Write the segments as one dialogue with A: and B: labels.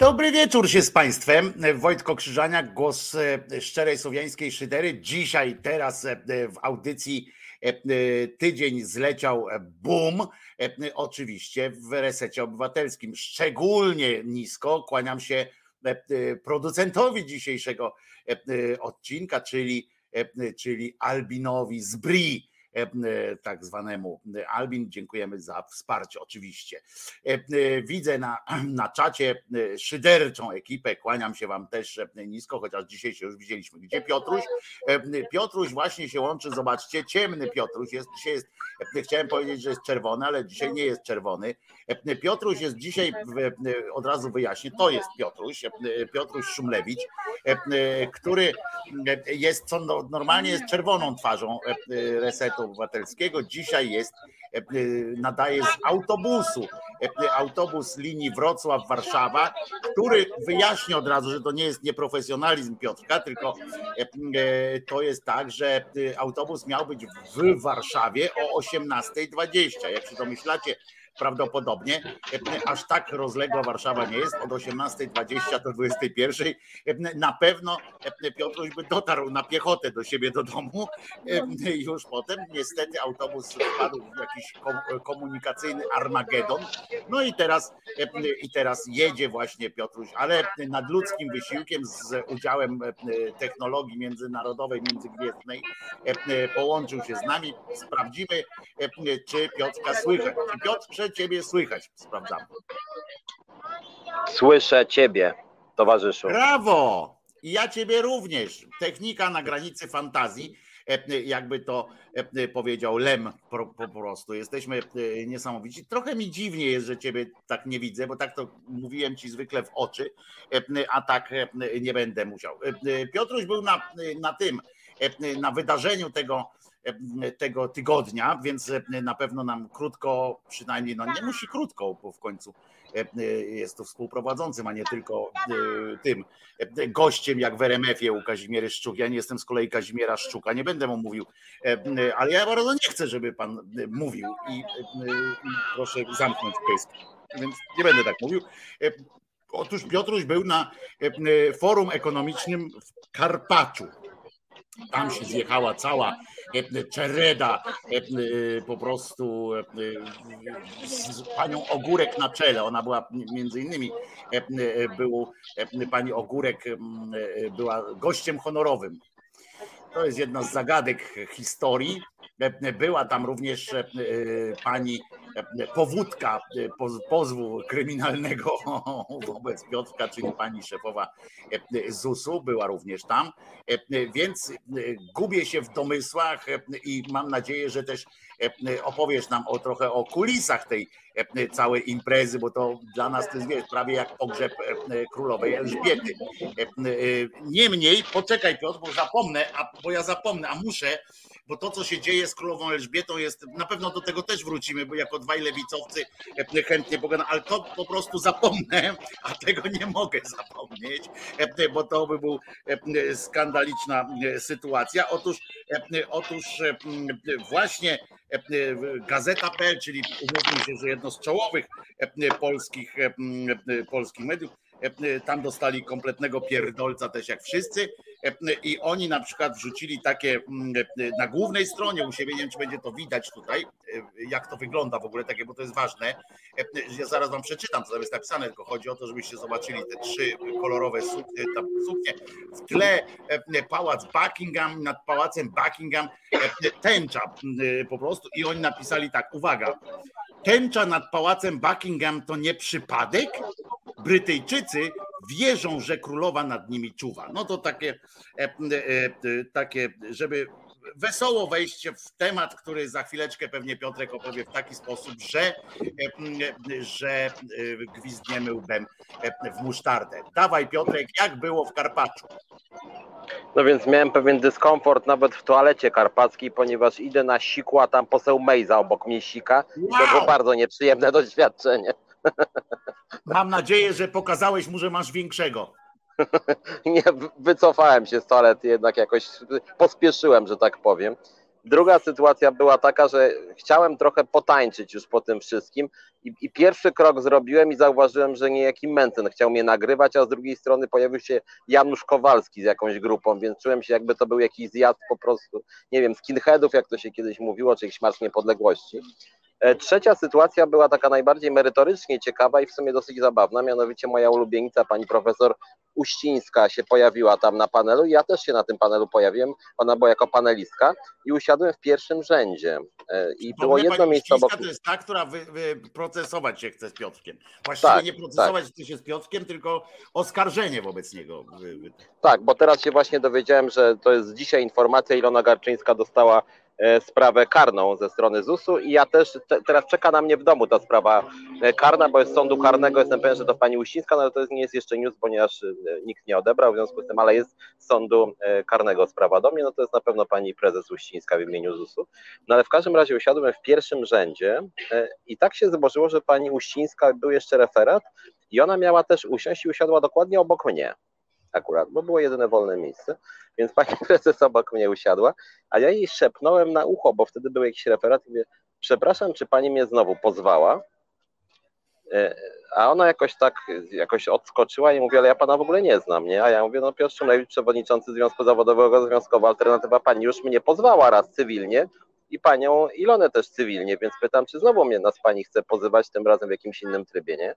A: Dobry wieczór się z Państwem. Wojtko Krzyżaniak, głos e, szczerej słowiańskiej szydery. Dzisiaj, teraz e, w audycji e, tydzień zleciał boom. Oczywiście w resecie obywatelskim. Szczególnie nisko kłaniam się producentowi dzisiejszego odcinka, czyli, czyli Albinowi z tak zwanemu Albin. Dziękujemy za wsparcie oczywiście. E, widzę na, na czacie szyderczą ekipę, kłaniam się wam też nisko, chociaż dzisiaj się już widzieliśmy. Gdzie Piotruś? Piotruś właśnie się łączy, zobaczcie, ciemny Piotruś jest, dzisiaj jest, chciałem powiedzieć, że jest czerwony, ale dzisiaj nie jest czerwony. Piotruś jest dzisiaj, od razu wyjaśnię, to jest Piotruś, Piotruś Szumlewicz, który jest, co no, normalnie jest czerwoną twarzą resetu Obywatelskiego. Dzisiaj jest, nadaje z autobusu, autobus linii Wrocław-Warszawa, który wyjaśni od razu, że to nie jest nieprofesjonalizm Piotrka, tylko to jest tak, że autobus miał być w Warszawie o 18.20. Jak się domyślacie, prawdopodobnie. Aż tak rozległa Warszawa nie jest, od 18.20 do 21.00. Na pewno Piotruś by dotarł na piechotę do siebie do domu już potem. Niestety autobus wpadł w jakiś komunikacyjny Armagedon. No i teraz, i teraz jedzie właśnie Piotruś, ale nadludzkim wysiłkiem z udziałem technologii międzynarodowej, międzygwiezdnej połączył się z nami. Sprawdzimy, czy Piotrka słychać. Czy Ciebie słychać, sprawdzam.
B: Słyszę ciebie, towarzyszu.
A: Brawo! I ja ciebie również. Technika na granicy fantazji, e, jakby to e, powiedział Lem po, po prostu. Jesteśmy e, niesamowici. Trochę mi dziwnie jest, że ciebie tak nie widzę, bo tak to mówiłem ci zwykle w oczy, a tak nie będę musiał. Piotruś był na, na tym, na wydarzeniu tego tego tygodnia, więc na pewno nam krótko, przynajmniej no nie musi krótko, bo w końcu jest to współprowadzącym, a nie tylko tym gościem jak w RMF-ie u Kazimiery Szczuk. Ja nie jestem z kolei Kazimiera Szczuka, nie będę mu mówił, ale ja bardzo nie chcę, żeby pan mówił i, i proszę zamknąć pysk, więc nie będę tak mówił. Otóż Piotruś był na forum ekonomicznym w Karpaczu tam się zjechała cała e, czereda e, e, po prostu z panią Ogórek na czele. Ona była między innymi był, pani Ogórek była gościem honorowym. To jest jedna z zagadek historii. Była tam również pani powódka pozwu kryminalnego wobec Piotrka, czyli pani szefowa ZUS-u była również tam, więc gubię się w domysłach i mam nadzieję, że też opowiesz nam o trochę o kulisach tej całej imprezy, bo to dla nas to jest wiesz, prawie jak pogrzeb królowej Elżbiety. Niemniej, poczekaj Piotr, bo zapomnę, a, bo ja zapomnę, a muszę, bo to, co się dzieje z królową Elżbietą jest, na pewno do tego też wrócimy, bo jako dwaj lewicowcy chętnie pogadam, ale to po prostu zapomnę, a tego nie mogę zapomnieć, bo to by był skandaliczna sytuacja. Otóż, otóż właśnie Gazeta.pl, czyli umówmy się, że jedno z czołowych polskich, polskich mediów, tam dostali kompletnego pierdolca też jak wszyscy i oni na przykład wrzucili takie na głównej stronie u siebie, nie wiem czy będzie to widać tutaj, jak to wygląda w ogóle takie, bo to jest ważne. Ja zaraz wam przeczytam, co tam jest napisane, tylko chodzi o to, żebyście zobaczyli te trzy kolorowe suknie, tam suknie. W tle pałac Buckingham, nad pałacem Buckingham tęcza po prostu i oni napisali tak, uwaga, tęcza nad pałacem Buckingham to nie przypadek? Brytyjczycy wierzą, że królowa nad nimi czuwa. No to takie, e, e, takie żeby wesoło wejść w temat, który za chwileczkę pewnie Piotrek opowie w taki sposób, że, e, że gwizdniemy łbem w musztardę. Dawaj Piotrek, jak było w Karpaczu?
B: No więc miałem pewien dyskomfort nawet w toalecie karpackiej, ponieważ idę na siku, a tam poseł Mejza obok mnie sika. Wow. To było bardzo nieprzyjemne doświadczenie.
A: Mam nadzieję, że pokazałeś mu, że masz większego.
B: Nie, wycofałem się z toalety, jednak jakoś pospieszyłem, że tak powiem.
C: Druga sytuacja była taka, że chciałem trochę potańczyć już po tym wszystkim i, i, pierwszy krok zrobiłem i zauważyłem, że niejaki Mencen chciał mnie nagrywać, a z drugiej strony pojawił się Janusz Kowalski z jakąś grupą, więc czułem się jakby to był jakiś zjazd po prostu, nie wiem, skinheadów, jak to się kiedyś mówiło, czy jakiś Marsz Niepodległości. E, trzecia sytuacja była taka najbardziej merytorycznie ciekawa i w sumie dosyć zabawna, mianowicie moja ulubienica, pani profesor Uścińska się pojawiła tam na panelu i ja też się na tym panelu pojawiłem, ona była jako panelistka i usiadłem w pierwszym rzędzie e, i było jedno miejsce obok...
A: to jest ta, która wy, wy procesować się chce z Piotrkiem. Właściwie tak, nie procesować tak. się z Piotrkiem, tylko oskarżenie wobec niego.
C: Tak, bo teraz się właśnie dowiedziałem, że to jest dzisiaj informacja, Ilona Garczyńska dostała sprawę karną ze strony ZUS-u i ja też, te, teraz czeka na mnie w domu ta sprawa e, karna, bo jest sądu karnego, jestem pewien, że to pani Uścińska, no ale to nie jest jeszcze news, ponieważ e, nikt nie odebrał w związku z tym, ale jest sądu karnego sprawa do mnie, no to jest na pewno pani prezes Uścińska w imieniu ZUS-u. No ale w każdym razie usiadłem w pierwszym rzędzie i tak się złożyło, że pani Uścińska był jeszcze referat i ona miała też usiąść i usiadła dokładnie obok mnie akurat, bo było jedyne wolne miejsce, więc pani prezes obok mnie usiadła, a ja jej szepnąłem na ucho, bo wtedy był jakiś referat i mówię, przepraszam, czy pani mnie znowu pozwała? E, a ona jakoś tak, jakoś odskoczyła i mówi, ale ja pana w ogóle nie znam, nie? A ja mówię, no Piotr Szymlewicz, przewodniczący Związku Zawodowego, Związkowa Alternatywa, pani już mnie pozwała raz cywilnie i panią Ilonę też cywilnie, więc pytam, czy znowu mnie nas pani chce pozywać, tym razem w jakimś innym trybie, nie?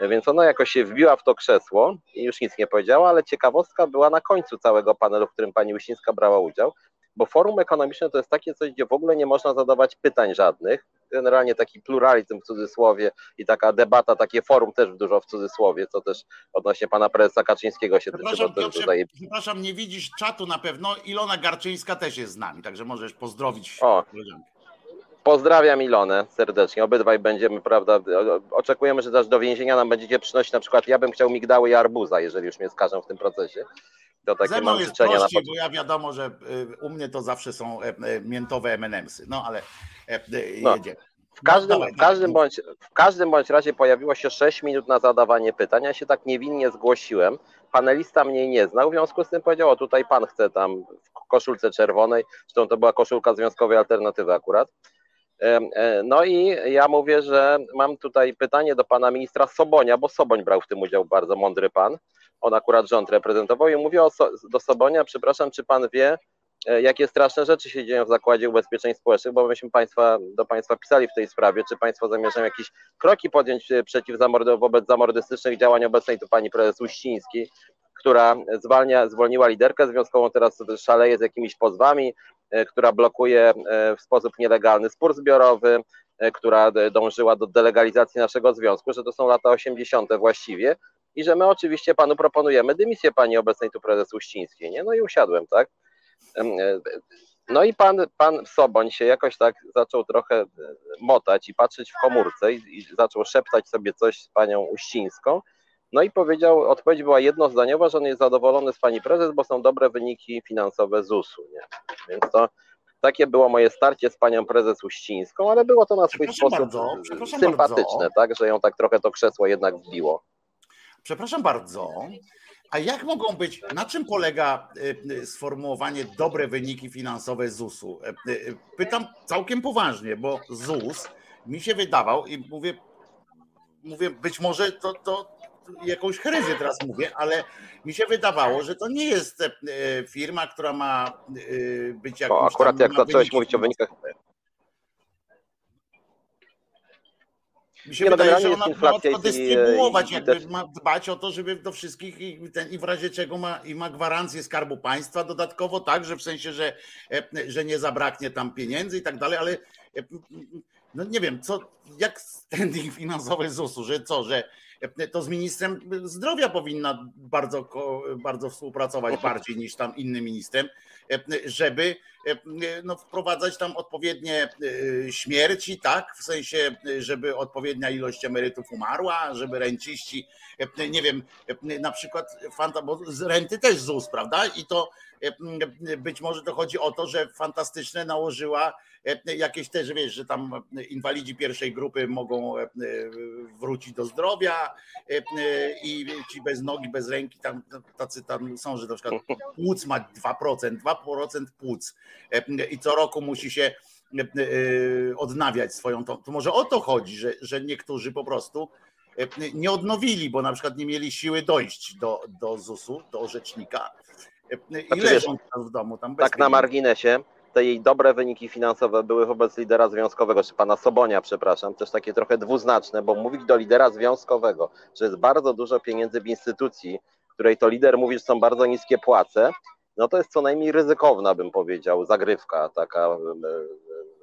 C: Więc ona jakoś się wbiła w to krzesło i już nic nie powiedziała, ale ciekawostka była na końcu całego panelu, w którym pani Łysińska brała udział, bo forum ekonomiczne to jest takie coś, gdzie w ogóle nie można zadawać pytań żadnych. Generalnie taki pluralizm w cudzysłowie i taka debata, takie forum też dużo w cudzysłowie, co też odnośnie pana prezesa Kaczyńskiego się
A: tyczy. Bo Piotrze, tutaj... Przepraszam, nie widzisz czatu na pewno. Ilona Garczyńska też jest z nami, także możesz pozdrowić. O.
C: Pozdrawiam Ilonę serdecznie. Obydwaj będziemy, prawda, oczekujemy, że też do więzienia nam będziecie przynosić na przykład, ja bym chciał migdały i arbuza, jeżeli już mnie skażą w tym procesie.
A: To takie Ze mną jest prościej, bo ja wiadomo, że y, u mnie to zawsze są e, e, miętowe M&M'sy, no ale e, no. jedzie.
C: W każdym, w, każdym bądź, w każdym bądź razie pojawiło się 6 minut na zadawanie pytań. Ja się tak niewinnie zgłosiłem. Panelista mnie nie znał, w związku z tym powiedział: O, tutaj pan chce tam w koszulce czerwonej. Zresztą to była koszulka Związkowej Alternatywy akurat. E, no i ja mówię, że mam tutaj pytanie do pana ministra Sobonia, bo Soboń brał w tym udział, bardzo mądry pan. On akurat rząd reprezentował i mówię o, do Sobonia, przepraszam, czy pan wie, e, jakie straszne rzeczy się dzieją w Zakładzie Ubezpieczeń Społecznych, bo myśmy państwa, do Państwa pisali w tej sprawie, czy Państwo zamierzają jakieś kroki podjąć e, przeciw zamordy, wobec zamordystycznych działań obecnej tu Pani Prezes Uścińskiej, która zwalnia, zwolniła liderkę związkową, teraz szaleje z jakimiś pozwami, która blokuje e, w sposób nielegalny spór zbiorowy, e, która dążyła do delegalizacji naszego związku, że to są lata 80. właściwie i że my oczywiście panu proponujemy dymisję pani obecnej tu prezes Uścińskiej, nie? No i usiadłem, tak? No i pan, pan Soboń się jakoś tak zaczął trochę motać i patrzeć w komórce i, i zaczął szeptać sobie coś z panią Uścińską, no i powiedział, odpowiedź była jednozdaniowa, że on jest zadowolony z pani prezes, bo są dobre wyniki finansowe ZUS-u. Nie? Więc to takie było moje starcie z panią prezes Uścińską, ale było to na swój sposób bardzo, sympatyczne, tak, że ją tak trochę to krzesło jednak wbiło.
A: Przepraszam bardzo. A jak mogą być, na czym polega y, y, sformułowanie dobre wyniki finansowe ZUS-u? Y, pytam całkiem poważnie, bo ZUS mi się wydawał i mówię, mówię być może to, to jakąś herezy teraz mówię, ale mi się wydawało, że to nie jest e, firma, która ma e, być jakąś.
C: O, akurat jak zacząłeś mówić o wynikach.
A: Mi się nie, no, wydaje, że ona ma to dystrybuować, jakby ma dbać o to, żeby do wszystkich i, ten, i w razie czego ma, i ma gwarancję Skarbu Państwa dodatkowo, tak, że w sensie, że, e, że nie zabraknie tam pieniędzy i tak dalej, ale no nie wiem, co, jak standing finansowy ZUS-u, że co, że to z ministrem zdrowia powinna bardzo, bardzo współpracować bardziej niż tam innym ministrem, żeby no, wprowadzać tam odpowiednie e, śmierci, tak, w sensie, żeby odpowiednia ilość emerytów umarła, żeby renciści, nie wiem, na przykład, bo z renty też ZUS, prawda? I to być może to chodzi o to, że fantastyczne nałożyła jakieś też, wiesz, że tam inwalidzi pierwszej grupy mogą wrócić do zdrowia, i ci bez nogi, bez ręki, tam tacy tam są, że na przykład płuc ma 2%, 2% płuc i co roku musi się odnawiać swoją, to, to może o to chodzi, że, że niektórzy po prostu nie odnowili, bo na przykład nie mieli siły dojść do, do ZUS-u, do rzecznika i znaczy, leżą w domu tam
B: Tak na marginesie, te jej dobre wyniki finansowe były wobec lidera związkowego, czy pana Sobonia, przepraszam, też takie trochę dwuznaczne, bo mówić do lidera związkowego, że jest bardzo dużo pieniędzy w instytucji, której to lider mówi, że są bardzo niskie płace, no to jest co najmniej ryzykowna, bym powiedział, zagrywka taka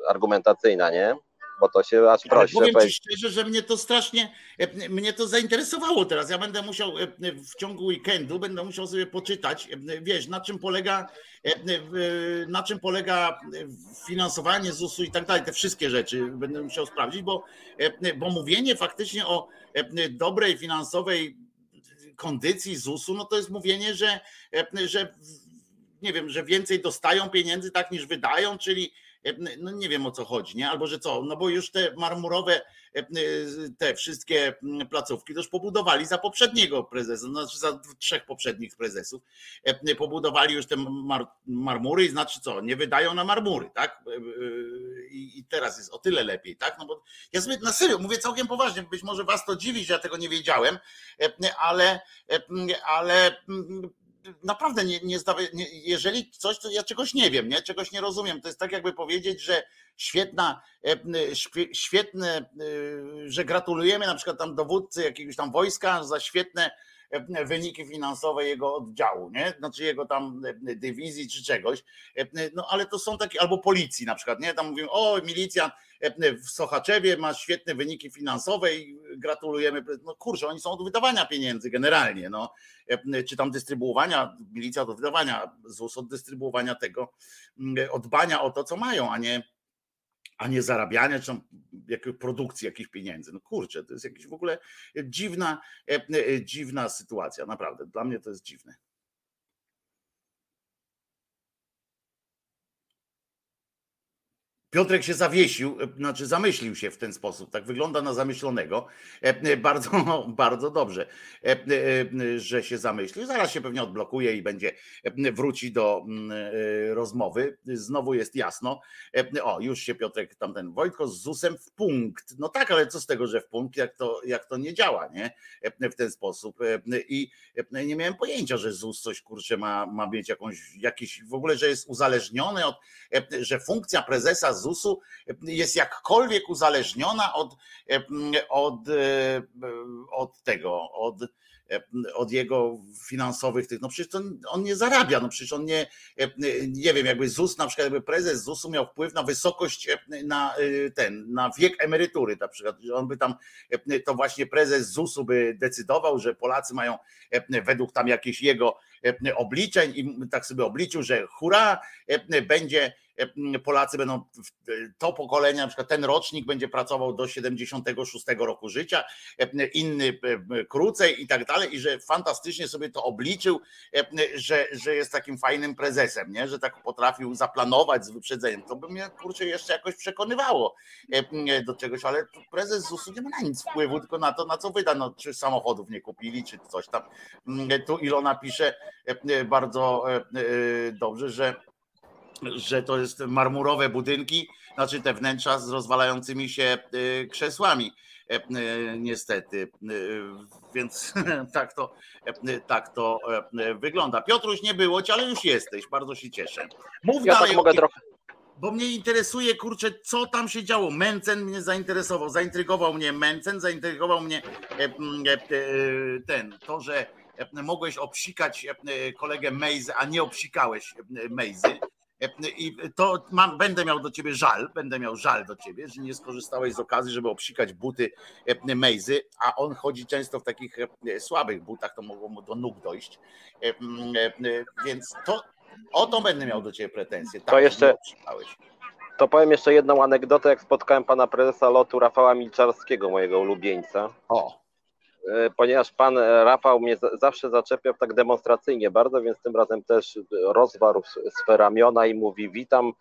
B: argumentacyjna, nie? Bo to się aż prosi.
A: Powiem ci szczerze, że mnie to strasznie, e, mnie to zainteresowało teraz. Ja będę musiał e, w ciągu weekendu, będę musiał sobie poczytać, e, wiesz, na czym polega, na czym polega finansowanie ZUS-u i tak dalej, te wszystkie rzeczy będę musiał sprawdzić, bo, bo mówienie faktycznie o dobrej finansowej kondycji ZUS-u, no to jest mówienie, że, że nie wiem, że więcej dostają pieniędzy tak niż wydają, czyli no nie wiem o co chodzi, nie? Albo że co, no bo już te marmurowe, e, te wszystkie placówki też pobudowali za poprzedniego prezesa, znaczy za trzech poprzednich prezesów, e, pobudowali już te mar, marmury i znaczy co, nie wydają na marmury, tak? I, teraz jest o tyle lepiej, tak? No bo ja sobie na serio mówię całkiem poważnie, być może was to dziwi, że ja tego nie wiedziałem, ale, ale naprawdę nie, nie, nie jeżeli coś, to ja czegoś nie wiem, nie? czegoś nie rozumiem. To jest tak jakby powiedzieć, że świetna, e, świetne, e, że gratulujemy na przykład tam dowódcy jakiegoś tam wojska za świetne wyniki finansowe jego oddziału, nie? Znaczy jego tam e, dywizji czy czegoś. E, no ale to są takie, albo policji na przykład, nie? Tam mówią, o milicja w Sochaczewie ma świetne wyniki finansowe i gratulujemy. No kurczę, oni są od wydawania pieniędzy generalnie, no. Czy tam dystrybuowania, milicja od wydawania, ZUS od dystrybuowania tego, od dbania o to, co mają, a nie a nie zarabiania, czy jakiej produkcji jakichś pieniędzy. No kurczę, to jest jakaś w ogóle dziwna, e, e, dziwna sytuacja, naprawdę. Dla mnie to jest dziwne. Piotrek się zawiesił, e, znaczy zamyślił się w ten sposób, tak wygląda na zamyślonego. E, e, bardzo, bardzo dobrze, że się zamyślił. Zaraz się pewnie odblokuje i będzie wróci do mm, rozmowy. Znowu jest jasno. O, już się Piotrek tamten Wojtko z ZUS-em w punkt. No tak, ale co z tego, że w punkt, jak to, jak to nie działa, nie? W ten sposób. I nie miałem pojęcia, że ZUS coś kurczę ma, ma mieć jakąś, jakiś, w ogóle, że jest uzależniony od, że funkcja prezesa ZUS-u jest jakkolwiek uzależniona od, od, od tego, od, od jego finansowych tych, no przecież to on nie zarabia, no przecież on nie, nie wiem, jakby ZUS, na przykład jakby prezes ZUS-u miał wpływ na wysokość, na ten, na wiek emerytury na przykład, że on by tam, to właśnie prezes ZUS-u by decydował, że Polacy mają według tam jakichś jego obliczeń i tak sobie obliczył, że hura, będzie Polacy będą, to pokolenie, na przykład ten rocznik będzie pracował do 76 roku życia, inny krócej i tak dalej, i że fantastycznie sobie to obliczył, że, że jest takim fajnym prezesem, nie? że tak potrafił zaplanować z wyprzedzeniem. To by mnie kurczę jeszcze jakoś przekonywało do czegoś, ale prezes ZUS-u nie ma na nic wpływu, tylko na to, na co wyda, no, czy samochodów nie kupili, czy coś tam. Tu Ilona pisze bardzo dobrze, że że to jest marmurowe budynki, znaczy te wnętrza z rozwalającymi się y, krzesłami. E, y, niestety, y, więc tak to, e, tak to e, wygląda. Piotruś, nie było cię, ale już jesteś, bardzo się cieszę.
B: Mów ja tak dalej. Tak mogę trochę
A: bo mnie interesuje, kurczę, co tam się działo. Mencen mnie zainteresował, zaintrygował mnie Mencen, zaintrygował mnie ten, to, że mogłeś obsikać kolegę Mejzy, a nie obsikałeś Mejzy. I to mam, będę miał do ciebie żal, będę miał żal do ciebie, że nie skorzystałeś z okazji, żeby obsikać buty Mejzy, a on chodzi często w takich słabych butach, to mogło mu do nóg dojść. Więc to o to będę miał do ciebie pretensje.
B: Tak, to jeszcze. To powiem jeszcze jedną anegdotę, jak spotkałem pana prezesa lotu Rafała Milczarskiego, mojego ulubieńca.
A: O.
B: E, ponieważ pan Rafał mnie zawsze zaczepiał tak demonstracyjnie bardzo, więc tym razem też rozwarł swe ramiona i mówi witam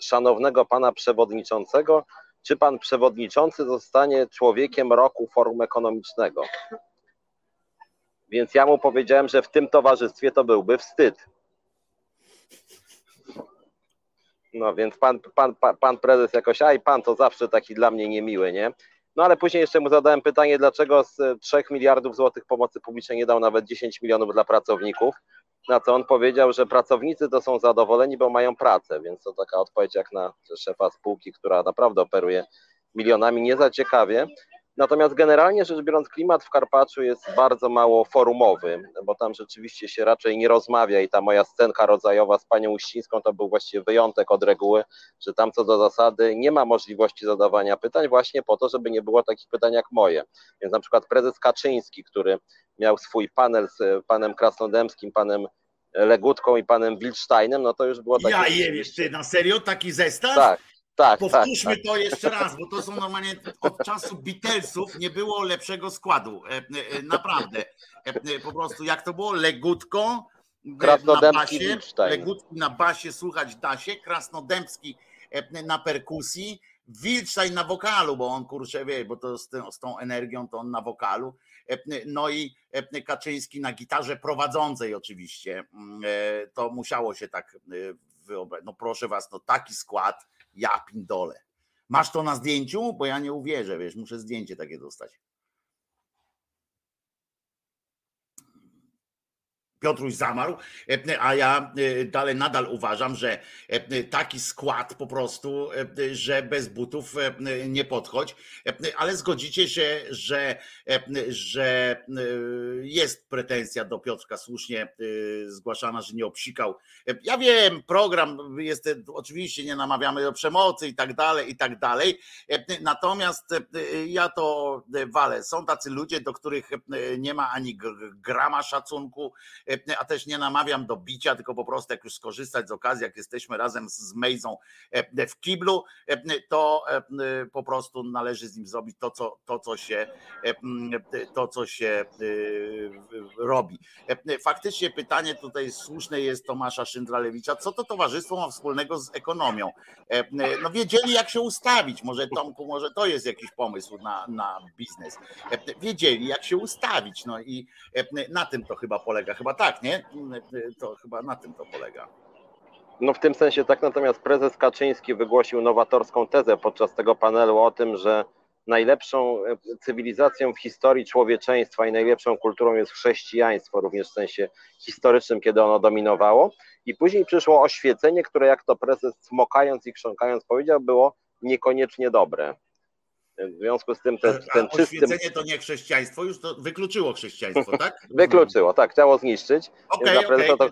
B: szanownego pana przewodniczącego
C: czy pan przewodniczący zostanie człowiekiem roku forum ekonomicznego. Więc ja mu powiedziałem, że w tym towarzystwie to byłby wstyd. No więc pan, pan, pan, pan prezes jakoś, aj pan to zawsze taki dla mnie niemiły, nie? No ale później jeszcze mu zadałem pytanie, dlaczego z 3 miliardów złotych pomocy publicznej nie dał nawet 10 milionów dla pracowników, na co on powiedział, że pracownicy to są zadowoleni, bo mają pracę, więc to taka odpowiedź jak na szefa spółki, która naprawdę operuje milionami, nie za ciekawie. Natomiast generalnie rzecz biorąc, klimat w Karpaczu jest bardzo mało forumowy, bo tam rzeczywiście się raczej nie rozmawia i ta moja scenka rodzajowa z panią Uścińską to był właściwie wyjątek od reguły, że tam co do zasady nie ma możliwości zadawania pytań właśnie po to, żeby nie było takich pytań jak moje. Więc na przykład prezes Kaczyński, który miał swój panel z panem Krasnodębskim, panem Legutką i panem Wilsteinem, no to już było takie...
A: Ja jem, ty na serio taki zestaw?
C: Tak, tak,
A: Powtórzmy
C: tak,
A: to jeszcze raz, bo to są normalnie od czasu Beatlesów nie było lepszego składu. E, e, naprawdę. E, po prostu jak to było? Legutko na basie, Legutki na basie słuchać da się, Krasnodębski na perkusji, Wilczaj na wokalu, bo on kurczę wie, bo to z, tą, z tą energią to on na wokalu. No i Kaczyński na gitarze prowadzącej oczywiście. Mm, to musiało się tak wyobrazić. No proszę was, no taki skład ja pindole. Masz to na zdjęciu? Bo ja nie uwierzę, wiesz, muszę zdjęcie takie dostać. Piotruś zamarł, e, a ja e, dalej nadal uważam, że e, taki skład po prostu, że bez butów nie podchodź, ale zgodzicie się, że, że jest pretensja do Piotrka słusznie zgłaszana, że nie obsikał. Ja wiem, program jest, oczywiście nie namawiamy do przemocy i tak dalej, i tak dalej, natomiast ja to walę. Są tacy ludzie, do których nie ma ani grama szacunku, E, a też nie namawiam do bicia, tylko po prostu jak już skorzystać z okazji, jak jesteśmy razem z Mejzą e, w kiblu, e, to po prostu należy z nim zrobić to, co, to, co się to, co się robi. Faktycznie pytanie tutaj słuszne jest Tomasza Szyndralewicza, co to towarzystwo ma wspólnego z ekonomią? No wiedzieli jak się ustawić, może Tomku, może to jest jakiś pomysł na, na biznes. Wiedzieli jak się ustawić, no i na tym to chyba polega, chyba tak, tak, nie? To chyba na tym to polega.
C: No w tym sensie tak, natomiast prezes Kaczyński wygłosił nowatorską tezę podczas tego panelu o tym, że najlepszą e, cywilizacją w historii człowieczeństwa i najlepszą kulturą jest chrześcijaństwo, również w sensie historycznym, kiedy ono dominowało. I później przyszło oświecenie, które jak to prezes smokając i chrząkając powiedział, było niekoniecznie dobre. W związku z tym ten, ten
A: czysty... Oświecenie to nie chrześcijaństwo, już to wykluczyło chrześcijaństwo, tak?
C: wykluczyło, tak, chciało zniszczyć.
A: Okay, okay. To,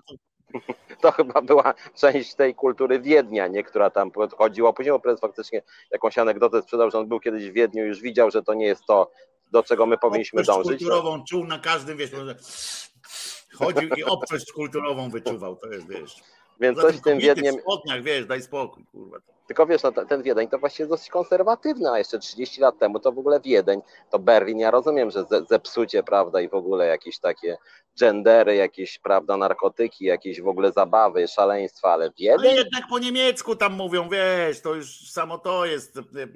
C: to, chyba była część tej kultury Wiednia, nie, która tam podchodziła. Później prezes faktycznie jakąś anegdotę sprzedał, że on był kiedyś w Wiedniu, już widział, że to nie jest to, do czego my powinniśmy dążyć.
A: kulturową czuł na każdym, wiesz, może chodził i obcość kulturową wyczuwał, to jest, wiesz.
C: Więc coś z tym Wiedniem...
A: W spodniach, wiesz, daj spokój, kurwa.
C: Tylko wiesz, no, ten Wiedeń to właśnie jest dosyć konserwatywny, a jeszcze 30 lat temu to w ogóle Wiedeń, to Berlin, ja rozumiem, że zepsucie, prawda, i w ogóle jakieś takie gendery, jakieś, prawda, narkotyki, jakieś w ogóle zabawy, szaleństwa, ale Wiedeń... Ale
A: jednak po niemiecku tam mówią, wiesz, to już samo to jest e, e,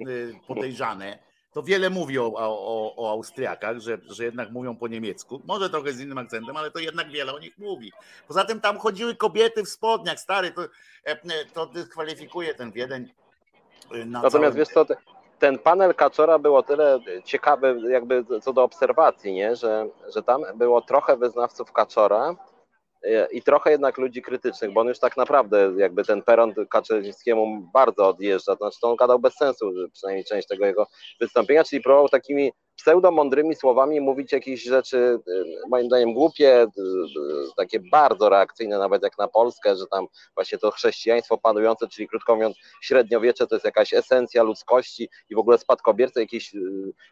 A: podejrzane to wiele mówi o, o, o Austriakach, że, że jednak mówią po niemiecku. Może trochę z innym akcentem, ale to jednak wiele o nich mówi. Poza tym tam chodziły kobiety w spodniach, stary, to, e, to dyskwalifikuje ten Wiedeń.
C: E, na Natomiast wiesz co, ten panel Kaczora było tyle ciekawy jakby co do obserwacji, nie? Że, że tam było trochę wyznawców Kaczora, i trochę jednak ludzi krytycznych, bo on już tak naprawdę jakby ten peron Kaczyńskiemu bardzo odjeżdża, to znaczy to on gadał bez sensu, przynajmniej część tego jego wystąpienia, czyli próbował takimi pseudomądrymi słowami mówić jakieś rzeczy, y, moim zdaniem głupie, y, y, takie bardzo reakcyjne nawet jak na Polskę, że tam właśnie to chrześcijaństwo panujące, czyli krótko mówiąc średniowiecze to jest jakaś esencja ludzkości i w ogóle spadkobierca jakieś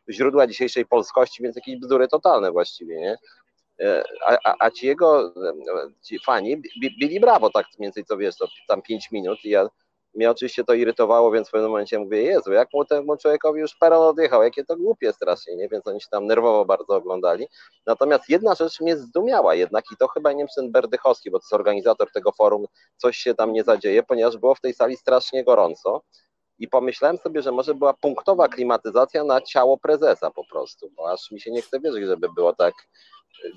C: źródła dzisiejszej polskości, więc jakieś bzdury totalne właściwie, nie? E, a, a, ci jego e, ci fani bili brawo, tak mniej więcej co wiesz, to tam 5 minut i ja mnie oczywiście to irytowało, więc w pewnym momencie mówię, Jezu, jak mu temu człowiekowi już peron odjechał, jakie to głupie strasznie, nie? Więc oni się tam nerwowo bardzo oglądali. Natomiast jedna rzecz mnie zdumiała jednak i to chyba nie wiem, czy ten Berdychowski, bo to jest organizator tego forum, coś się tam nie zadzieje, ponieważ było w tej sali strasznie gorąco i pomyślałem sobie, że może była punktowa klimatyzacja na ciało prezesa po prostu, bo aż mi się nie chce wierzyć, żeby było tak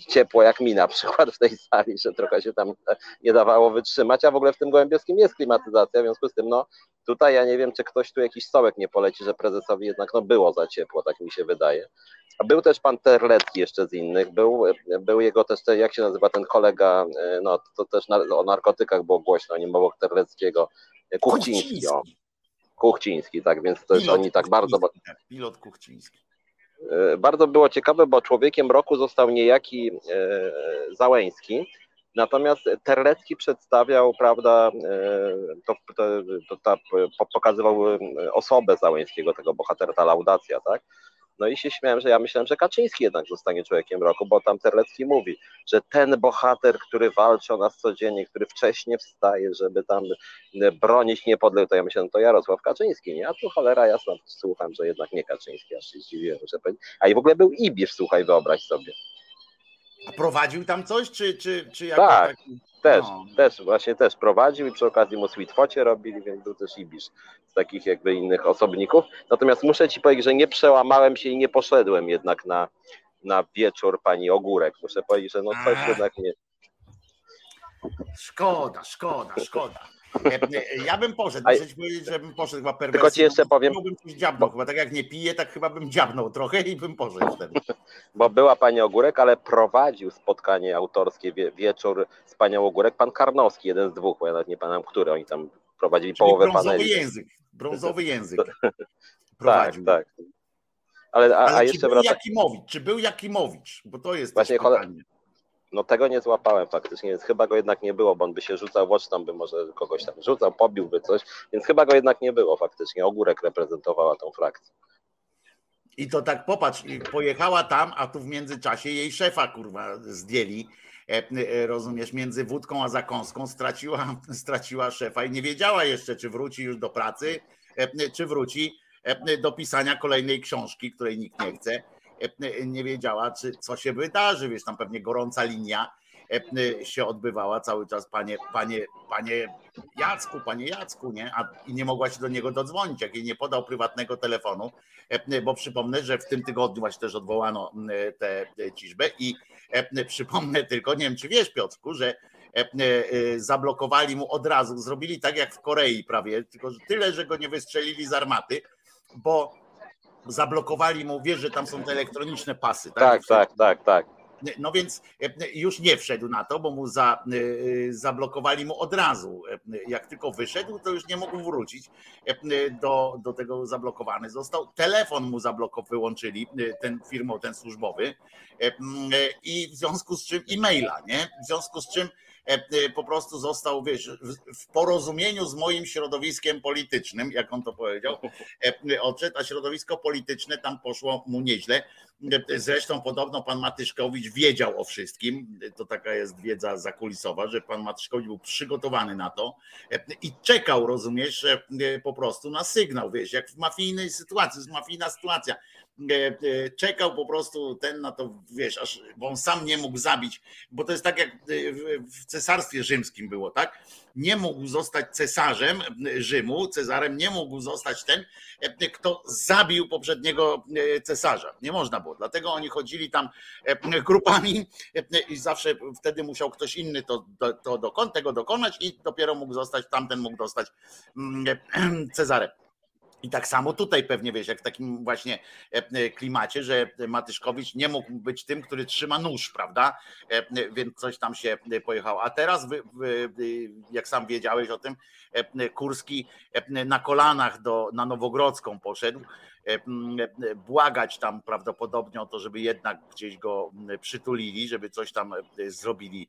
C: ciepło jak mi na przykład w tej sali, że trochę się tam nie dawało wytrzymać, a w ogóle w tym Gołębiowskim jest klimatyzacja, w związku z tym no tutaj ja nie wiem, czy ktoś tu jakiś stołek nie poleci, że prezesowi jednak no było za ciepło, tak mi się wydaje. A był też pan Terlecki jeszcze z innych, był, był jego też, jak się nazywa ten kolega, no to też na, o narkotykach było głośno, nie było Terleckiego, Kuchciński, Kuchciński. Kuchciński, tak, więc też oni tak bardzo...
A: Tak, pilot Kuchciński.
C: E, bardzo było ciekawe, bo człowiekiem roku został niejaki e, Załęski, natomiast Terlecki przedstawiał, prawda, e, to, to, to, to pokazywał osobę Załęskiego, tego bohatera, ta laudacja, tak? No i się śmiałem, że ja myślałem, że Kaczyński jednak zostanie człowiekiem roku, bo tam Terlecki mówi, że ten bohater, który walczy o nas codziennie, który wcześniej wstaje, żeby tam bronić niepodległości, to ja myślałem, to Jarosław Kaczyński, nie? A tu cholera jasna, słucham, że jednak nie Kaczyński, aż się zdziwiłem, że. A i w ogóle był Ibisz, słuchaj, wyobraź sobie.
A: Prowadził tam coś, czy, czy, czy
C: jak tak, taki... też, no. też, właśnie też prowadził i przy okazji mu Sweetfocie robili, więc był też Ibisz z takich jakby innych osobników. Natomiast muszę ci powiedzieć, że nie przełamałem się i nie poszedłem jednak na, na wieczór pani Ogórek. Muszę powiedzieć, że no coś Ach. jednak nie...
A: Szkoda, szkoda, szkoda. Ja bym poszedł, muszę ci powiedzieć, że bym poszedł chyba perwersji.
C: Tylko ci jeszcze powiem.
A: Bym coś dziabnął, chyba tak jak nie piję, tak chyba bym dziabnął trochę i bym poszedł wtedy.
C: Bo była pani Ogórek, ale prowadził spotkanie autorskie wie, wieczór z panią Ogórek pan Karnowski, jeden z dwóch, bo ja nawet nie pamiętam, który oni tam prowadzili Czyli połowę
A: brązowy
C: paneli.
A: język, brązowy język prowadził.
C: Tak, tak. Ale, a,
A: ale
C: a
A: jeszcze czy był wraca... Jakimowicz, czy był Jakimowicz? Bo to jest
C: Właśnie pytanie. No tego nie złapałem faktycznie, więc chyba go jednak nie było, bo on by się rzucał w oczy, tam by może kogoś tam rzucał, pobiłby coś, więc chyba go jednak nie było faktycznie. Ogórek reprezentowała tą frakcję.
A: I to tak popatrz, pojechała tam, a tu w międzyczasie jej szefa kurwa zdjęli. E, e, rozumiesz, między wódką a zakąską straciła, straciła szefa i nie wiedziała jeszcze, czy wróci już do pracy, e, czy wróci do pisania kolejnej książki, której nikt nie chce nie wiedziała, czy co się wydarzy, wiesz, tam pewnie gorąca linia e, się odbywała cały czas, panie, panie, panie Jacku, panie Jacku, nie? A, I nie mogła się do niego dodzwonić, jak jej nie podał prywatnego telefonu, e, bo przypomnę, że w tym tygodniu właśnie też odwołano tę ciżbę i przypomnę tylko, nie wiem czy wiesz Piotrku, że zablokowali mu od razu, zrobili tak jak w Korei prawie, tylko tyle, że go nie wystrzelili z armaty, bo zablokowali mu, wiesz, że tam są te elektroniczne pasy.
C: Tak, tak, tak, tak, tak.
A: No więc e, już nie wszedł na to, bo mu za, e, zablokowali mu od razu. E, jak tylko wyszedł, to już nie mógł wrócić do, do tego zablokowany został. Telefon mu zablokował, wyłączyli, ten firmą, ten służbowy i w związku z czym e-maila, nie? W związku z czym E, e, po prostu został, wiesz, w porozumieniu z moim środowiskiem politycznym, jak on to powiedział, e, odszedł, a środowisko polityczne tam poszło mu nieźle. Zresztą podobno pan Matyszkowicz wiedział o wszystkim, to taka jest wiedza zakulisowa, że pan Matyszkowicz był przygotowany na to i czekał, rozumiesz, po prostu na sygnał, wiesz, jak w mafijnej sytuacji, jest mafijna sytuacja E, e, czekał po prostu ten na to, wiesz, aż, bo on sam nie mógł zabić, bo to jest tak jak w cesarstwie rzymskim było, tak? Nie mógł zostać cesarzem Rzymu, Cezarem nie mógł zostać ten, e, kto zabił poprzedniego cesarza. Nie można było. Dlatego oni chodzili tam grupami i zawsze wtedy musiał ktoś inny to, to, to tego dokonać i dopiero mógł zostać, tamten mógł zostać mm, Cezarem. I tak samo tutaj pewnie wiesz, jak w takim właśnie e, e, klimacie, że Matyszkowicz nie mógł być tym, który trzyma nóż, prawda? E, więc coś tam się pojechało. A teraz, jak sam wiedziałeś o tym, Kurski na kolanach do, na Nowogrodzką poszedł błagać tam prawdopodobnie o to, żeby jednak gdzieś go przytulili, żeby coś tam zrobili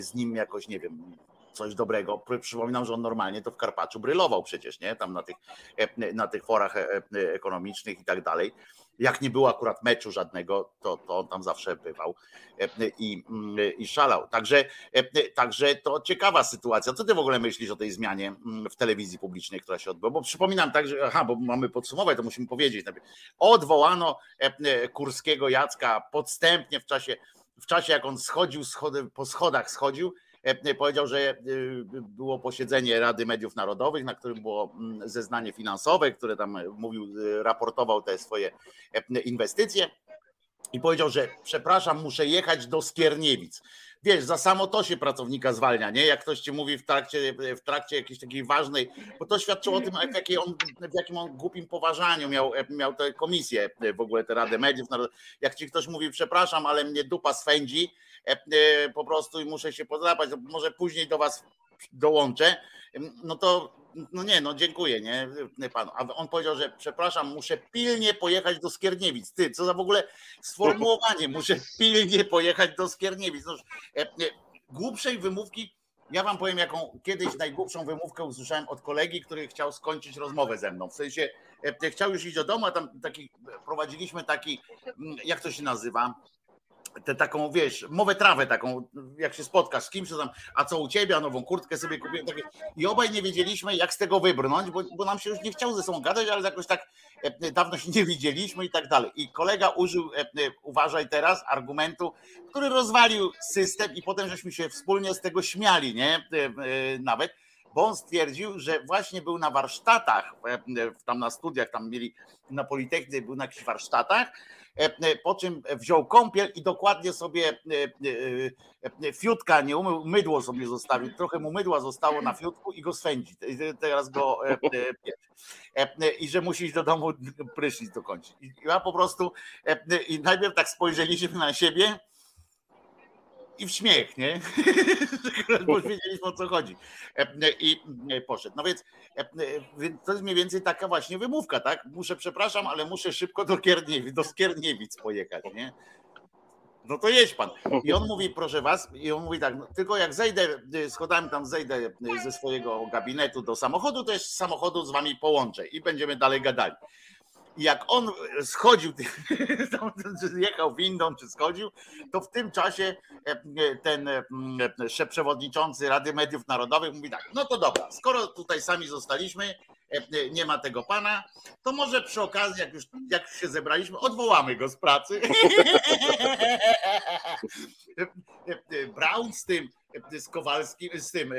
A: z nim jakoś, nie wiem, coś dobrego. Przypominam, że on normalnie to w Karpaczu brylował przecież, nie? Tam na tych, e, na tych forach e, e, ekonomicznych i tak dalej. Jak nie było akurat meczu żadnego, to, to on tam zawsze bywał i, mm, i szalał. Także, także to ciekawa sytuacja. Co ty w ogóle myślisz o tej zmianie mm, w telewizji publicznej, która się odbyła? Bo przypominam także, aha, bo mamy podsumować, to musimy powiedzieć. Odwołano Kurskiego Jacka podstępnie w czasie, w czasie jak on schodził schody, po schodach schodził, powiedział, że było posiedzenie Rady Mediów Narodowych, na którym było mm, zeznanie finansowe, które tam mówił, raportował te swoje inwestycje i powiedział, że przepraszam, muszę jechać do Skierniewic wiesz, za samo to się pracownika zwalnia, nie? Jak ktoś ci mówi w trakcie, w trakcie jakiejś takiej ważnej, bo to świadczyło o tym, w, jakiej on, w jakim on głupim poważaniu miał, miał tę komisję, w ogóle tę Radę Mediów. Jak ci ktoś mówi, przepraszam, ale mnie dupa swędzi, e, e, po prostu i muszę się podrapać, może później do was dołączę, no to no nie, no dziękuję, nie, panu. A on powiedział, że przepraszam, muszę pilnie pojechać do Skierniewic. Ty, co za w ogóle sformułowanie, muszę pilnie pojechać do Skierniewic. No, e, e, głupszej wymówki, ja wam powiem, jaką kiedyś najgłupszą wymówkę usłyszałem od kolegi, który chciał skończyć rozmowę ze mną. W sensie e, chciał już iść do domu, a tam taki, prowadziliśmy taki, mm, jak to się nazywa? Tę taką, wiesz, mowę trawę taką, jak się spotkasz z kimś, tam, a co u ciebie, a nową kurtkę sobie kupiłem. Takie. I obaj nie wiedzieliśmy, jak z tego wybrnąć, bo, bo nam się już nie chciało ze sobą gadać, ale jakoś tak e, dawno się nie widzieliśmy i tak dalej. I kolega użył, e, e, uważaj teraz, argumentu, który rozwalił system i potem żeśmy się wspólnie z tego śmiali, nie? Nawet bo on stwierdził, że właśnie był na warsztatach, tam na studiach, tam mieli na Politechnice, był na jakichś warsztatach E, e, po czym wziął kąpiel i dokładnie sobie e, fiutka nie umył, mydło sobie zostawił, trochę mu mydła zostało na fiutku i go swędzi. Teraz go i że musi iść do domu prysznic dokończyć. I ja po prostu i najpierw tak spojrzeliśmy na siebie i w śmiech, nie? Bo wiedzieliśmy o co chodzi. I poszedł. No więc, to jest mniej więcej taka właśnie wymówka, tak? Muszę, przepraszam, ale muszę szybko do Skierniewic, do Skierniewic pojechać, nie? No to jedź pan. I on mówi, proszę was, i on mówi tak, no, tylko jak zejdę schodami, tam zejdę ze swojego gabinetu do samochodu, to jest z samochodu z wami połączę i będziemy dalej gadali jak on schodził, jechał windą czy schodził, to w tym czasie e, e, ten e, przewodniczący Rady Mediów Narodowych mówi tak, no to dobra, skoro tutaj sami zostaliśmy, nie ma tego pana, to może przy okazji, jak już jak się zebraliśmy, odwołamy go z pracy. Brown z tym, z Kowalskim, z tym,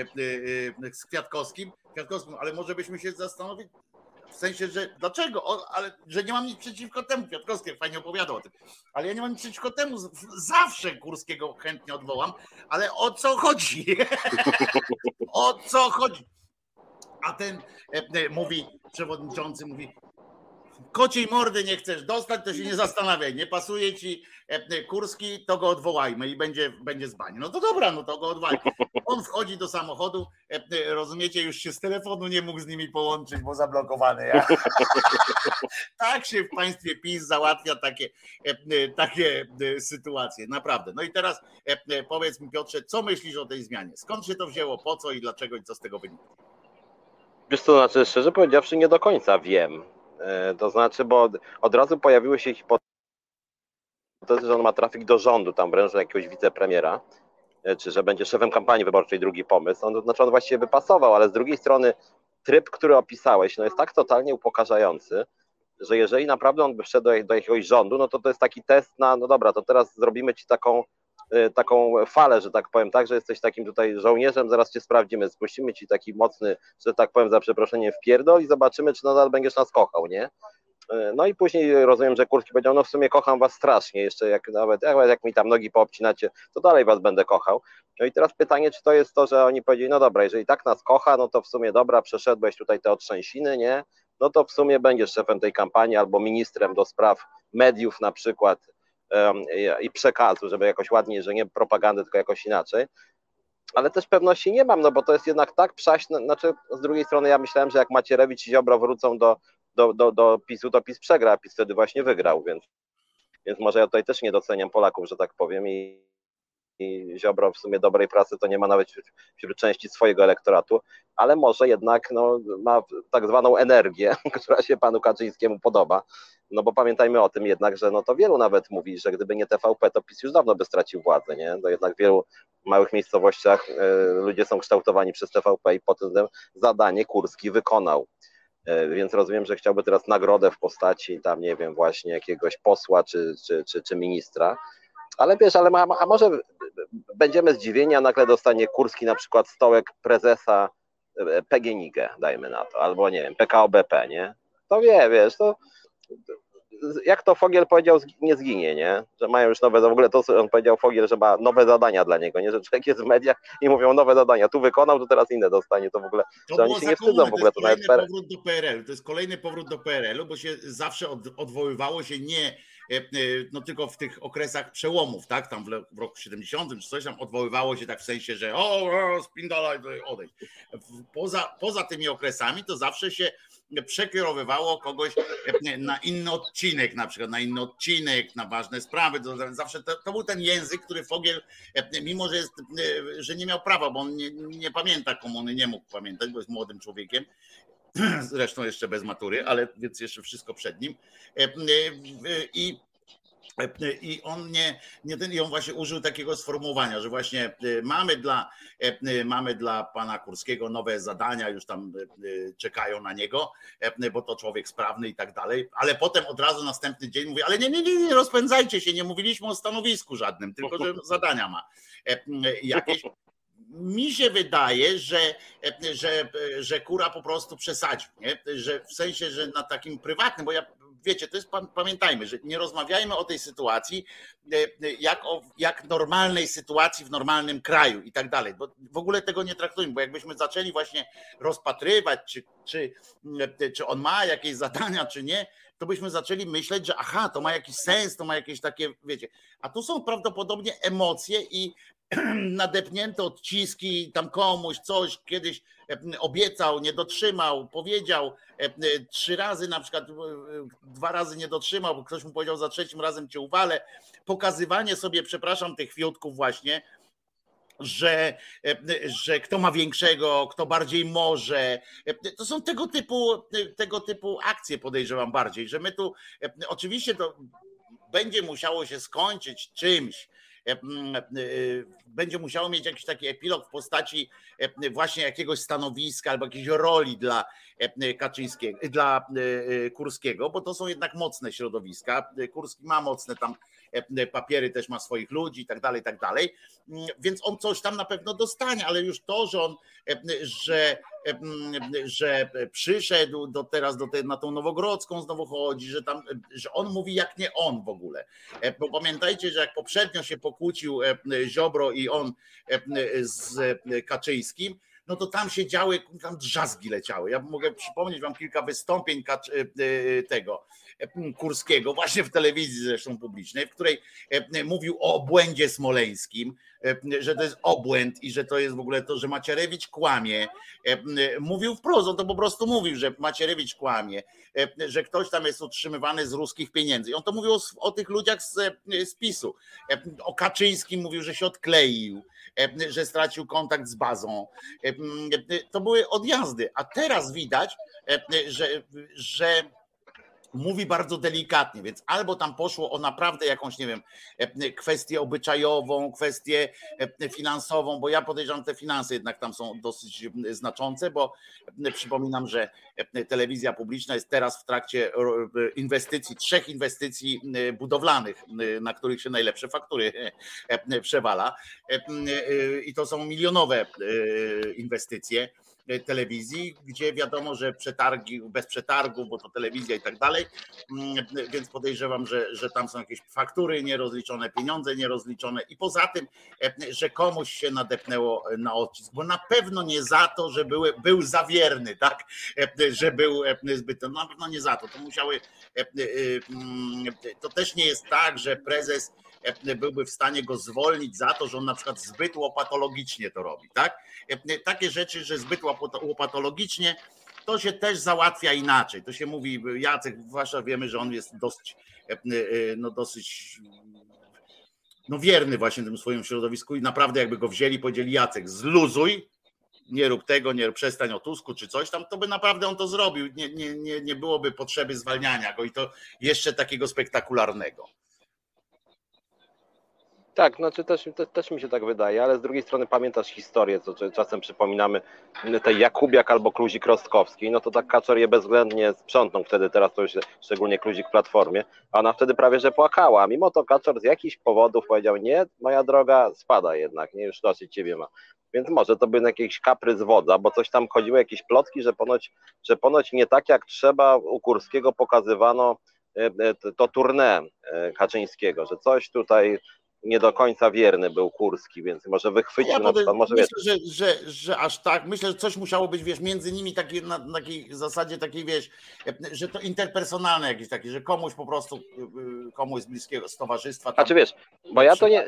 A: z Kwiatkowskim, Kwiatkowskim, ale może byśmy się zastanowili, w sensie, że dlaczego? O, ale że nie mam nic przeciwko temu. Kwiatkowski fajnie opowiadał o tym. Ale ja nie mam nic przeciwko temu. Zawsze Kurskiego chętnie odwołam, ale o co chodzi? o co chodzi? A ten e, e, mówi, przewodniczący mówi, kociej mordy nie chcesz dostać, to się nie zastanawiaj. Nie pasuje ci Kurski, to go odwołajmy i będzie, będzie z bani. No to dobra, no to go odwołaj. On wchodzi do samochodu, rozumiecie, już się z telefonu nie mógł z nimi połączyć, bo zablokowany. Ja. tak się w państwie PiS załatwia takie, takie sytuacje, naprawdę. No i teraz powiedz mi Piotrze, co myślisz o tej zmianie? Skąd się to wzięło, po co i dlaczego i co z tego wynika?
C: Wiesz co, znaczy szczerze powiedziawszy nie do końca wiem E, to znaczy, bo od razu pojawiły się hipotezy, że on ma trafik do rządu, tam wręcz do jakiegoś wicepremiera, e, czy że będzie szefem kampanii wyborczej, drugi pomysł. On, znaczy on właściwie ale z drugiej strony tryb, który opisałeś, no jest tak totalnie upokarzający, że jeżeli naprawdę on by wszedł do, do jakiegoś rządu, no to to jest taki test na, no dobra, to teraz zrobimy ci taką Y, taką falę, że tak powiem, tak, że jesteś takim tutaj żołnierzem, zaraz cię sprawdzimy, spuścimy ci taki mocny, że tak powiem, za przeproszeniem wpierdol i zobaczymy, czy nadal będziesz nas kochał, nie? Y, no i później rozumiem, że Kurski powiedział, no w sumie kocham was strasznie, jeszcze jak nawet jak, jak mi tam nogi poobcinacie, to dalej was będę kochał. No i teraz pytanie, czy to jest to, że oni powiedzieli, no dobra, jeżeli tak nas kocha, no to w sumie dobra, przeszedłeś tutaj te otrzęsiny, nie? No to w sumie będziesz szefem tej kampanii albo ministrem do spraw mediów na przykład, i przekazu, żeby jakoś ładniej, że nie propagandę, tylko jakoś inaczej. Ale też pewności nie mam, no bo to jest jednak tak przaśne, znaczy z drugiej strony ja myślałem, że jak Macierewicz i Ziobro wrócą do, do, do, do PiSu, to PiS przegra, a PiS wtedy właśnie wygrał, więc, więc może ja tutaj też nie doceniam Polaków, że tak powiem i, i Ziobro w sumie dobrej pracy to nie ma nawet wśród części swojego elektoratu, ale może jednak no, ma tak zwaną energię, która się panu Kaczyńskiemu podoba. No bo pamiętajmy o tym jednak, że no to wielu nawet mówi, że gdyby nie TVP, to PiS już dawno by stracił władzę, nie? To jednak w wielu małych miejscowościach y, ludzie są kształtowani przez TVP i pod tym zadanie Kurski wykonał. Y, więc rozumiem, że chciałby teraz nagrodę w postaci tam, nie wiem, właśnie jakiegoś posła czy, czy, czy, czy ministra. Ale wiesz, ale ma, a może
B: będziemy zdziwieni, a nagle dostanie Kurski na przykład stołek prezesa e, PGNiG, dajmy na to, albo nie wiem, PKO BP, nie? To wie, wiesz, to jak to Fogiel powiedział, nie zginie, nie? Że mają już nowe, w ogóle to on powiedział Fogiel, że ma nowe zadania dla niego, nie? Że człowiek jest w mediach i mówią nowe zadania, tu wykonał, to teraz inne dostanie, to w ogóle,
A: To
B: że oni się nie wstydzą w ogóle,
A: to
B: to
A: jest kolejny powrót do PRL-u. To jest kolejny powrót do PRL-u, bo się zawsze od, odwoływało się nie e, e, no tylko w tych okresach przełomów, tak? Tam w, roku 70 czy coś tam odwoływało się tak w sensie, że o, o spindala odejdź. W- Poza, poza tymi okresami to zawsze się przekierowywało kogoś e, na inny odcinek, na przykład na inny odcinek, na ważne sprawy. Zawsze to, to był ten język, który Fogiel, e, mimo że jest, że nie miał prawa, bo on nie, nie pamięta komuny, nie mógł pamiętać, bo jest młodym człowiekiem, zresztą jeszcze bez matury, ale więc jeszcze wszystko przed nim. E, I i on nie, nie ten, i on właśnie użył takiego sformułowania, że właśnie e, mamy dla, e, mamy dla pana Kurskiego nowe zadania, już tam e, czekają na niego, bo to człowiek sprawny i tak dalej, ale potem od razu następny dzień mówi, ale nie, nie, nie, nie rozpędzajcie się, nie mówiliśmy o stanowisku żadnym, tylko że zadania ma jakieś. Mi się wydaje, że, że, że kura po prostu przesadził, nie? że w sensie, że na takim prywatnym, bo ja wiecie, to jest, pa- pamiętajmy, że nie rozmawiajmy o tej sytuacji e, e, jak o jak normalnej sytuacji w normalnym kraju i tak dalej, bo w ogóle tego nie traktujmy, bo jakbyśmy zaczęli właśnie rozpatrywać, czy, czy, e, czy on ma jakieś zadania, czy nie, to byśmy zaczęli myśleć, że aha, to ma jakiś sens, to ma jakieś takie, wiecie, a tu są prawdopodobnie emocje i nadepnięte odciski, tam komuś coś kiedyś e, obiecał, nie dotrzymał, powiedział e, e, trzy razy na przykład, dwa razy nie dotrzymał, bo ktoś mu powiedział za trzecim razem cię uwalę, pokazywanie sobie, przepraszam, tych fiutków właśnie, że, e, że kto ma większego, kto bardziej może. E, To są tego typu, tego typu akcje, podejrzewam bardziej, że my tu e, oczywiście to będzie musiało się skończyć czymś. e, e, Będzie musiało mieć jakiś taki epilog w postaci e, właśnie jakiegoś stanowiska albo jakiejś roli dla e, Kaczyńskiego, dla e, Kurskiego, bo to są jednak mocne środowiska. Kurski ma mocne tam e, papiery, też ma swoich ludzi i tak dalej, i tak dalej. Mm, Więc on coś tam na pewno dostanie, ale już to, że on, e, że, e, że przyszedł do teraz do tej, na tą Nowogrodzką znowu chodzi, że tam, że on mówi jak nie on w ogóle. E, Bo pamiętajcie, że jak poprzednio się pokłócił e, Ziobro i on e, z e, Kaczyńskim, no to tam się działy, tam drzazgi leciały. Ja mogę przypomnieć wam kilka wystąpień e, e, tego e, Kurskiego, właśnie w telewizji zresztą publicznej, w której e, mówił o obłędzie smoleńskim, e, że to jest obłęd i że to jest w ogóle to, że Macierewicz kłamie. E, Mówił wprost, on to po prostu mówił, że Macierewicz kłamie, e, że ktoś tam jest utrzymywany z ruskich pieniędzy. I on to mówił o, o tych ludziach z, e, z PiSu. E, O Kaczyńskim mówił, że się odkleił, e, że stracił kontakt z bazą. E, To były odjazdy, a teraz widać, e, że, że mówi bardzo delikatnie, więc albo tam poszło o naprawdę jakąś, nie wiem, e, kwestię obyczajową, kwestię e, finansową, bo ja podejrzewam, te finanse jednak tam są dosyć e, znaczące, bo e, przypominam, że e, telewizja publiczna jest teraz w trakcie e, inwestycji, trzech inwestycji e, budowlanych, e, na których się najlepsze faktury e, przewala E, e, i to są milionowe e, inwestycje telewizji, gdzie wiadomo, że przetargi bez przetargu, bo to telewizja i tak dalej, Mm, więc podejrzewam, że, że tam są jakieś faktury nierozliczone, pieniądze nierozliczone. I poza tym, e, że komuś się nadepnęło na odcisk, bo na pewno nie za to, że były, był zawierny, tak, E, że był e, zbyt, no, na pewno nie za to, to musiały, e, e, mm, to też nie jest tak, że prezes e, byłby w stanie go zwolnić za to, że on na przykład zbyt łopatologicznie to robi, tak? Takie rzeczy, że zbyt łopato- łopatologicznie, to się też załatwia inaczej. To się mówi, Jacek, zwłaszcza wiemy, że on jest dosyć, e, no dosyć no wierny właśnie tym swoim środowisku i naprawdę jakby go wzięli, powiedzieli Jacek, zluzuj, nie rób tego, nie przestań o Tusku czy coś tam, to by naprawdę on to zrobił. Nie, nie, nie, nie byłoby potrzeby zwalniania go i to jeszcze takiego spektakularnego.
C: Tak, znaczy też, te, też mi się tak wydaje, ale z drugiej strony pamiętasz historię, co czasem przypominamy tej Jakubiak albo Kluzik Rostkowski, no to tak Kaczor je bezwzględnie sprzątnął wtedy, teraz to już szczególnie Kluzik w Platformie, a ona wtedy prawie, że płakała, mimo to Kaczor z jakichś powodów powiedział, nie, moja droga spada jednak, nie, już dosyć ciebie ma. Więc może to był jakiś kaprys wodza, bo coś tam chodziło, jakieś plotki, że ponoć, że ponoć nie tak jak trzeba u Kurskiego pokazywano e, e, to tournée e, Kaczyńskiego, że coś tutaj nie do końca wierny był Kurski, więc może wychwycił ja na przykład. Może
A: myślę, że, że, że aż tak, myślę, że coś musiało być, wiesz, między nimi takie, na takiej zasadzie takiej, wiesz, że to interpersonalne jakieś takie, że komuś po prostu, y, y, komuś z bliskiego z towarzystwa.
C: Tam, A czy wiesz, bo ja to nie,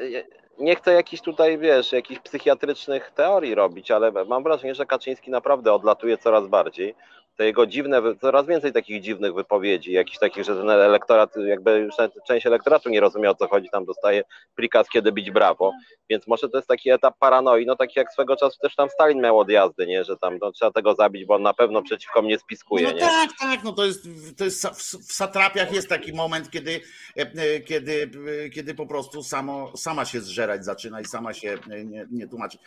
C: nie chcę jakichś tutaj, wiesz, jakichś psychiatrycznych teorii robić, ale mam wrażenie, że Kaczyński naprawdę odlatuje coraz bardziej te jego dziwne, coraz więcej takich dziwnych wypowiedzi, jakichś takich, że ten elektorat, jakby już część elektoratu nie rozumie o co chodzi, tam dostaje prikaz, kiedy bić brawo, więc może to jest taki etap paranoi, no taki jak swego czasu też tam Stalin miał odjazdy, nie, że tam no, trzeba tego zabić, bo on na pewno przeciwko mnie spiskuje, no
A: nie? tak, tak, no to jest, to jest w satrapiach jest taki moment, kiedy, e, e, kiedy, e, kiedy po prostu samo, sama się zżerać zaczyna i sama się nie, nie tłumaczy.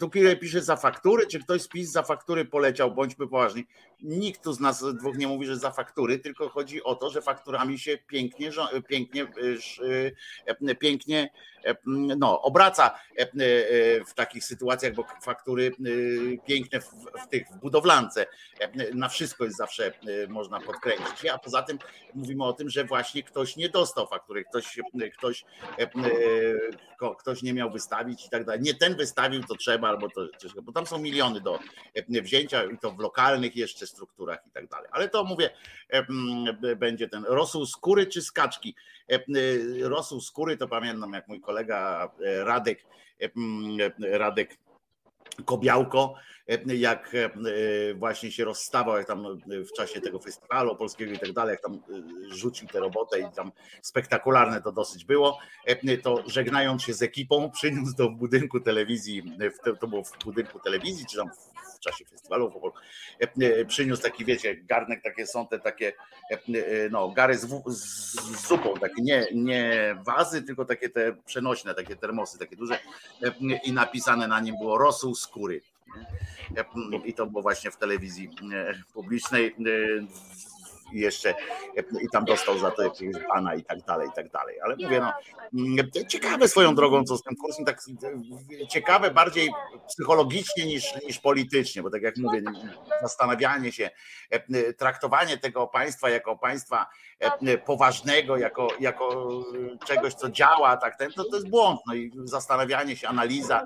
A: Tu pisze za faktury, czy ktoś z PiS za faktury poleciał, bądźmy poważni nikt tu z nas dwóch nie mówi, że za faktury, tylko chodzi o to, że fakturami się pięknie, pięknie, e, pięknie e, no, obraca e, w takich sytuacjach, bo faktury piękne w, w tych w budowlance na wszystko jest zawsze można podkręcić. A poza tym mówimy o tym, że właśnie ktoś nie dostał faktury, ktoś, ktoś, ktoś nie miał wystawić i tak dalej. Nie ten wystawił, to trzeba, albo to, bo tam są miliony do wzięcia i to w lokalnych jeszcze strukturach i tak dalej. Ale to mówię, będzie ten rosół skóry czy skaczki. Rosół skóry to pamiętam, jak mój kolega e, Radek, Radek Kobiałko, jak właśnie się rozstawał, jak tam w czasie tego festiwalu polskiego i tak dalej, jak tam e, rzucił tę robotę i tam spektakularne to dosyć było, to żegnając się z ekipą, przyniósł do budynku telewizji, to było w budynku telewizji, czy tam w czasie festiwalu przyniósł taki, wiecie, garnek, takie są te takie, no, gary z, z zupą, takie nie, nie wazy, tylko takie te przenośne, takie termosy, takie duże i napisane na nim było rosół skóry. I to było właśnie w telewizji publicznej i jeszcze i tam dostał za to jakiegoś pana i tak dalej, i tak dalej. Ale mówię, no, mm, ciekawe swoją drogą, co z tym kursem, tak ciekawe bardziej psychologicznie niż, niż politycznie, bo tak jak mówię, zastanawianie się, traktowanie tego państwa jako państwa poważnego, jako, jako czegoś, co działa, tak, ten, to, to jest błąd. No i zastanawianie się, analiza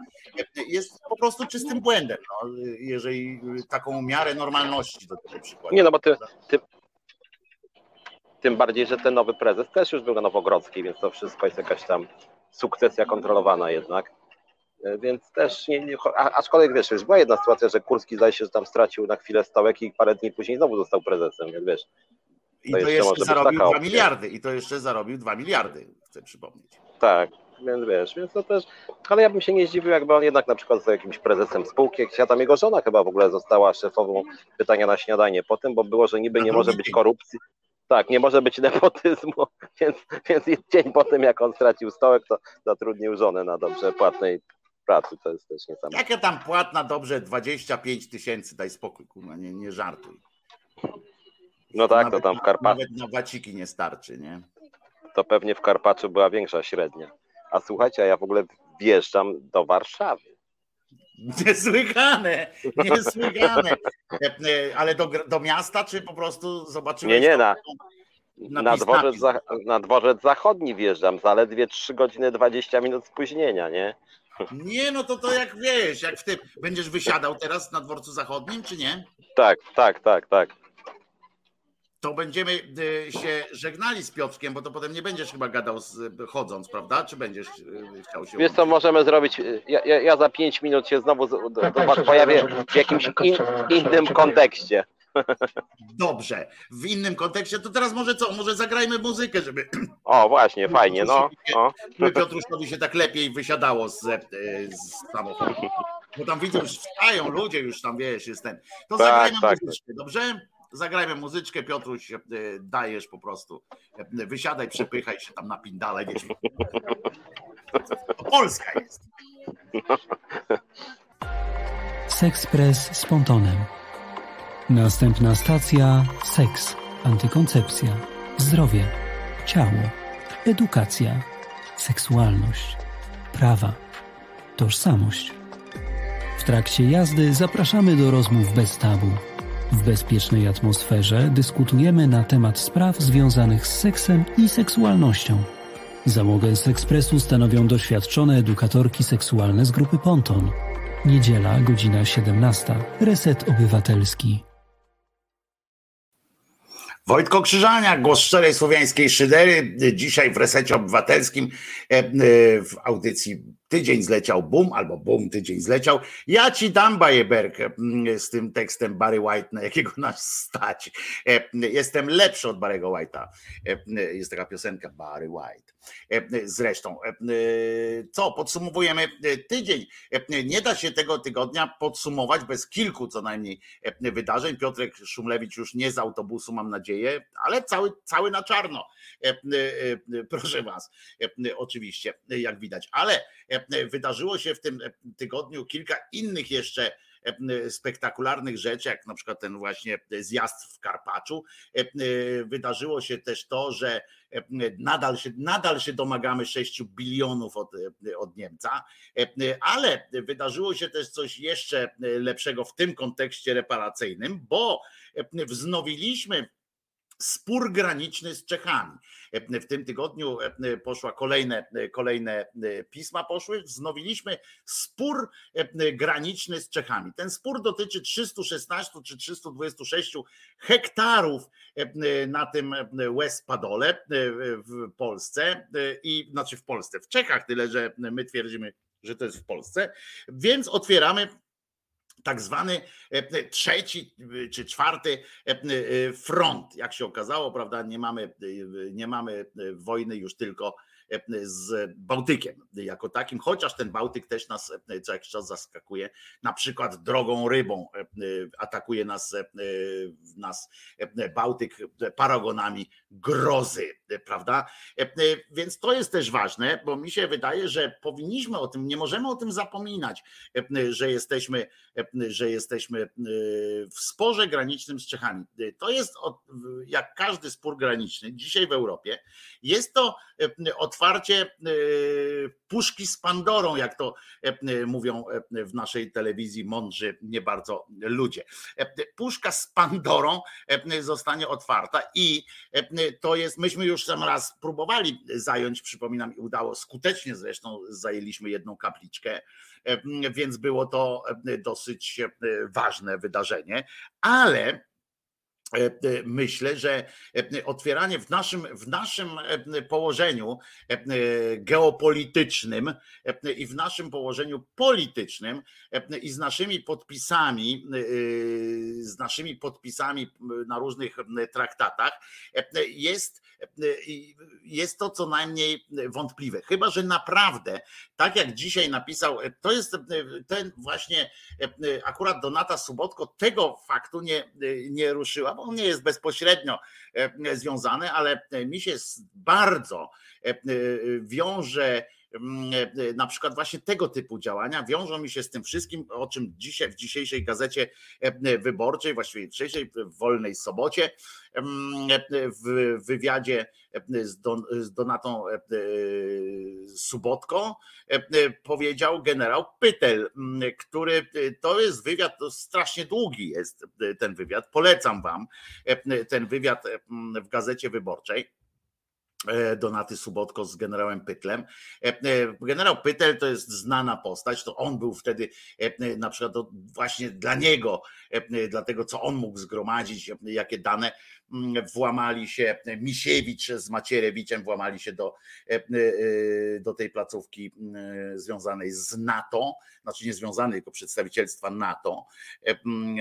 A: jest po prostu czystym błędem, no, jeżeli taką miarę normalności do tego przykładu.
C: Nie, no bo ty, ty tym bardziej, że ten nowy prezes też już był na Nowogrodzkiej, więc to wszystko jest jakaś tam sukcesja kontrolowana jednak. E, więc też, nie, nie, a, aczkolwiek wiesz, już była jedna sytuacja, że Kurski zdaje się, że tam stracił na chwilę stołek i parę dni później znowu został prezesem, więc wiesz.
A: I to, to jeszcze, jeszcze zarobił 2 miliardy, i to jeszcze zarobił 2 miliardy, chcę przypomnieć.
C: Tak, więc wiesz, więc to też, ale ja bym się nie zdziwił, jakby on jednak na przykład został jakimś prezesem spółki, jak tam jego żona chyba w ogóle została szefową pytania na śniadanie po tym, bo było, że niby nie może być korupcji, tak, nie może być nepotyzmu, więc, więc dzień po tym, jak on stracił stołek, to zatrudnił żonę na dobrze płatnej pracy. To jest też niesamowite.
A: Jakie tam płatna dobrze 25 tysięcy, daj spokój, kurwa, nie, nie żartuj.
C: No tak, to tam w Karpaczu.
A: Nawet na waciki nie starczy, nie?
C: To pewnie w Karpaczu była większa średnia. A słuchajcie, a ja w ogóle wjeżdżam do Warszawy.
A: Niesłychane, niesłychane. Ale do, do miasta, czy po prostu zobaczyłeś?
C: Nie, nie, na, na, dworzec, za, na dworzec zachodni wjeżdżam, zaledwie 3 godziny 20 minut spóźnienia, nie?
A: Nie, no to to jak wiesz, jak w tym, będziesz wysiadał teraz na dworcu zachodnim, czy nie?
C: Tak, tak, tak, tak
A: to będziemy y, się żegnali z Piotrkiem, bo to potem nie będziesz chyba gadał z, chodząc, prawda? Czy będziesz y, chciał się.
C: Wiesz co, możemy zrobić. Ja, ja, ja za pięć minut się znowu do, do Was pojawię w jakimś in, innym kontekście.
A: Dobrze, w innym kontekście, to teraz może co? Może zagrajmy muzykę, żeby.
C: O, właśnie, fajnie, no. no.
A: Piotruszkowi się tak lepiej wysiadało z, y, z samochodu. Bo tam widzę, już wstają ludzie, już tam wiesz, jest ten. To tak, zagrajmy tak. muzyczkę, dobrze? Zagrajmy muzyczkę, Piotruś, e, dajesz po prostu. E, wysiadaj, przepychaj się tam na pindale, wiesz. Polska jest.
D: Sexpress z pontonem. Następna stacja seks, antykoncepcja, zdrowie, ciało, edukacja, seksualność, prawa, tożsamość. W trakcie jazdy zapraszamy do rozmów bez tabu. W bezpiecznej atmosferze dyskutujemy na temat spraw związanych z seksem i seksualnością. Załogę z ekspresu stanowią doświadczone edukatorki seksualne z grupy Ponton. Niedziela, godzina 17. Reset Obywatelski.
A: Wojtko Krzyżaniak, głos szczerej słowiańskiej szydery. Dzisiaj w resecie obywatelskim e, e, w audycji tydzień zleciał bum, albo bum, tydzień zleciał. Ja ci dam bajeberkę mm, z tym tekstem Barry White, na jakiego nas stać. E, jestem lepszy od Barry'ego White'a. Jest taka piosenka Barry White. Zresztą, co podsumowujemy tydzień. Nie da się tego tygodnia podsumować bez kilku co najmniej wydarzeń. Piotrek Szumlewicz już nie z autobusu, mam nadzieję, ale cały, cały na czarno. Proszę was, oczywiście, jak widać. Ale wydarzyło się w tym tygodniu kilka innych jeszcze spektakularnych rzeczy, jak na przykład ten właśnie zjazd w Karpaczu. Wydarzyło się też to, że nadal się, nadal się domagamy 6 bilionów od, od Niemca, ale wydarzyło się też coś jeszcze lepszego w tym kontekście reparacyjnym, bo wznowiliśmy spór graniczny z Czechami. W tym tygodniu poszła kolejne, kolejne pisma poszły, wznowiliśmy spór graniczny z Czechami. Ten spór dotyczy 316 czy 326 hektarów na tym West Padole w Polsce i znaczy w Polsce, w Czechach, tyle że my twierdzimy, że to jest w Polsce, więc otwieramy tak zwany e, trzeci e, czy czwarty e, front. Jak się okazało, prawda, nie mamy, nie mamy wojny już tylko z Bałtykiem jako takim, chociaż ten Bałtyk też nas co jakiś czas zaskakuje, na przykład drogą rybą atakuje nas, nas Bałtyk paragonami grozy, prawda? Więc to jest też ważne, bo mi się wydaje, że powinniśmy o tym, nie możemy o tym zapominać, że jesteśmy, że jesteśmy w sporze granicznym z Czechami. To jest jak każdy spór graniczny dzisiaj w Europie, jest to otwarcie puszki z Pandorą, jak to mówią w naszej telewizji mądrzy nie bardzo ludzie. Puszka z Pandorą zostanie otwarta i to jest, myśmy już sam raz próbowali zająć, przypominam, i udało. Skutecznie zresztą zajęliśmy jedną kapliczkę, więc było to dosyć ważne wydarzenie, ale E, e, myślę, że e, otwieranie w naszym, w naszym położeniu geopolitycznym i w naszym położeniu politycznym i z naszymi podpisami, z naszymi podpisami na różnych traktatach jest, jest to co najmniej wątpliwe. Chyba, że naprawdę, tak jak dzisiaj napisał, to jest ten właśnie akurat Donata Subotko tego faktu nie, nie ruszyła, on nie jest bezpośrednio e, związany, ale mi się bardzo e, wiąże e, na przykład właśnie tego typu działania wiążą mi się z tym wszystkim, o czym dzisiaj w dzisiejszej gazecie wyborczej, właściwie dzisiejszej w wolnej sobocie, w wywiadzie z, Don, z Donatą Subotką powiedział generał Pytel, który to jest wywiad, to strasznie długi jest ten wywiad, polecam wam ten wywiad w gazecie wyborczej. E, Donaty Subotko z generałem Pytlem. E, e, generał Pytel to jest znana postać, to on był wtedy na przykład właśnie dla niego, dla tego co on mógł zgromadzić, jakie dane włamali się Misiewicz z Macierewiczem, włamali się do, do tej placówki mm, związanej z NATO, znaczy nie związanej, tylko przedstawicielstwa NATO, mm,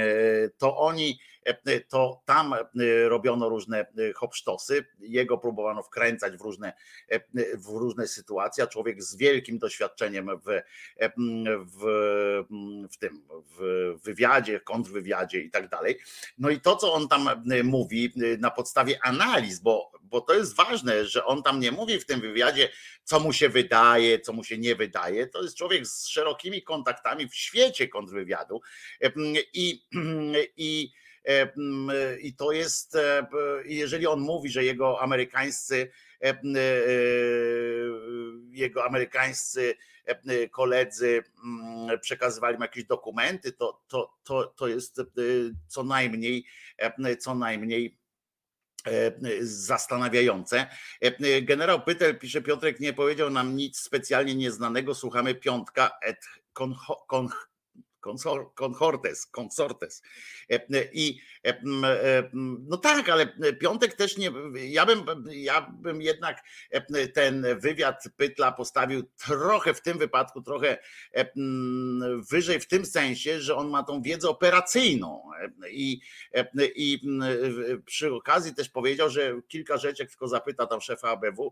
A: to oni E, to tam e, robiono różne e, hopsztosy, jego próbowano wkręcać w różne, w różne sytuacje, a człowiek z wielkim doświadczeniem w, w, w tym w wywiadzie, kontrwywiadzie i tak dalej. No i to, co on tam mówi na podstawie analiz, bo bo to jest ważne, że on tam nie mówi w tym wywiadzie, co mu się wydaje, co mu się nie wydaje. To jest człowiek z szerokimi kontaktami w świecie kontrwywiadu i, i i to jest, jeżeli on mówi, że jego amerykańscy, jego amerykańscy koledzy przekazywali mu jakieś dokumenty, to, to, to, to jest co najmniej, co najmniej zastanawiające. Generał Pytel, pisze Piotrek, nie powiedział nam nic specjalnie nieznanego. Słuchamy piątka et Consortes, Consortes. I no tak, ale piątek też nie. Ja bym, ja bym jednak ten wywiad Pytla postawił trochę w tym wypadku, trochę wyżej w tym sensie, że on ma tą wiedzę operacyjną. I, i przy okazji też powiedział, że kilka rzeczy, jak tylko zapyta tam szefa ABW,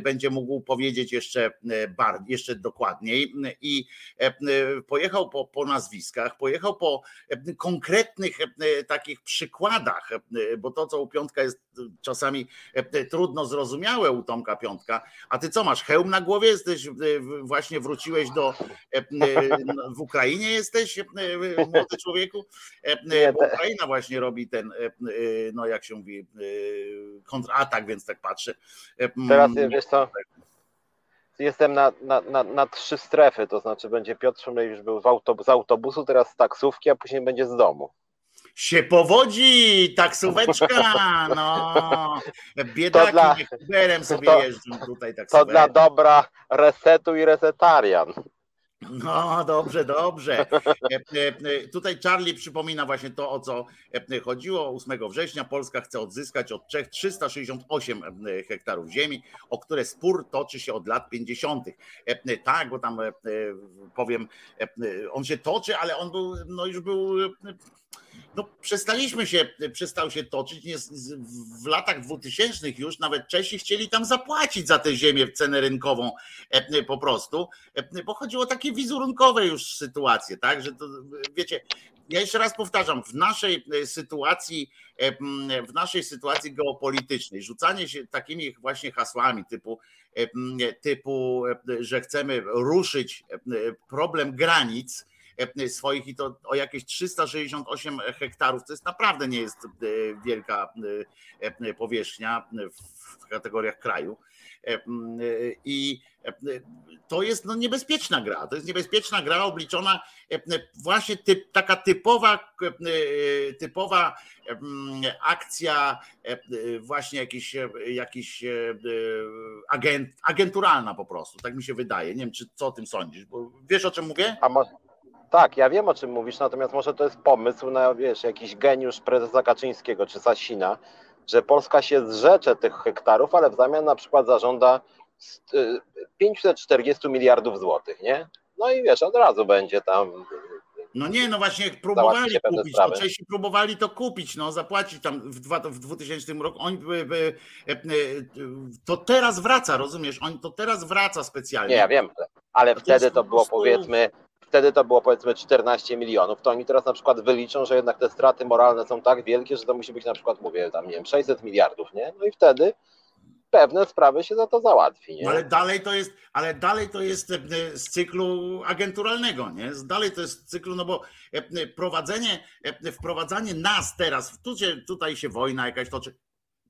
A: będzie mógł powiedzieć jeszcze bardziej, jeszcze dokładniej. I pojechał po, po nazwiskach, pojechał po konkretnych takich przykładach, bo to, co u Piątka jest czasami trudno zrozumiałe u Tomka Piątka, a ty co masz, hełm na głowie jesteś, właśnie wróciłeś do, w Ukrainie jesteś, młody człowieku? Bo Ukraina właśnie robi ten, no jak się mówi, kontratak, więc tak patrzę.
B: Teraz wiesz co, jestem na, na, na, na, trzy strefy, to znaczy będzie Piotr już był autobus, z autobusu, teraz z taksówki, a później będzie z domu.
A: Się powodzi, taksóweczka, no. Biedaki dla, sobie to, jeżdżą tutaj
B: taksóweczką. To dla dobra resetu i resetarian.
A: No dobrze, dobrze. E, e, tutaj Charlie przypomina właśnie to, o co e, chodziło. 8 września Polska chce odzyskać od Czech 368 hektarów ziemi, o które spór toczy się od lat 50. Tak, bo tam powiem, on się toczy, ale on był, no już był no, przestaliśmy się, przestał się toczyć. W latach dwutysięcznych już nawet Czesi chcieli tam zapłacić za tę ziemię cenę rynkową e, po prostu, e, bo chodziło o takie wizerunkowe już sytuacje, tak, że to, wiecie, ja jeszcze raz powtarzam, w naszej e, sytuacji, w naszej sytuacji geopolitycznej, rzucanie się takimi właśnie hasłami typu, typu że chcemy ruszyć problem granic, E, swoich i to o jakieś 368 hektarów. To jest naprawdę nie jest e, wielka e, powierzchnia w kategoriach kraju. I to jest no, niebezpieczna gra. To jest niebezpieczna gra obliczona właśnie typ, taka typowa, typowa akcja, właśnie jakiś, jakiś agent, agenturalna po prostu. Tak mi się wydaje. Nie wiem, czy co o tym sądzisz, bo wiesz o czym mówię?
B: A, mo- tak, ja wiem o czym mówisz, natomiast może to jest pomysł na, wiesz, jakiś geniusz prezesa Kaczyńskiego czy Sasina, że Polska się zrzecze tych hektarów, ale w zamian na przykład zażąda 540 y, miliardów złotych, nie? No i wiesz, od razu będzie tam
A: no nie, no właśnie próbowali kupić, to Czesi próbowali to kupić, no zapłacić tam w, dwa, w 2000 roku. Oni, e, e, to teraz wraca, rozumiesz? On to teraz wraca specjalnie.
B: Nie, ja wiem, ale wtedy to było powiedzmy wtedy to było powiedzmy 14 milionów, to oni teraz na przykład wyliczą, że jednak te straty moralne są tak wielkie, że to musi być na przykład, mówię, tam nie wiem, 600 miliardów, nie? No i wtedy pewne sprawy się za to załatwi. Nie?
A: Ale dalej to jest, ale dalej to jest e, z cyklu agenturalnego, nie? Dalej to jest z cyklu, no bo e, prowadzenie, e, wprowadzanie nas teraz, tu się, tutaj się wojna jakaś toczy.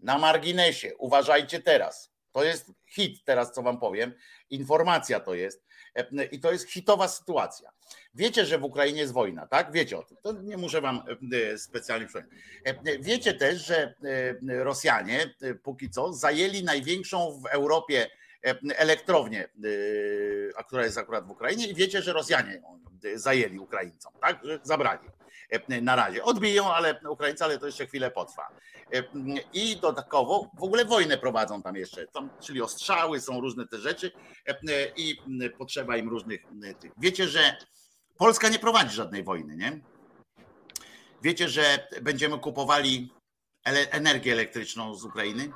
A: Na marginesie, uważajcie teraz. To jest hit teraz, co wam powiem. Informacja to jest i to jest hitowa sytuacja. Wiecie, że w Ukrainie jest wojna, tak? Wiecie o tym. To nie muszę wam e, specjalnie przypomnieć. E, wiecie też, że e, Rosjanie póki co zajęli największą w Europie elektrownię, która jest akurat w Ukrainie i wiecie, że Rosjanie zajęli Ukraińcom, tak? Zabrali na razie. Odbiją, ale Ukraińcy, ale to jeszcze chwilę potrwa. I dodatkowo w ogóle wojnę prowadzą tam jeszcze, tam, czyli ostrzały, są różne te rzeczy i potrzeba im różnych tych. Wiecie, że Polska nie prowadzi żadnej wojny, nie? Wiecie, że będziemy kupowali energię elektryczną z Ukrainy?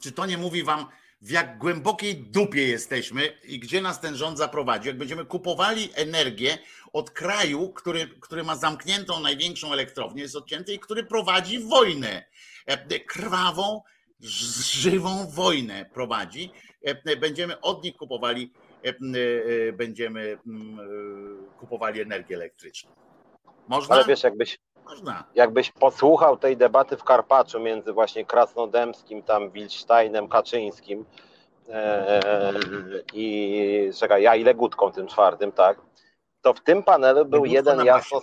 A: Czy to nie mówi wam, w jak głębokiej dupie jesteśmy i gdzie nas ten rząd zaprowadził? Jak będziemy kupowali energię od kraju, który, który ma zamkniętą największą elektrownię, jest odcięty i który prowadzi wojnę. krwawą, żywą wojnę prowadzi. Będziemy od nich kupowali, będziemy mm, kupowali energię elektryczną. Można?
C: Ale wiesz, jakbyś, można. Jakbyś posłuchał tej debaty w Karpaczu między właśnie Krasnodębskim, tam Wilsteinem, Kaczyńskim e, i czekaj, ja i Legutką tym czwartym, tak, to w tym panelu był jeden jasno,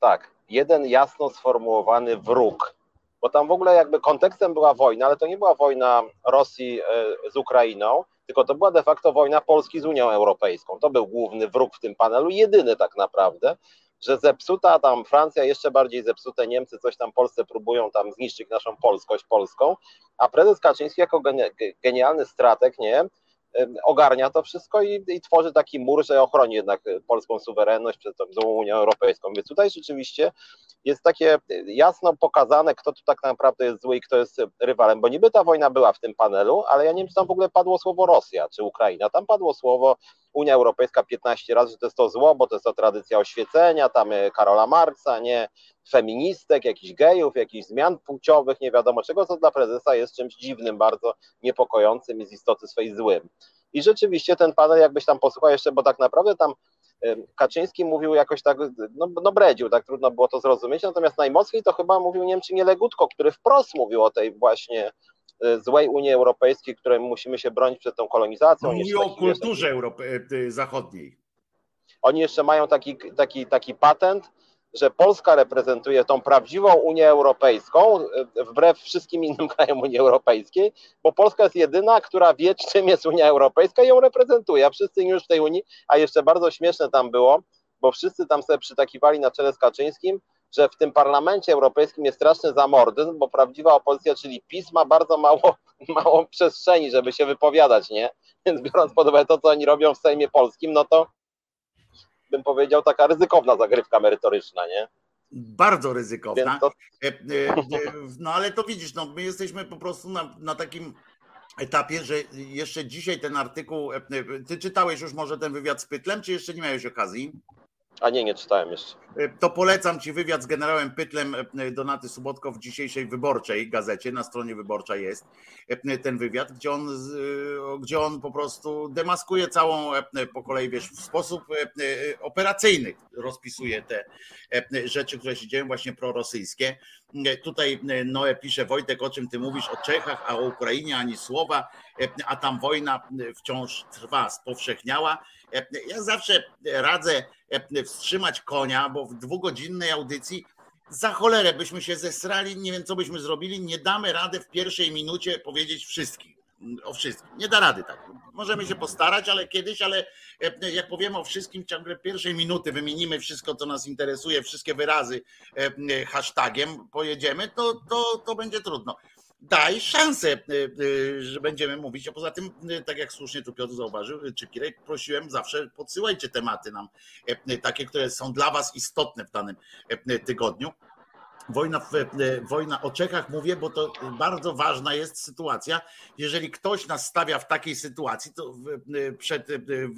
C: tak, jeden jasno sformułowany wróg, bo tam w ogóle jakby kontekstem była wojna, ale to nie była wojna Rosji e, z Ukrainą, tylko to była de facto wojna Polski z Unią Europejską. To był główny wróg w tym panelu, jedyny tak naprawdę że zepsuta tam Francja, jeszcze bardziej zepsute Niemcy coś tam Polsce próbują tam zniszczyć naszą polskość polską, a prezes Kaczyński jako genialny strateg, nie, ogarnia to wszystko i, i, tworzy taki mur, że ochroni jednak polską suwerenność przed tą Unią Europejską. Więc tutaj rzeczywiście jest takie jasno pokazane, kto tu tak naprawdę jest zły i kto jest rywalem, bo niby ta wojna była w tym panelu, ale ja nie wiem, czy tam w ogóle padło słowo Rosja czy Ukraina. Tam padło słowo Unia Europejska 15 razy, że to jest to zło, bo to jest to tradycja oświecenia, tam e, Karola Marksa, nie feministek, jakichś gejów, jakichś zmian płciowych, nie wiadomo czego, co dla prezesa jest czymś dziwnym, bardzo niepokojącym i z istoty swej złym. I rzeczywiście ten panel, jakbyś tam posłuchał jeszcze, bo tak naprawdę tam Kaczyński mówił jakoś tak, no, no bredził, tak trudno było to zrozumieć, natomiast najmocniej to chyba mówił nie wiem czy nie Legutko, który wprost mówił o tej właśnie złej Unii Europejskiej, której musimy się bronić przed tą kolonizacją.
A: Mówił o kulturze Europy, e, zachodniej.
C: Oni jeszcze mają taki, taki, taki patent, że Polska reprezentuje tą prawdziwą Unię Europejską, e, wbrew wszystkim innym krajom Unii Europejskiej, bo Polska jest jedyna, która wie, czym jest Unia Europejska i ją reprezentuje, a wszyscy już w tej Unii, a jeszcze bardzo śmieszne tam było, bo wszyscy tam sobie przytakiwali na czele z Kaczyńskim, że w tym parlamencie europejskim jest straszny zamordyzm, bo prawdziwa opozycja, czyli PiS, ma bardzo mało, mało przestrzeni, żeby się wypowiadać, nie? Więc biorąc pod uwagę to, co oni robią w Sejmie Polskim, no to bym powiedział, taka ryzykowna zagrywka merytoryczna, nie?
A: Bardzo ryzykowna. To... E, e, e, no ale to widzisz, no, my jesteśmy po prostu na, na takim etapie, że jeszcze dzisiaj ten artykuł, ty czytałeś już może ten wywiad z Pytlem, czy jeszcze nie miałeś okazji?
C: A nie, nie czytałem jeszcze.
A: E, to polecam Ci wywiad z generałem Pytlem e, Donaty Subotko w dzisiejszej wyborczej gazecie, na stronie wyborcza jest e, ten wywiad, gdzie on, gdzie on po prostu demaskuje całą po kolei, wiesz, w sposób operacyjny rozpisuje te rzeczy, które się dzieją właśnie prorosyjskie. Tutaj Noe pisze, Wojtek, o czym Ty mówisz, o Czechach, a o Ukrainie ani słowa, a tam wojna wciąż trwa, spowszechniała ja zawsze radzę wstrzymać konia, bo w dwugodzinnej audycji za cholerę byśmy się zesrali, nie wiem co byśmy zrobili, nie damy rady w pierwszej minucie powiedzieć wszystkich. O wszystkim. Nie da rady tak. Możemy się postarać, ale kiedyś, ale jak powiemy o wszystkim, ciągle pierwszej minuty wymienimy wszystko, co nas interesuje, wszystkie wyrazy hashtagiem, pojedziemy, to, to, to będzie trudno daj szansę, że będziemy mówić. A poza tym, tak jak słusznie tu Piotr zauważył, czy Kirek, prosiłem zawsze podsyłajcie tematy nam, takie, które są dla Was istotne w danym tygodniu. Wojna, w, wojna o Czechach mówię, bo to bardzo ważna jest sytuacja. Jeżeli ktoś nas stawia w takiej sytuacji, to przed, w,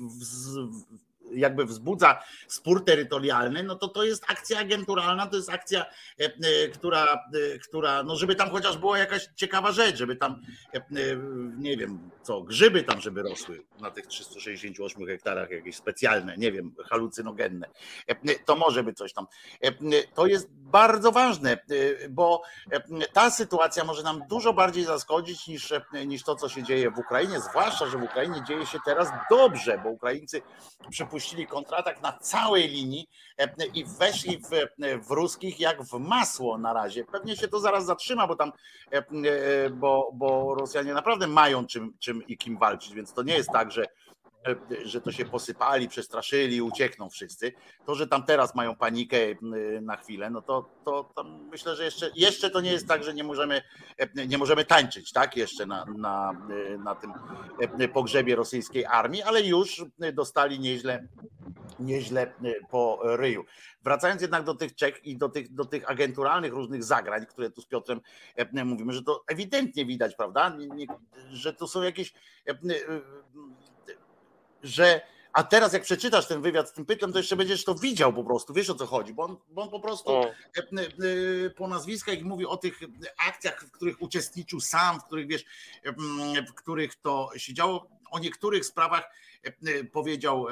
A: jakby wzbudza spór terytorialny, no to to jest akcja agenturalna, to jest akcja, e, e, która, e, która no żeby tam chociaż była jakaś ciekawa rzecz, żeby tam, nie wiem co, grzyby tam, żeby rosły na tych 368 hektarach, jakieś specjalne, nie wiem, halucynogenne, to może by coś tam. To jest bardzo ważne, bo ta sytuacja może nam dużo bardziej zaskoczyć niż, niż to, co się dzieje w Ukrainie, zwłaszcza, że w Ukrainie dzieje się teraz dobrze, bo Ukraińcy przypuszczają, wypuścili kontratak na całej linii e, i weszli w, w ruskich jak w masło na razie. Pewnie się to zaraz zatrzyma, bo tam, e, e, bo, bo Rosjanie naprawdę mają czym, czym i kim walczyć, więc to nie jest tak, że że to się posypali, przestraszyli, uciekną wszyscy. To, że tam teraz mają panikę na chwilę, no to, to, to, myślę, że jeszcze, jeszcze to nie jest tak, że nie możemy, nie możemy tańczyć, tak, jeszcze na, na, na tym pogrzebie rosyjskiej armii, ale już dostali nieźle, nieźle po ryju. Wracając jednak do tych Czech i do tych, do tych agenturalnych różnych zagrań, które tu z Piotrem mówimy, że to ewidentnie widać, prawda, że to są jakieś że a teraz jak przeczytasz ten wywiad z tym pytlem, to jeszcze będziesz to widział po prostu, wiesz o co chodzi, bo on, bo on po prostu e, e, po nazwiskach mówi o tych akcjach, w których uczestniczył sam, w których wiesz, w których to się działo, o niektórych sprawach powiedział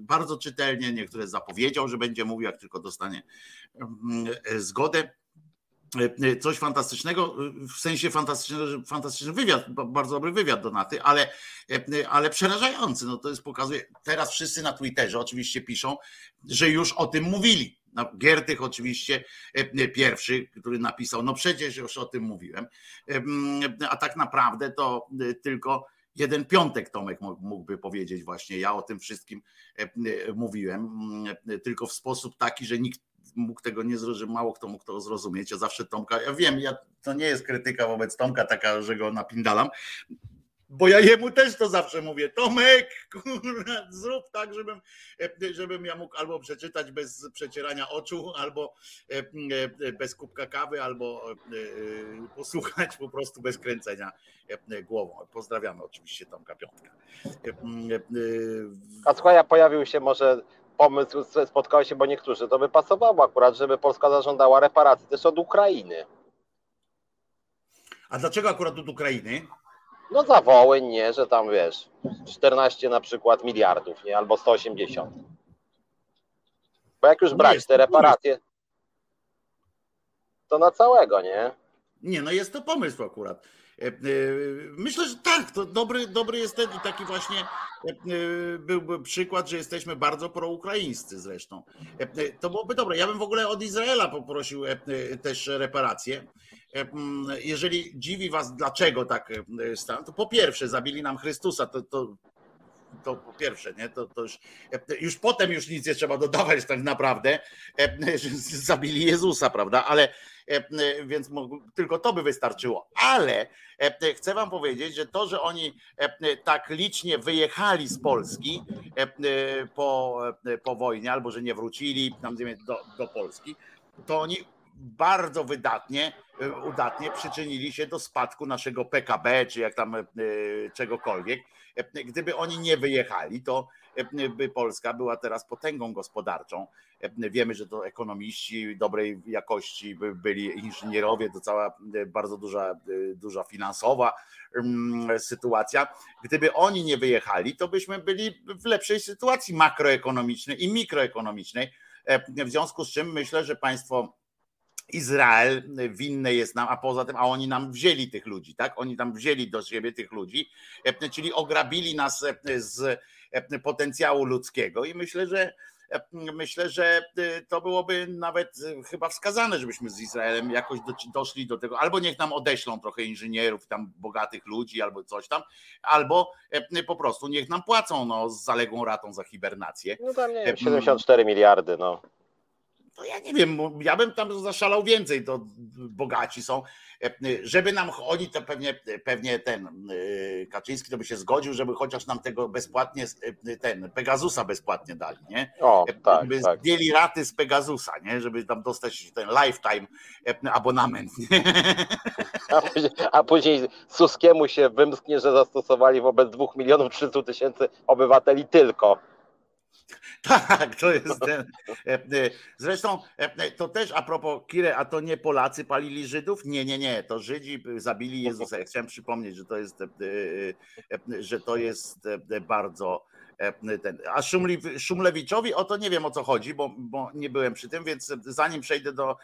A: bardzo czytelnie, niektóre zapowiedział, że będzie mówił, jak tylko dostanie zgodę. E, e, coś fantastycznego, w sensie fantastycznego, fantastyczny wywiad, bardzo dobry wywiad Donaty, ale, ale przerażający. No to jest pokazuje, teraz wszyscy na Twitterze oczywiście piszą, że już o tym mówili. No, Giertych oczywiście pierwszy, który napisał, no przecież już o tym mówiłem, a tak naprawdę to tylko jeden piątek Tomek mógłby powiedzieć właśnie, ja o tym wszystkim mówiłem, tylko w sposób taki, że nikt mógł tego nie zrozumieć, mało kto mógł to zrozumieć. Ja zawsze Tomka, ja wiem, ja, to nie jest krytyka wobec Tomka taka, że go napindalam, bo ja jemu też to zawsze mówię, Tomek, kurwa, zrób tak, żebym, żebym ja mógł albo przeczytać bez przecierania oczu, albo bez kubka kawy, albo posłuchać po prostu bez kręcenia głową. Pozdrawiamy oczywiście Tomka Piątka.
B: A słuchaj, pojawił się może pomysł spotkał się, bo niektórzy to by pasowało akurat, żeby Polska zażądała reparacji też od Ukrainy.
A: A dlaczego akurat od Ukrainy?
B: No za Wołyń, nie, że tam wiesz, 14 na przykład miliardów, nie, albo 180. Bo jak już brać te reparacje, to na całego, nie?
A: Nie, no jest to pomysł akurat. E, e, myślę, że tak, to dobry, dobry jest ten taki właśnie e, byłby przykład, że jesteśmy bardzo proukraińscy zresztą. To byłoby dobre. Ja bym w ogóle od Izraela poprosił też reparacje. Jeżeli dziwi was, dlaczego tak stan, to po pierwsze zabili nam Chrystusa, to, to to po pierwsze, nie? To, to już, już potem już nic nie trzeba dodawać tak naprawdę, że zabili Jezusa, prawda? Ale więc tylko to by wystarczyło. Ale chcę wam powiedzieć, że to, że oni tak licznie wyjechali z Polski po, po wojnie, albo że nie wrócili tam do, do Polski, to oni bardzo wydatnie, udatnie przyczynili się do spadku naszego PKB, czy jak tam czegokolwiek. Gdyby oni nie wyjechali, to by Polska była teraz potęgą gospodarczą. Wiemy, że to ekonomiści dobrej jakości byli inżynierowie, to cała bardzo duża, duża finansowa sytuacja. Gdyby oni nie wyjechali, to byśmy byli w lepszej sytuacji makroekonomicznej i mikroekonomicznej. W związku z czym myślę, że państwo Izrael winne jest nam, a poza tym, a oni nam wzięli tych ludzi, tak? Oni tam wzięli do siebie tych ludzi, czyli ograbili nas z potencjału ludzkiego i myślę, że myślę, że to byłoby nawet chyba wskazane, żebyśmy z Izraelem jakoś doszli do tego, albo niech nam odeślą trochę inżynierów, tam bogatych ludzi, albo coś tam, albo po prostu niech nam płacą no, z zaległą ratą za hibernację.
B: No tam nie wiem, 74 miliardy, no
A: to ja nie wiem, ja bym tam zaszalał więcej, to bogaci są, żeby nam, oni to pewnie, pewnie ten y, Kaczyński to by się zgodził, żeby chociaż nam tego bezpłatnie, y, ten Pegasusa bezpłatnie dali, nie?
B: O, tak,
A: żeby
B: tak.
A: zdjęli raty z Pegasusa, nie? Żeby tam dostać ten lifetime abonament.
B: A później, a później Suskiemu się wymsknie, że zastosowali wobec 2 milionów 300 tysięcy obywateli tylko
A: Tak, to jest ten. E, e, zresztą e, to też a propos Kire, a to nie Polacy palili Żydów? Nie, nie, nie. To Żydzi zabili Jezusa. Ja chciałem przypomnieć, że to jest, że to jest bardzo ten. A Szumlewiczowi o to nie wiem o co chodzi, bo, bo nie byłem przy tym, więc zanim przejdę do,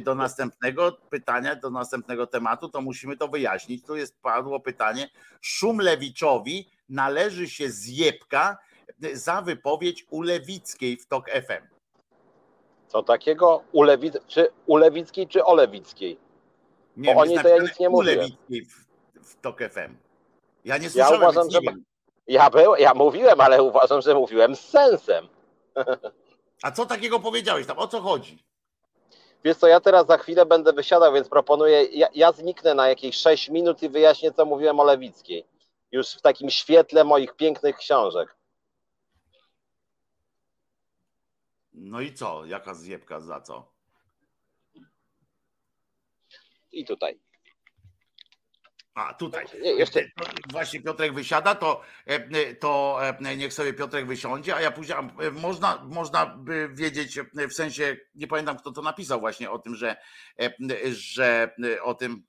A: do następnego pytania, do następnego tematu, to musimy to wyjaśnić. Tu jest padło pytanie. Szumlewiczowi należy się zjebka za wypowiedź Ulewickiej w TOK FM.
B: Co takiego? Ulewic, czy Ulewickiej, czy Olewickiej?
A: Nie, Bo o niej to ja nic nie mówię. Ulewickiej w, w TOK FM. Ja nie słyszałem, ja uważam, że
B: ja, był, ja mówiłem, ale uważam, że mówiłem z sensem.
A: A co takiego powiedziałeś tam? O co chodzi?
B: Wiesz co, ja teraz za chwilę będę wysiadał, więc proponuję, ja, ja zniknę na jakieś 6 minut i wyjaśnię, co mówiłem o Lewickiej. Już w takim świetle moich pięknych książek.
A: No i co? Jaka zjebka za co?
B: I tutaj.
A: A tutaj. Nie, jeszcze... Właśnie Piotrek wysiada, to, to niech sobie Piotrek wysiądzie, a ja później można, można by wiedzieć, w sensie, nie pamiętam kto to napisał właśnie o tym, że, że o tym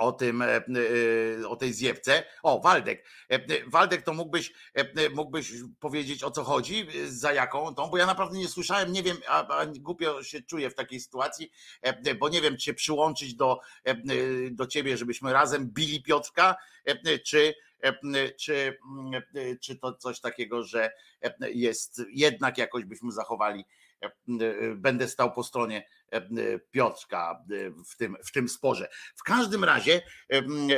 A: o tym, e, e, o tej zjewce. O, Waldek. E, Waldek, to mógłbyś, mógłbyś powiedzieć o co chodzi, za jaką tą, bo ja naprawdę nie słyszałem, nie wiem, a, a głupio się czuję w takiej sytuacji, bo nie wiem, czy się przyłączyć do, do ciebie, żebyśmy razem bili Piotrka, czy, czy, czy to coś takiego, że jest jednak jakoś byśmy zachowali będę stał po stronie Piotrka w tym, w tym sporze. W każdym razie,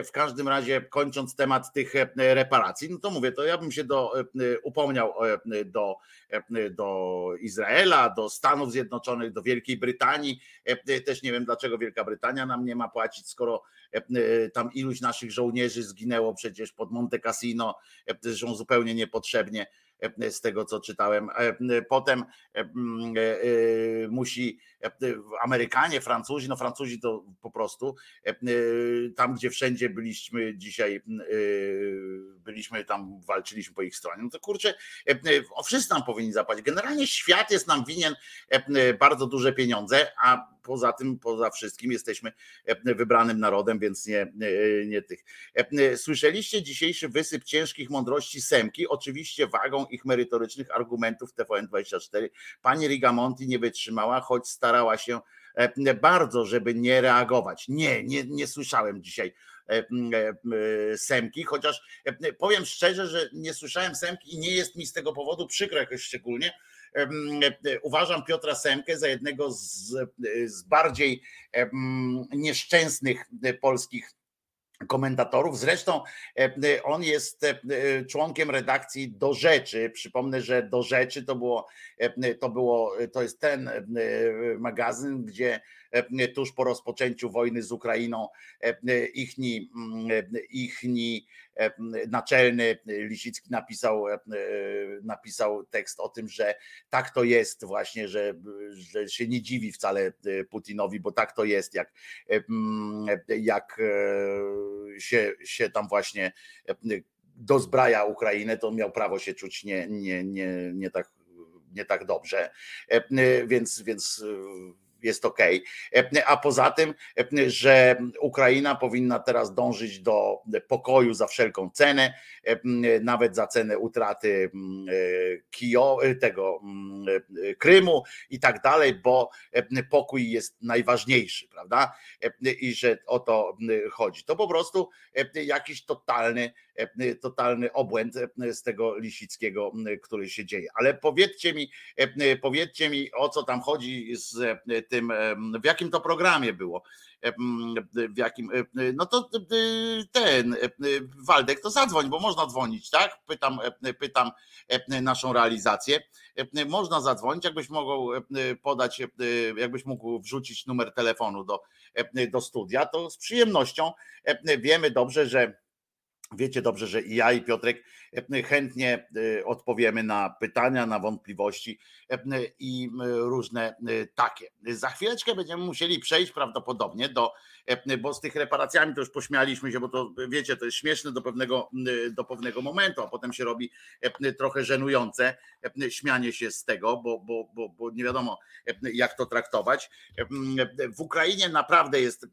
A: w każdym razie, kończąc temat tych reparacji, no to mówię, to ja bym się do, upomniał do, do Izraela, do Stanów Zjednoczonych, do Wielkiej Brytanii. Też nie wiem, dlaczego Wielka Brytania nam nie ma płacić, skoro tam iluś naszych żołnierzy zginęło przecież pod Monte Cassino, zresztą zupełnie niepotrzebnie z tego co czytałem. Potem musi Amerykanie, Francuzi, no Francuzi to po prostu tam, gdzie wszędzie byliśmy dzisiaj, byliśmy tam, walczyliśmy po ich stronie, no to kurczę, o wszyscy nam powinni zapłacić. Generalnie świat jest nam winien bardzo duże pieniądze, a poza tym, poza wszystkim jesteśmy wybranym narodem, więc nie, nie tych. Słyszeliście dzisiejszy wysyp ciężkich mądrości Semki, oczywiście wagą ich merytorycznych argumentów TVN24. Pani Rigamonti nie wytrzymała, choć starała się bardzo, żeby nie reagować. Nie, nie, nie słyszałem dzisiaj Semki, chociaż powiem szczerze, że nie słyszałem Semki i nie jest mi z tego powodu przykro jakoś szczególnie, uważam Piotra Semkę za jednego z, z bardziej nieszczęsnych polskich komentatorów. Zresztą on jest członkiem redakcji Do Rzeczy. Przypomnę, że Do Rzeczy to było, to było, to jest ten magazyn, gdzie tuż po rozpoczęciu wojny z Ukrainą ichni, ichni naczelny Lisicki napisał, napisał tekst o tym, że tak to jest właśnie, że, że się nie dziwi wcale Putinowi, bo tak to jest, jak, jak się, się tam właśnie dozbraja Ukrainę, to miał prawo się czuć nie, nie, nie, nie tak nie tak dobrze. Więc, więc jest ok. A poza tym, że Ukraina powinna teraz dążyć do pokoju za wszelką cenę, nawet za cenę utraty Kijo, tego Krymu i tak dalej, bo pokój jest najważniejszy, prawda? I że o to chodzi. To po prostu jakiś totalny E, totalny obłęd e, z tego Lisickiego, który się dzieje. Ale powiedzcie mi, e, powiedzcie mi, o co tam chodzi z tym, w jakim to programie było w jakim, no to ten Waldek, to zadzwoń, bo można dzwonić, tak? Pytam, pytam naszą realizację. Można zadzwonić, jakbyś mógł podać, jakbyś mógł wrzucić numer telefonu do, do studia, to z przyjemnością wiemy dobrze, że Wiecie dobrze, że i ja, i Piotrek chętnie e, odpowiemy na pytania, na wątpliwości e, i różne takie. Za chwileczkę będziemy musieli przejść prawdopodobnie do, bo z tych reparacjami to już pośmialiśmy się, bo to wiecie, to jest śmieszne do pewnego, do pewnego momentu, a potem się robi trochę żenujące śmianie się z tego, bo, bo, bo, bo nie wiadomo jak to traktować. W Ukrainie naprawdę jest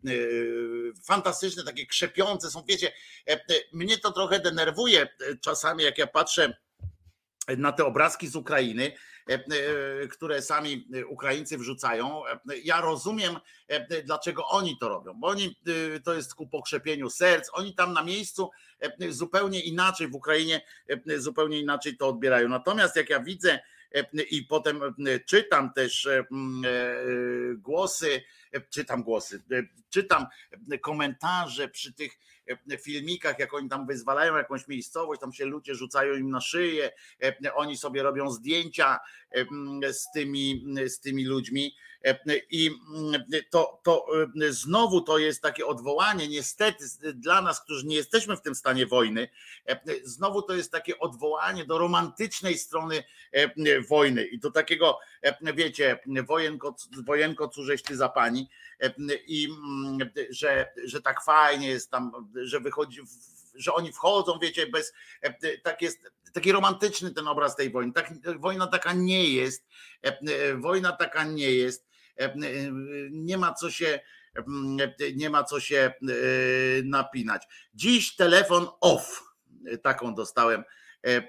A: fantastyczne, takie krzepiące są, wiecie, mnie to trochę denerwuje czasami, jak ja patrzę na te obrazki z Ukrainy, które sami Ukraińcy wrzucają. Ja rozumiem, dlaczego oni to robią, bo oni to jest ku pokrzepieniu serc, oni tam na miejscu zupełnie inaczej w Ukrainie zupełnie inaczej to odbierają. Natomiast jak ja widzę i potem czytam też głosy, czytam głosy, czytam komentarze przy tych filmikach, jak oni tam wyzwalają jakąś miejscowość, tam się ludzie rzucają im na szyję, oni sobie robią zdjęcia z tymi, z tymi ludźmi. I to, to znowu to jest takie odwołanie, niestety dla nas, którzy nie jesteśmy w tym stanie wojny, znowu to jest takie odwołanie do romantycznej strony wojny i do takiego, wiecie, wojenko, wojenko cóżeś ty za pani i że, że tak fajnie jest tam że wychodzi, że oni wchodzą, wiecie, bez, tak jest, taki romantyczny ten obraz tej wojny. Tak, wojna taka nie jest, wojna taka nie jest, nie ma co się, nie ma co się napinać. Dziś telefon off, taką dostałem E,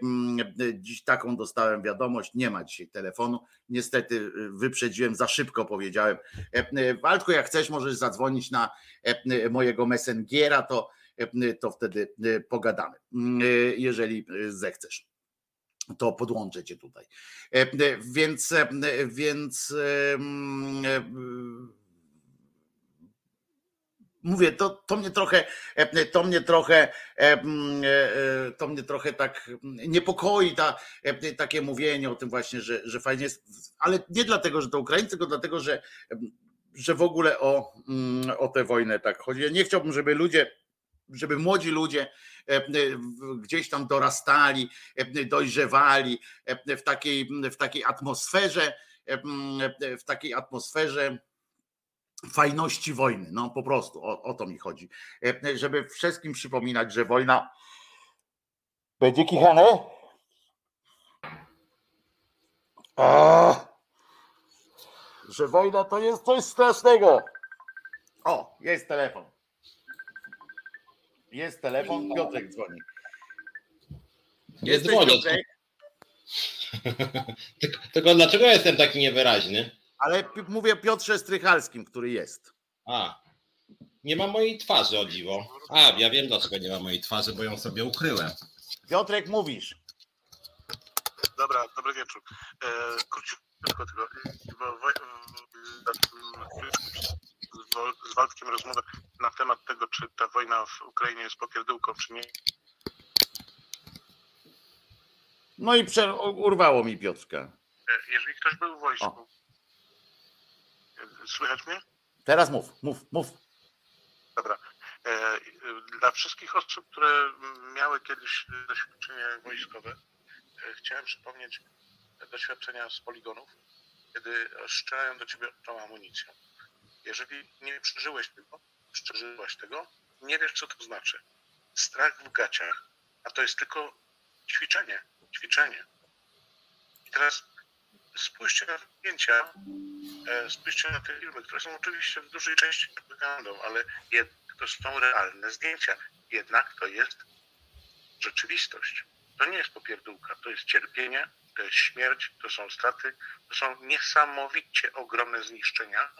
A: dziś taką dostałem wiadomość, nie ma dzisiaj telefonu. Niestety e, wyprzedziłem, za szybko powiedziałem. E, Waldku, jak chcesz, możesz zadzwonić na mojego Messengera, to, to wtedy pogadamy, jeżeli zechcesz to podłączę cię tutaj. Więc, więc mówię, to, to mnie trochę, e, to mnie trochę, e, e, to mnie trochę tak niepokoi ta, takie mówienie o tym właśnie, że, że fajnie jest, ale nie dlatego, że to Ukraińcy, tylko dlatego, że, że w ogóle o, o tę wojnę tak chodzi. Ja nie chciałbym, żeby ludzie, żeby młodzi ludzie gdzieś tam dorastali, dojrzewali w takiej, w takiej atmosferze, w takiej atmosferze fajności wojny. No po prostu o, o to mi chodzi. E, żeby wszystkim przypominać, że wojna będzie kichane. że wojna to jest coś strasznego. O, jest telefon. Jest telefon, Piotrek dzwoni.
C: Jest Piotrek? tylko, tylko dlaczego jestem taki niewyraźny?
A: Ale mówię Piotrze Strychalskim, który jest.
C: A, nie ma mojej twarzy, o dziwo. A, ja wiem dlaczego nie ma mojej twarzy, bo ją sobie ukryłem.
A: Piotrek, mówisz.
E: Dobra, dobry wieczór. E, króciutko tylko. Z Waldkiem rozmowę na temat tego, czy ta wojna w Ukrainie jest popierdółką, czy nie.
A: No i urwało mi Piotrka.
E: E, jeżeli ktoś był w wojsku, o Słychać mnie?
A: Teraz mów, mów, mów.
E: Dobra. E, dla wszystkich osób, które miały kiedyś doświadczenie wojskowe, e, chciałem przypomnieć doświadczenia z poligonów, kiedy strzelają do ciebie tą amunicją. Jeżeli nie przeżyłeś tego, przeżyłaś tego, nie wiesz, co to znaczy. Strach w gaciach, a to jest tylko ćwiczenie, ćwiczenie. I teraz spójrzcie na zdjęcia, e, spójrzcie na te filmy, które są oczywiście w dużej części propagandą, ale to są realne zdjęcia. Jednak to jest rzeczywistość. To nie jest popierdółka, to jest cierpienie, to jest śmierć, to są straty, to są niesamowicie ogromne zniszczenia.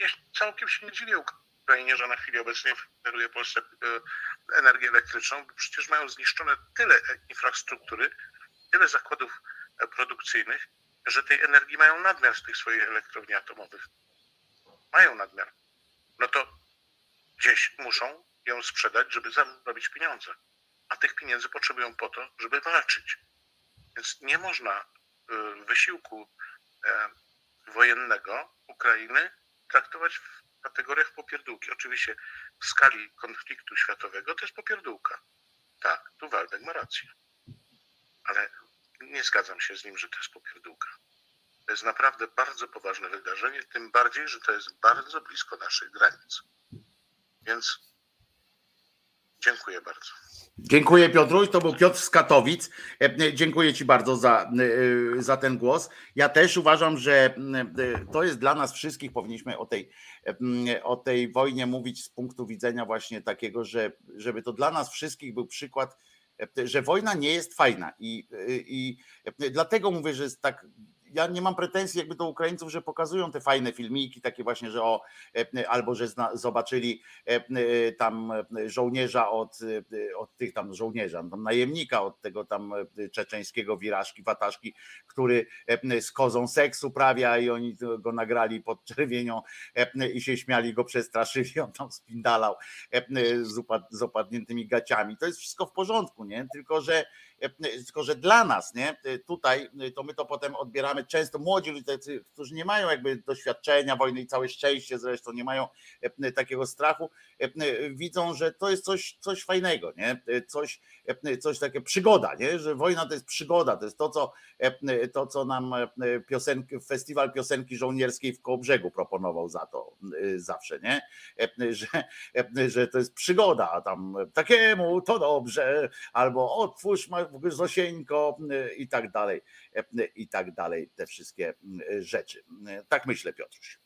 E: Ja całkiem się nie dziwię Ukrainie, że na chwili obecnej oferuje Polsce e, energię elektryczną, bo przecież mają zniszczone tyle infrastruktury, tyle zakładów e, produkcyjnych, że tej energii mają nadmiar z tych swoich elektrowni atomowych. Mają nadmiar. No to gdzieś muszą ją sprzedać, żeby zarobić pieniądze. A tych pieniędzy potrzebują po to, żeby walczyć. Więc nie można wysiłku e, wojennego Ukrainy traktować w kategoriach popierdółki. Oczywiście w skali konfliktu światowego to jest popierdółka. Tak, tu Waldek ma rację. Ale nie zgadzam się z nim, że to jest popierdółka. To jest naprawdę bardzo poważne wydarzenie, tym bardziej, że to jest bardzo blisko naszych granic. Więc dziękuję bardzo.
A: Dziękuję Piotruś, to był Piotr z Katowic. E, e, dziękuję Ci bardzo za, e, za ten głos. Ja też uważam, że to jest dla nas wszystkich, powinniśmy o tej, o tej wojnie mówić z punktu widzenia właśnie takiego, że żeby to dla nas wszystkich był przykład że wojna nie jest fajna i, i dlatego mówię, że jest tak ja nie mam pretensji jakby do Ukraińców, że pokazują te fajne filmiki, takie właśnie, że o, e, albo że zna, zobaczyli e, e, tam żołnierza od, od tych tam żołnierza, tam najemnika od tego tam czeczeńskiego wirażki, wataszki, który z kozą seks uprawia i oni go nagrali pod czerwienią i się śmiali, go przestraszyli, on tam spindalał z opadniętymi gaciami. To jest wszystko w porządku, nie? Tylko, że tylko że dla nas, nie, tutaj to my to potem odbieramy często młodzi ludzie, którzy nie mają jakby doświadczenia wojny i całe szczęście zresztą nie mają takiego strachu, widzą, że to jest coś, coś fajnego, nie? Coś, coś takie przygoda, nie? że wojna to jest przygoda, to jest to, co, to, co nam piosenki, festiwal piosenki żołnierskiej w Kołobrzegu proponował za to zawsze, nie? Że, że to jest przygoda, a tam takiemu to dobrze, albo otwórz Zosieńko i tak dalej, i tak dalej, te wszystkie rzeczy. Tak myślę, Piotruś.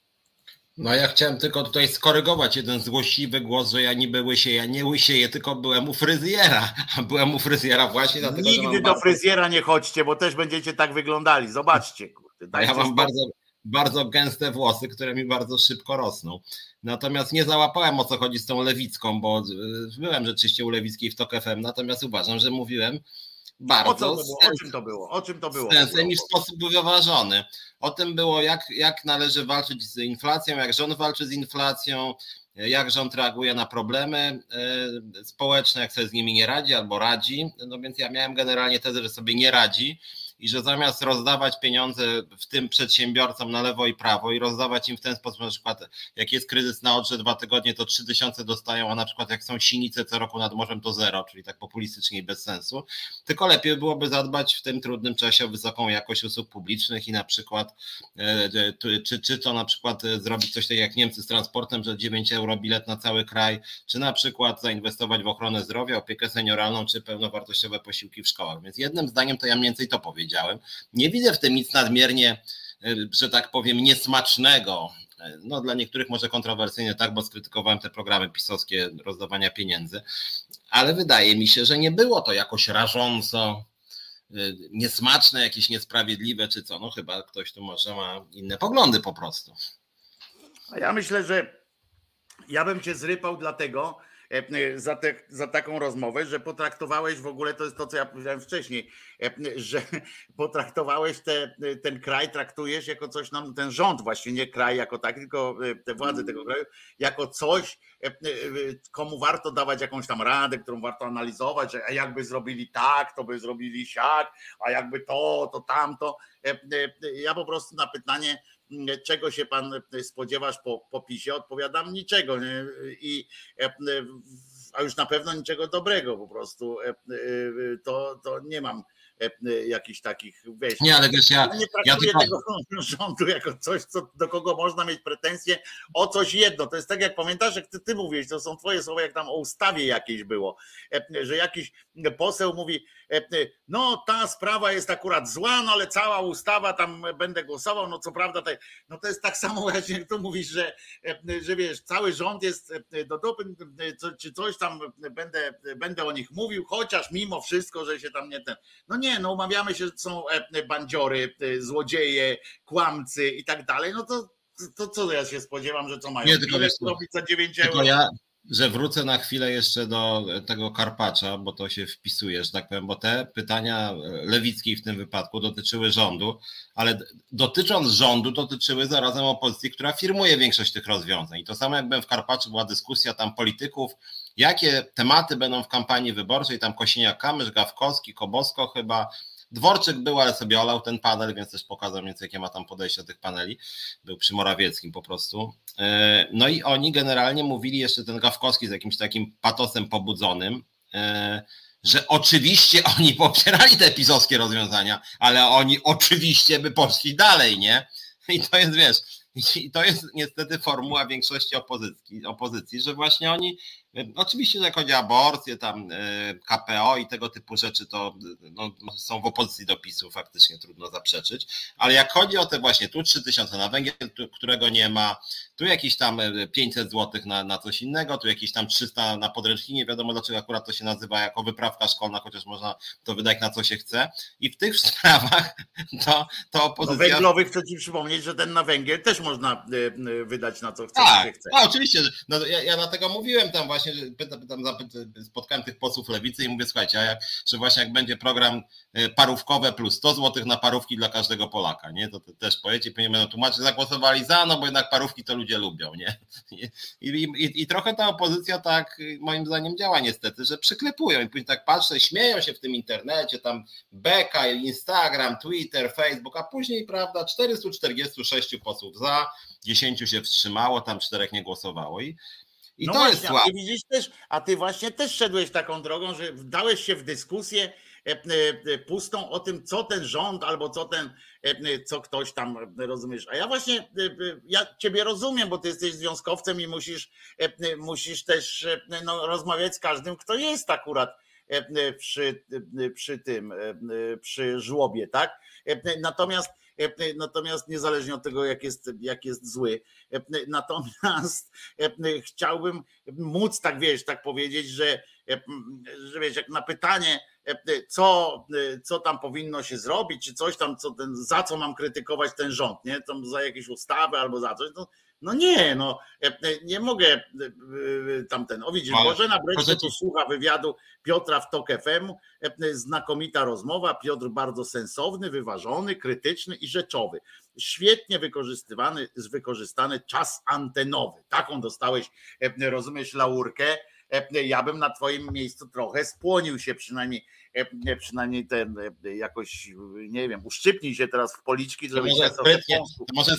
C: No ja chciałem tylko tutaj skorygować jeden złośliwy głos, że ja niby łysieję, ja nie łysieję, tylko byłem u fryzjera. Byłem u fryzjera właśnie dlatego,
A: Nigdy do bardzo... fryzjera nie chodźcie, bo też będziecie tak wyglądali. Zobaczcie.
C: Kurde, ja mam bardzo, bardzo gęste włosy, które mi bardzo szybko rosną. Natomiast nie załapałem o co chodzi z tą Lewicką, bo byłem rzeczywiście u Lewickiej w TOK FM, natomiast uważam, że mówiłem bardzo. O,
A: było? o czym to było? O czym to było?
C: Sensem i w sposób wyważony. O tym było, jak, jak należy walczyć z inflacją, jak rząd walczy z inflacją, jak rząd reaguje na problemy e, społeczne, jak sobie z nimi nie radzi albo radzi. No więc ja miałem generalnie tezę, że sobie nie radzi i że zamiast rozdawać pieniądze w tym przedsiębiorcom na lewo i prawo i rozdawać im w ten sposób, na przykład jak jest kryzys na odrze dwa tygodnie, to trzy tysiące dostają, a na przykład jak są sinice co roku nad morzem, to zero, czyli tak populistycznie i bez sensu. Tylko lepiej byłoby zadbać w tym trudnym czasie o wysoką jakość usług publicznych i na przykład, e, e, czy, czy to na przykład e, zrobić coś takiego jak Niemcy z transportem, że 9 euro bilet na cały kraj, czy na przykład zainwestować w ochronę zdrowia, opiekę senioralną, czy pełnowartościowe posiłki w szkołach. Więc jednym zdaniem to ja mniej więcej to powiedziałem Nie widzę w tym nic nadmiernie, e, że tak powiem, niesmacznego. E, no, dla niektórych może kontrowersyjnie, tak, bo skrytykowałem te programy pisowskie rozdawania pieniędzy, ale wydaje mi się, że nie było to jakoś rażąco e, niesmaczne, jakieś niesprawiedliwe, czy co. No chyba ktoś tu może ma inne poglądy po prostu.
A: A ja myślę, że ja bym cię zrypał dlatego, za, te, za taką rozmowę, że potraktowałeś w ogóle, to jest to, co ja powiedziałem wcześniej, e, że potraktowałeś te, ten kraj, traktujesz jako coś nam, ten rząd właśnie, nie kraj jako tak, tylko te władze tego kraju, jako coś, komu warto dawać jakąś tam radę, którą warto analizować, że jakby zrobili tak, to by zrobili siak, a jakby to, to tamto. Ja po prostu na pytanie, czego się pan spodziewasz po, po PiSie, odpowiadam niczego. Nie? I, a już na pewno niczego dobrego po prostu. To, to nie mam E, e, jakichś takich
C: wejść. Nie, ale wiesz, ja,
A: nie traktuję ja tego rządu jako coś, co, do kogo można mieć pretensje o coś jedno. To jest tak, jak pamiętasz, jak ty, ty mówisz, to są twoje słowa, jak tam o ustawie jakiejś było, e, że jakiś poseł mówi, no ta sprawa jest akurat zła, no ale cała ustawa tam będę głosował, no co prawda, te, no to jest tak samo właśnie, jak tu mówisz, że, że wiesz, cały rząd jest do dupy, czy coś tam będę, będę o nich mówił, chociaż mimo wszystko, że się tam nie ten, no nie, no umawiamy się, że są e, bandziory, e, złodzieje, kłamcy i tak dalej, no to, to co ja się spodziewam, że co mają? Nie, tylko robić za 9 euro?
C: Ja, że wrócę na chwilę jeszcze do tego Karpacza, bo to się wpisuje, że tak powiem, bo te pytania Lewickiej w tym wypadku dotyczyły rządu, ale dotycząc rządu dotyczyły zarazem opozycji, która firmuje większość tych rozwiązań. I to samo jakbym w Karpaczu była dyskusja tam polityków, jakie tematy będą w kampanii wyborczej, tam Kosiniak-Kamysz, Gawkowski, Kobosko chyba, Dworczyk był, ale sobie olał ten panel, więc też pokazał więcej, jakie ma tam podejście do tych paneli. Był przy Morawieckim po prostu. E, no i oni generalnie mówili jeszcze ten Gawkowski z jakimś takim patosem pobudzonym, e, że oczywiście oni popierali te pisowskie rozwiązania, ale oni oczywiście by poszli dalej, nie? I to jest, wiesz, i to jest niestety formuła większości opozycji, opozycji że właśnie oni Oczywiście, że jak chodzi o aborcję, tam e, KPO i tego typu rzeczy, to no, są w opozycji do PiSu, faktycznie trudno zaprzeczyć, ale jak chodzi o te właśnie tu 3000 na węgiel, którego nie ma, tu jakieś tam 500 e, zł na, na coś innego, tu jakieś tam 300 na podręczniki, nie wiadomo dlaczego akurat to się nazywa jako wyprawka szkolna, chociaż można to wydać na co się chce i w tych sprawach to, to opozycja...
A: No węglowy chcę Ci przypomnieć, że ten na węgiel też można e, wydać na co chce. Tak,
C: chce. A, oczywiście, no, ja, ja dlatego mówiłem tam właśnie właśnie pytam, pytam, spotkałem tych posłów lewicy i mówię, słuchajcie, a jak, że właśnie jak będzie program y, parówkowe plus 100 zł na parówki dla każdego Polaka, nie? To, to też powiecie, pewnie będą tłumaczyć, zagłosowali za, no bo jednak parówki to ludzie lubią, nie? I, i, i, trochę ta opozycja tak moim zdaniem działa niestety, że przyklepują i później tak patrzę, śmieją się w tym internecie, tam Beka, Instagram, Twitter, Facebook, a później, prawda, 446 posłów za, 10 się wstrzymało, tam czterech nie głosowało i i
A: no
C: to
A: właśnie,
C: jest słabe.
A: A ty widzisz też, a ty właśnie też szedłeś taką drogą, że dałeś się w dyskusję e, e, pustą o tym, co ten rząd albo co ten, e, co ktoś tam, rozumiesz. A ja właśnie, ja ciebie rozumiem, bo ty jesteś związkowcem i musisz, musisz też no, rozmawiać z każdym, kto jest akurat przy, przy tym, przy żłobie, tak? Natomiast E, e, natomiast niezależnie od tego, jak jest, jak jest zły. E, natomiast chciałbym móc tak wiesz, tak powiedzieć, że, że wiesz, jak na pytanie, co, co tam powinno się zrobić, czy coś tam, co ten, za co mam krytykować ten rząd, nie? Tam za jakieś ustawy albo za coś, to, no nie, no nie mogę tamten. O widzisz, Bożena Breczko tu słucha wywiadu Piotra w TOK FM. Znakomita rozmowa. Piotr bardzo sensowny, wyważony, krytyczny i rzeczowy. Świetnie wykorzystywany, wykorzystany czas antenowy. Taką dostałeś, rozumiesz, laurkę. Ja bym na twoim miejscu trochę spłonił się przynajmniej, przynajmniej ten jakoś, nie wiem, uszczypnij się teraz w policzki,
C: żeby to może, sprytnie, to może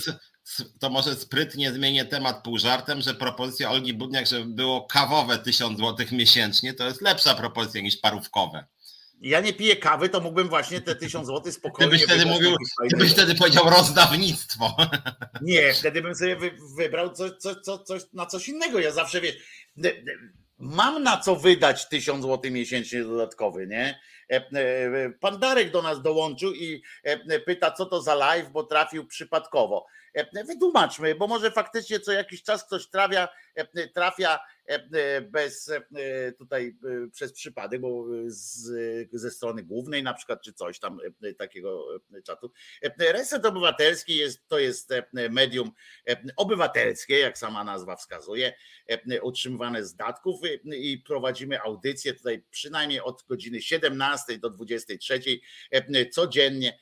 C: to może sprytnie zmienię temat pół żartem, że propozycja Olgi Budniak, żeby było kawowe 1000 zł miesięcznie, to jest lepsza propozycja niż parówkowe.
A: Ja nie piję kawy, to mógłbym właśnie te 1000 zł spokojnie.
C: Gdybyś wtedy mówił, gdybyś wtedy powiedział rozdawnictwo.
A: Nie, wtedy bym sobie wybrał coś, na coś innego. Ja zawsze wiesz, mam na co wydać 1000 zł miesięcznie dodatkowy, nie? E, e, pan Darek do nas dołączył i e, pyta, co to za live, bo trafił przypadkowo. Wytłumaczmy, bo może faktycznie co jakiś czas ktoś trafia, trafia bez tutaj przez przypadek, bo z, ze strony głównej na przykład, czy coś tam takiego czatu. Reset Obywatelski jest, to jest medium obywatelskie, jak sama nazwa wskazuje, utrzymywane z datków i prowadzimy audycję tutaj przynajmniej od godziny 17 do 23 codziennie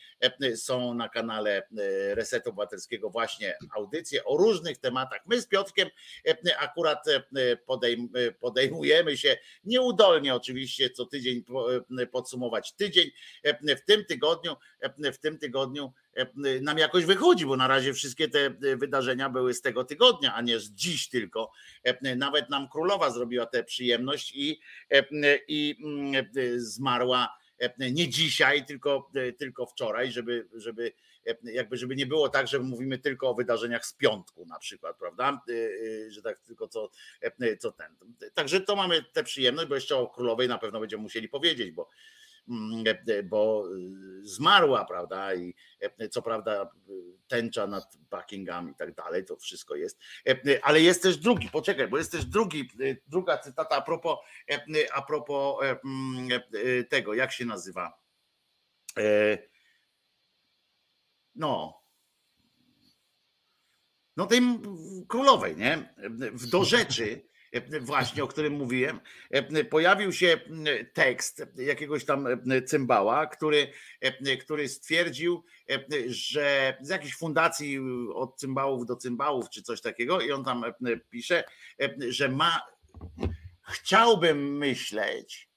A: są na kanale Resetu Obywatelskiego właśnie audycje o różnych tematach. My z Piotrkiem akurat podejmujemy się nieudolnie oczywiście co tydzień podsumować tydzień. W tym tygodniu, w tym tygodniu nam jakoś wychodzi, bo na razie wszystkie te wydarzenia były z tego tygodnia, a nie z dziś tylko. Nawet nam królowa zrobiła tę przyjemność i, i zmarła nie dzisiaj, tylko, tylko wczoraj, żeby, żeby jakby żeby nie było tak, że mówimy tylko o wydarzeniach z piątku na przykład, prawda? Że tak tylko co, co ten. Także to mamy tę przyjemność, bo jeszcze o królowej na pewno będziemy musieli powiedzieć, bo Mm, e, bo zmarła, prawda? I e, co prawda tęcza nad Buckingham i tak dalej, to wszystko jest. E, ale jest też drugi, poczekaj, bo jest też drugi, druga cytata a propos, a propos mm, tego, jak się nazywa? No, no tej królowej, nie? W do rzeczy właśnie o którym mówiłem, pojawił się tekst jakiegoś tam cymbała, który, który stwierdził, że z jakiejś fundacji od cymbałów do cymbałów, czy coś takiego, i on tam pisze, że ma, chciałbym myśleć,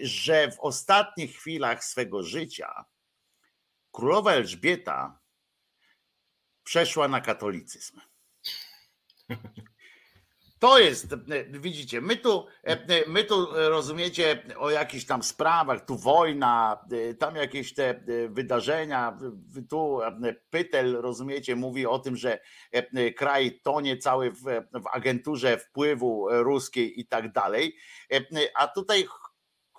A: że w ostatnich chwilach swego życia królowa Elżbieta przeszła na katolicyzm. To jest, widzicie, my tu, my tu rozumiecie o jakichś tam sprawach, tu wojna, tam jakieś te wydarzenia, tu Pytel, rozumiecie, mówi o tym, że kraj tonie cały w, w agenturze wpływu ruskiej i tak dalej, a tutaj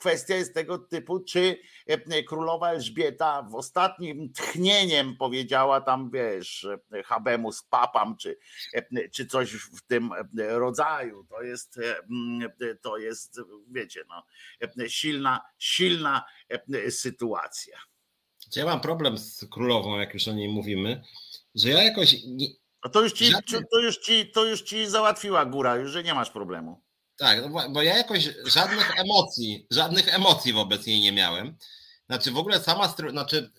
A: kwestia jest tego typu, czy e, królowa Elżbieta w ostatnim tchnieniem powiedziała tam, wiesz, habemus papam, czy, e, czy coś w tym rodzaju. To jest, e, to jest, wiecie, no, silna, silna sytuacja.
C: Ja mam problem z królową, jak już o niej mówimy, że ja jakoś. Nie...
A: to już, ci, to, już ci, to już ci załatwiła góra, już że nie masz problemu
C: Tak, no bo ja jakoś żadnych emocji, żadnych emocji wobec niej nie miałem. Znaczy w ogóle sama, znaczy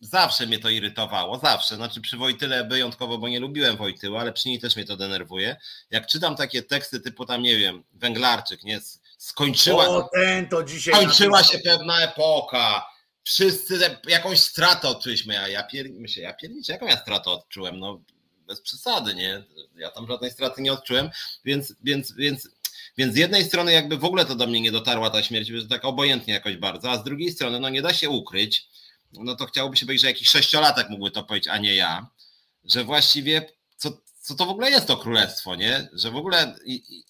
C: zawsze mnie to irytowało, zawsze. Znaczy przy Wojtyle wyjątkowo, bo nie lubiłem Wojtyła, ale przy niej też mnie to denerwuje. Jak czytam takie teksty typu tam, nie wiem, Węglarczyk, nie, skończyła,
A: o, ten to dzisiaj
C: skończyła się pewna epoka, wszyscy jakąś stratę odczuliśmy, a ja pier... myślę, ja pierniczę, jaką ja stratę odczułem, no bez przesady, nie, ja tam żadnej straty nie odczułem, więc, więc, więc więc z jednej strony jakby w ogóle to do mnie nie dotarła ta śmierć, że tak obojętnie jakoś bardzo, a z drugiej strony no nie da się ukryć, no to chciałoby się powiedzieć, że jakiś sześciolatek mógłby to powiedzieć, a nie ja, że właściwie co, to w ogóle jest to królestwo, nie? Że w ogóle,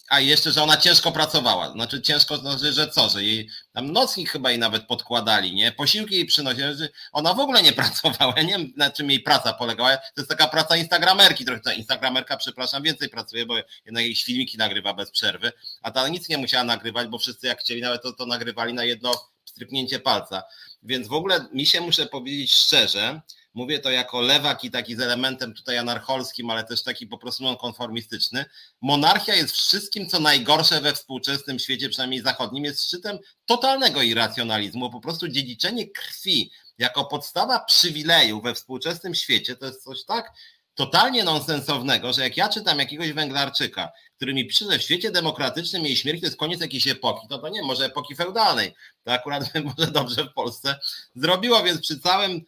C: a jeszcze, że ona ciężko pracowała. Znaczy ciężko, znaczy, że co, że jej tam nocnik chyba jej nawet podkładali, nie? Posiłki jej przynosiła, że ona w ogóle nie pracowała. Ja nie wiem, na czym jej praca polegała. To jest taka praca instagramerki, trochę ta instagramerka, przepraszam, więcej pracuje, bo jednak jakieś filmiki nagrywa bez przerwy, a ta nic nie musiała nagrywać, bo wszyscy jak chcieli, nawet to, to nagrywali na jedno stryknięcie palca. Więc w ogóle mi się muszę powiedzieć szczerze, mówię to jako lewak i taki z elementem tutaj anarcholskim, ale też taki po prostu nonkonformistyczny. Monarchia jest wszystkim, co najgorsze we współczesnym świecie, przynajmniej zachodnim, jest szczytem totalnego irracjonalizmu. Po prostu dziedziczenie krwi jako podstawa przywileju we współczesnym świecie to jest coś tak totalnie nonsensownego, że jak ja czytam jakiegoś Węglarczyka, który mi pisze, że w świecie demokratycznym jej śmierć to jest koniec jakiejś epoki, to to nie, może epoki feudalnej. To akurat może dobrze w Polsce zrobiło, więc przy całym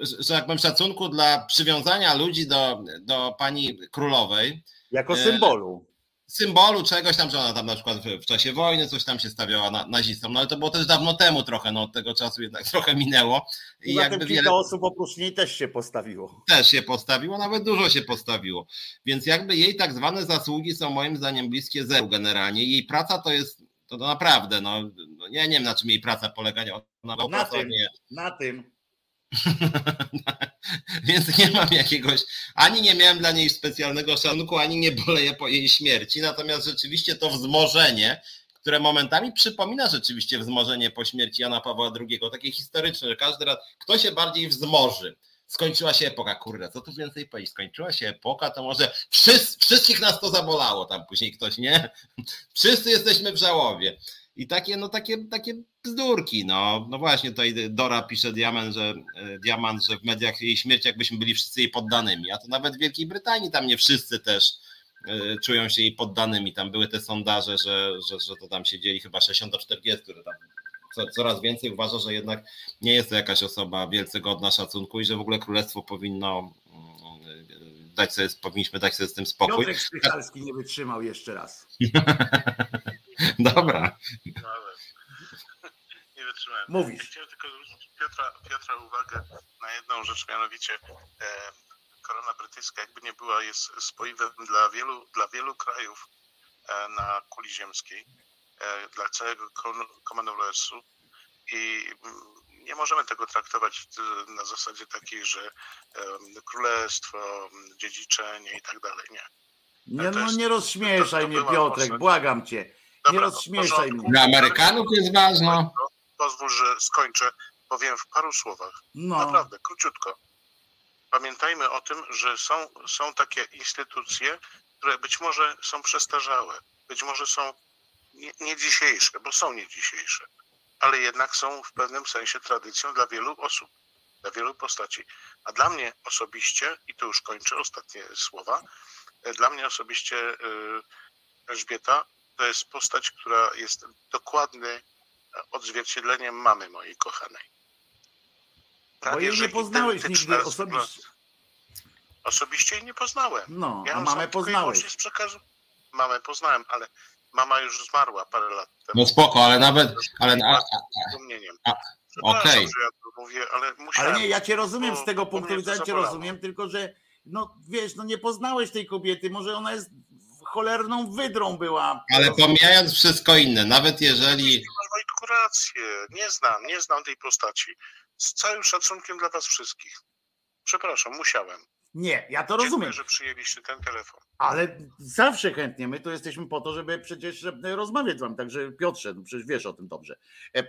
C: że, jak powiem, szacunku dla przywiązania ludzi do, do pani królowej.
A: Jako symbolu.
C: Symbolu czegoś tam, że ona tam na przykład w, w czasie wojny coś tam się stawiała na, nazistom, no ale to było też dawno temu trochę, no od tego czasu jednak trochę minęło.
A: I Zatem jakby kilka wiele... osób oprócz niej też się postawiło.
C: Też się postawiło, nawet dużo się postawiło. Więc jakby jej tak zwane zasługi są moim zdaniem bliskie zeru generalnie. Jej praca to jest, to, to naprawdę, no, no ja nie wiem na czym jej praca polega. Ona
A: na, tym, na tym
C: Więc nie mam jakiegoś, ani nie miałem dla niej specjalnego szanunku, ani nie boleję po jej śmierci. Natomiast rzeczywiście to wzmożenie, które momentami przypomina rzeczywiście wzmożenie po śmierci Jana Pawła II, takie historyczne, że każdy raz, kto się bardziej wzmoży. Skończyła się epoka, kurde, co tu więcej powiedzieć? Skończyła się epoka, to może wszyscy, wszystkich nas to zabolało tam później ktoś, nie? Wszyscy jesteśmy w żałobie. I takie, no takie, takie bzdurki, no. No właśnie tutaj Dora pisze Diamant, że, e, Diamant, że w mediach jej śmierć jakbyśmy byli wszyscy jej poddanymi, a to nawet w Wielkiej Brytanii tam nie wszyscy też e, czują się jej poddanymi. Tam były te sondaże, że, że, że to tam się dzieli chyba 60 do 40, które tam coraz więcej uważa, że jednak nie jest to jakaś osoba wielce godna szacunku i że w ogóle królestwo powinno mm, dać sobie, powinniśmy dać sobie z tym spokój.
A: Piotrek Szpychalski nie wytrzymał jeszcze raz.
C: Dobra.
E: No ale nie wytrzymałem.
A: Mówisz.
E: Chciałem tylko zwrócić Piotra, Piotra uwagę na jedną rzecz, mianowicie e, korona brytyjska jakby nie była, jest spoiwem dla wielu, dla wielu krajów e, na kuli ziemskiej, e, dla całego Commonwealthu i nie możemy tego traktować na zasadzie takiej, że e, królestwo, dziedziczenie i tak dalej. Nie.
A: Nie, no nie rozśmieszaj mnie, Piotrek, błagam cię. Nie rozśmieszaj mnie.
C: Dla Amerykanów jest ważne.
E: Pozwól, że skończę. Powiem w paru słowach. No. Naprawdę, króciutko. Pamiętajmy o tym, że są, są takie instytucje, które być może są przestarzałe, być może są nie, nie dzisiejsze, bo są nie dzisiejsze, ale jednak są w pewnym sensie tradycją dla wielu osób, dla wielu postaci. A dla mnie osobiście, i to już kończę, ostatnie słowa, dla mnie osobiście y, Elżbieta to jest postać, która jest dokładnym odzwierciedleniem mamy mojej kochanej.
A: Prawie, Bo jej nie poznałeś nigdy osobiście.
E: Osobiście jej nie poznałem.
A: No, ja a mamę poznałeś.
E: Z przekazu. Mamę poznałem, ale mama już zmarła parę lat temu.
C: No spoko, ale nawet... Ale, a,
E: a, Okej. Okay. ale,
A: ale nie, ja cię rozumiem z tego punktu widzenia, cię rozumiem, tylko że no wiesz, no nie poznałeś tej kobiety, może ona jest cholerną wydrą była.
C: Ale pomijając wszystko inne, nawet jeżeli...
E: Masz Wojtku rację, nie znam, nie znam tej postaci. Z całym szacunkiem dla was wszystkich. Przepraszam, musiałem.
A: Nie, ja to rozumiem.
E: Dziękuję, że przyjęliście ten telefon.
A: Ale zawsze chętnie, my tu jesteśmy po to, żeby przecież rozmawiać z wami, także Piotrze, no przecież wiesz o tym dobrze. E, e,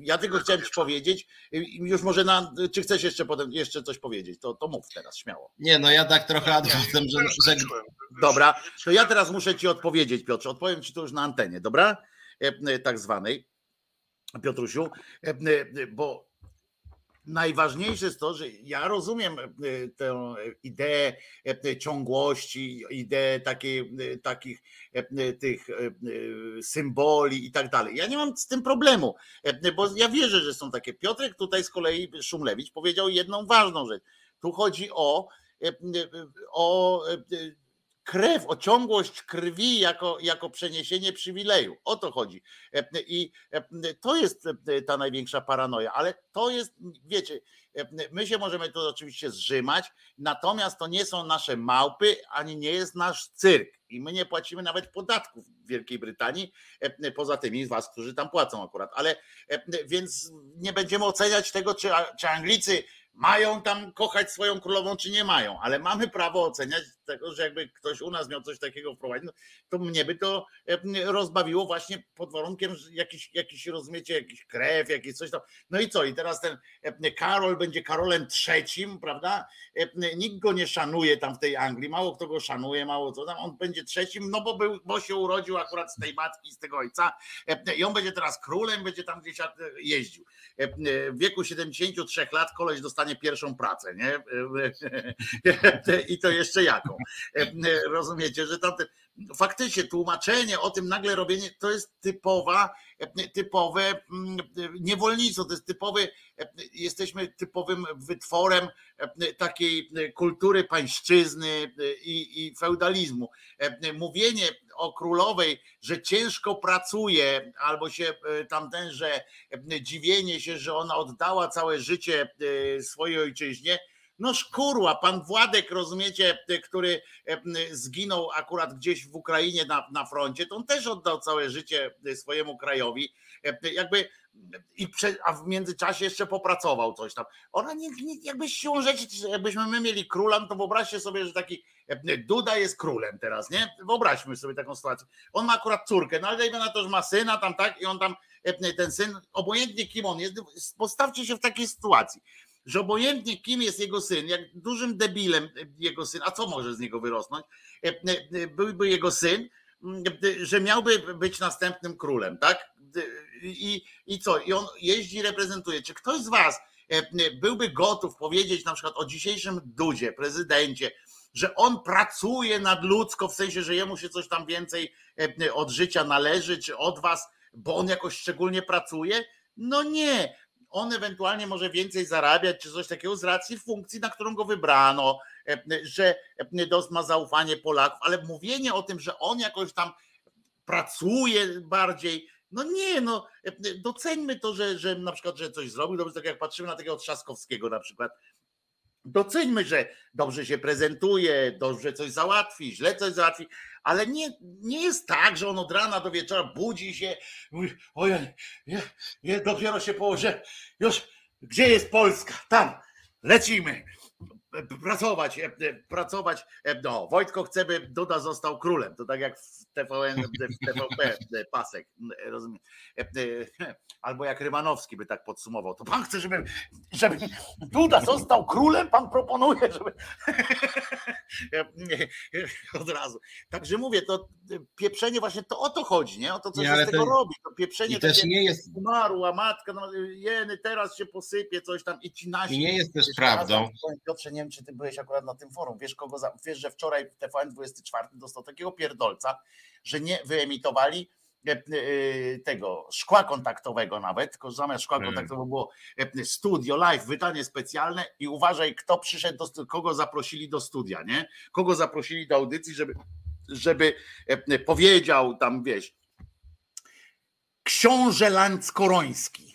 A: ja tylko chciałem ci powiedzieć, już może na, czy chcesz jeszcze potem jeszcze coś powiedzieć, to, to mów teraz, śmiało.
C: Nie, no ja tak trochę adwokatem, że, że...
A: Dobra, to ja teraz muszę ci odpowiedzieć Piotrze, odpowiem ci to już na antenie, dobra? E, tak zwanej, Piotrusiu, bo najważniejsze jest to, że ja rozumiem e, tę ideę e, ciągłości, ideę takiej, e, takich tych symboli i tak dalej. Ja nie mam z tym problemu, bo ja wierzę, że są takie. Piotrek tutaj z kolei Szumlewicz powiedział jedną ważną rzecz. Tu chodzi o, o krew, o ciągłość krwi jako, jako przeniesienie przywileju. O to chodzi. I to jest ta największa paranoja, ale to jest, wiecie, my się możemy tu oczywiście zrzymać, natomiast to nie są nasze małpy, ani nie jest nasz cyrk. I my nie płacimy nawet podatków w Wielkiej Brytanii, poza tymi z was, którzy tam płacą akurat. Ale więc nie będziemy oceniać tego, czy, czy Anglicy mają tam kochać swoją królową, czy nie mają, ale mamy prawo oceniać tego, że jakby ktoś u nas miał coś takiego wprowadzić, no, to mnie by to rozbawiło właśnie pod warunkiem, że jakiś, jakiś rozumiecie, jakiś krew, jakieś coś tam. No i co? I teraz ten Karol będzie Karolem trzecim, prawda? Nikt go nie szanuje tam w tej Anglii, mało kto go szanuje, mało co tam, on będzie trzecim, no bo, był, bo się urodził akurat z tej matki, z tego ojca i on będzie teraz królem, będzie tam gdzieś jeździł. W wieku 73 lat koleś dostanie pierwszą pracę, nie? I to jeszcze jaką. Rozumiecie, że tamten, faktycznie tłumaczenie o tym nagle robienie to jest typowa, typowe mm, niewolnictwo, to jest typowy, jesteśmy typowym wytworem takiej kultury pańszczyzny i, i feudalizmu. Mówienie o królowej, że ciężko pracuje, albo się tamten, że dziwienie się, że ona oddała całe życie swojej ojczyźnie, no szkurła, pan Władek, rozumiecie, który e, zginął akurat gdzieś w Ukrainie na, na froncie, to on też oddał całe życie e, swojemu krajowi. E, jakby i prze, a w międzyczasie jeszcze popracował coś tam. Ona nie, nie, jakby siłą rzeczy, jakbyśmy my mieli króla, no to wyobraźcie sobie, że taki Duda jest królem teraz, nie? Wyobraźmy sobie taką sytuację. On ma akurat córkę, no ale dajmy na to, że ma syna tam, tak? I on tam, ten syn, obojętnie kim on jest, postawcie się w takiej sytuacji że obojętnie kim jest jego syn, jak dużym debilem jego syn, a co może z niego wyrosnąć, e, e, byłby jego syn, że miałby być następnym królem, tak? I, I co? I on jeździ, reprezentuje. Czy ktoś z Was e, byłby gotów powiedzieć na przykład o dzisiejszym Dudzie, prezydencie, że on pracuje nadludzko, w sensie, że jemu się coś tam więcej od życia należy, czy od Was, bo on jakoś szczególnie pracuje? No nie, on ewentualnie może więcej zarabiać, czy coś takiego z racji funkcji, na którą go wybrano, e, że e, ma zaufanie Polaków, ale mówienie o tym, że on jakoś tam pracuje bardziej, no nie, no e, doceńmy to, że, że na przykład, że coś zrobił, dobrze, tak jak patrzymy na takiego Trzaskowskiego na przykład, doceńmy, że dobrze się prezentuje, dobrze coś załatwi, źle coś załatwi, ale nie, nie jest tak, że on od rana do wieczora budzi się, mówi, ojej, je, je, dopiero się położę, już, gdzie jest Polska? Tam, lecimy pracować, e, e, pracować. E, no, Wojtko chce, by Duda został królem. To tak jak w TVN, w TVP pasek, rozumiem. Albo jak Rymanowski by tak podsumował. To pan chce, żeby, żeby Duda został królem? Pan proponuje, żeby od razu. Także mówię, to pieprzenie właśnie to o to chodzi, nie? O to, co się z tego to... robi. To pieprzenie
C: I też nie jest...
A: umarła matka, no, jeny, teraz się posypie coś tam i ci nasi.
C: I nie jest też prawdą.
A: Piotrze, nie wiem, czy ty byłeś akurat na tym forum. Wiesz, kogo za... wiesz, że wczoraj TVN 24 dostał takiego pierdolca, że nie wyemitowali e, e, tego szkła kontaktowego nawet, tylko zamiast szkła hmm. kontaktowego było e, studio live, wydanie specjalne i uważaj, kto przyszedł, do, kogo zaprosili do studia, nie? Kogo zaprosili do audycji, żeby, żeby powiedział tam, wiesz, książę Lanckoroński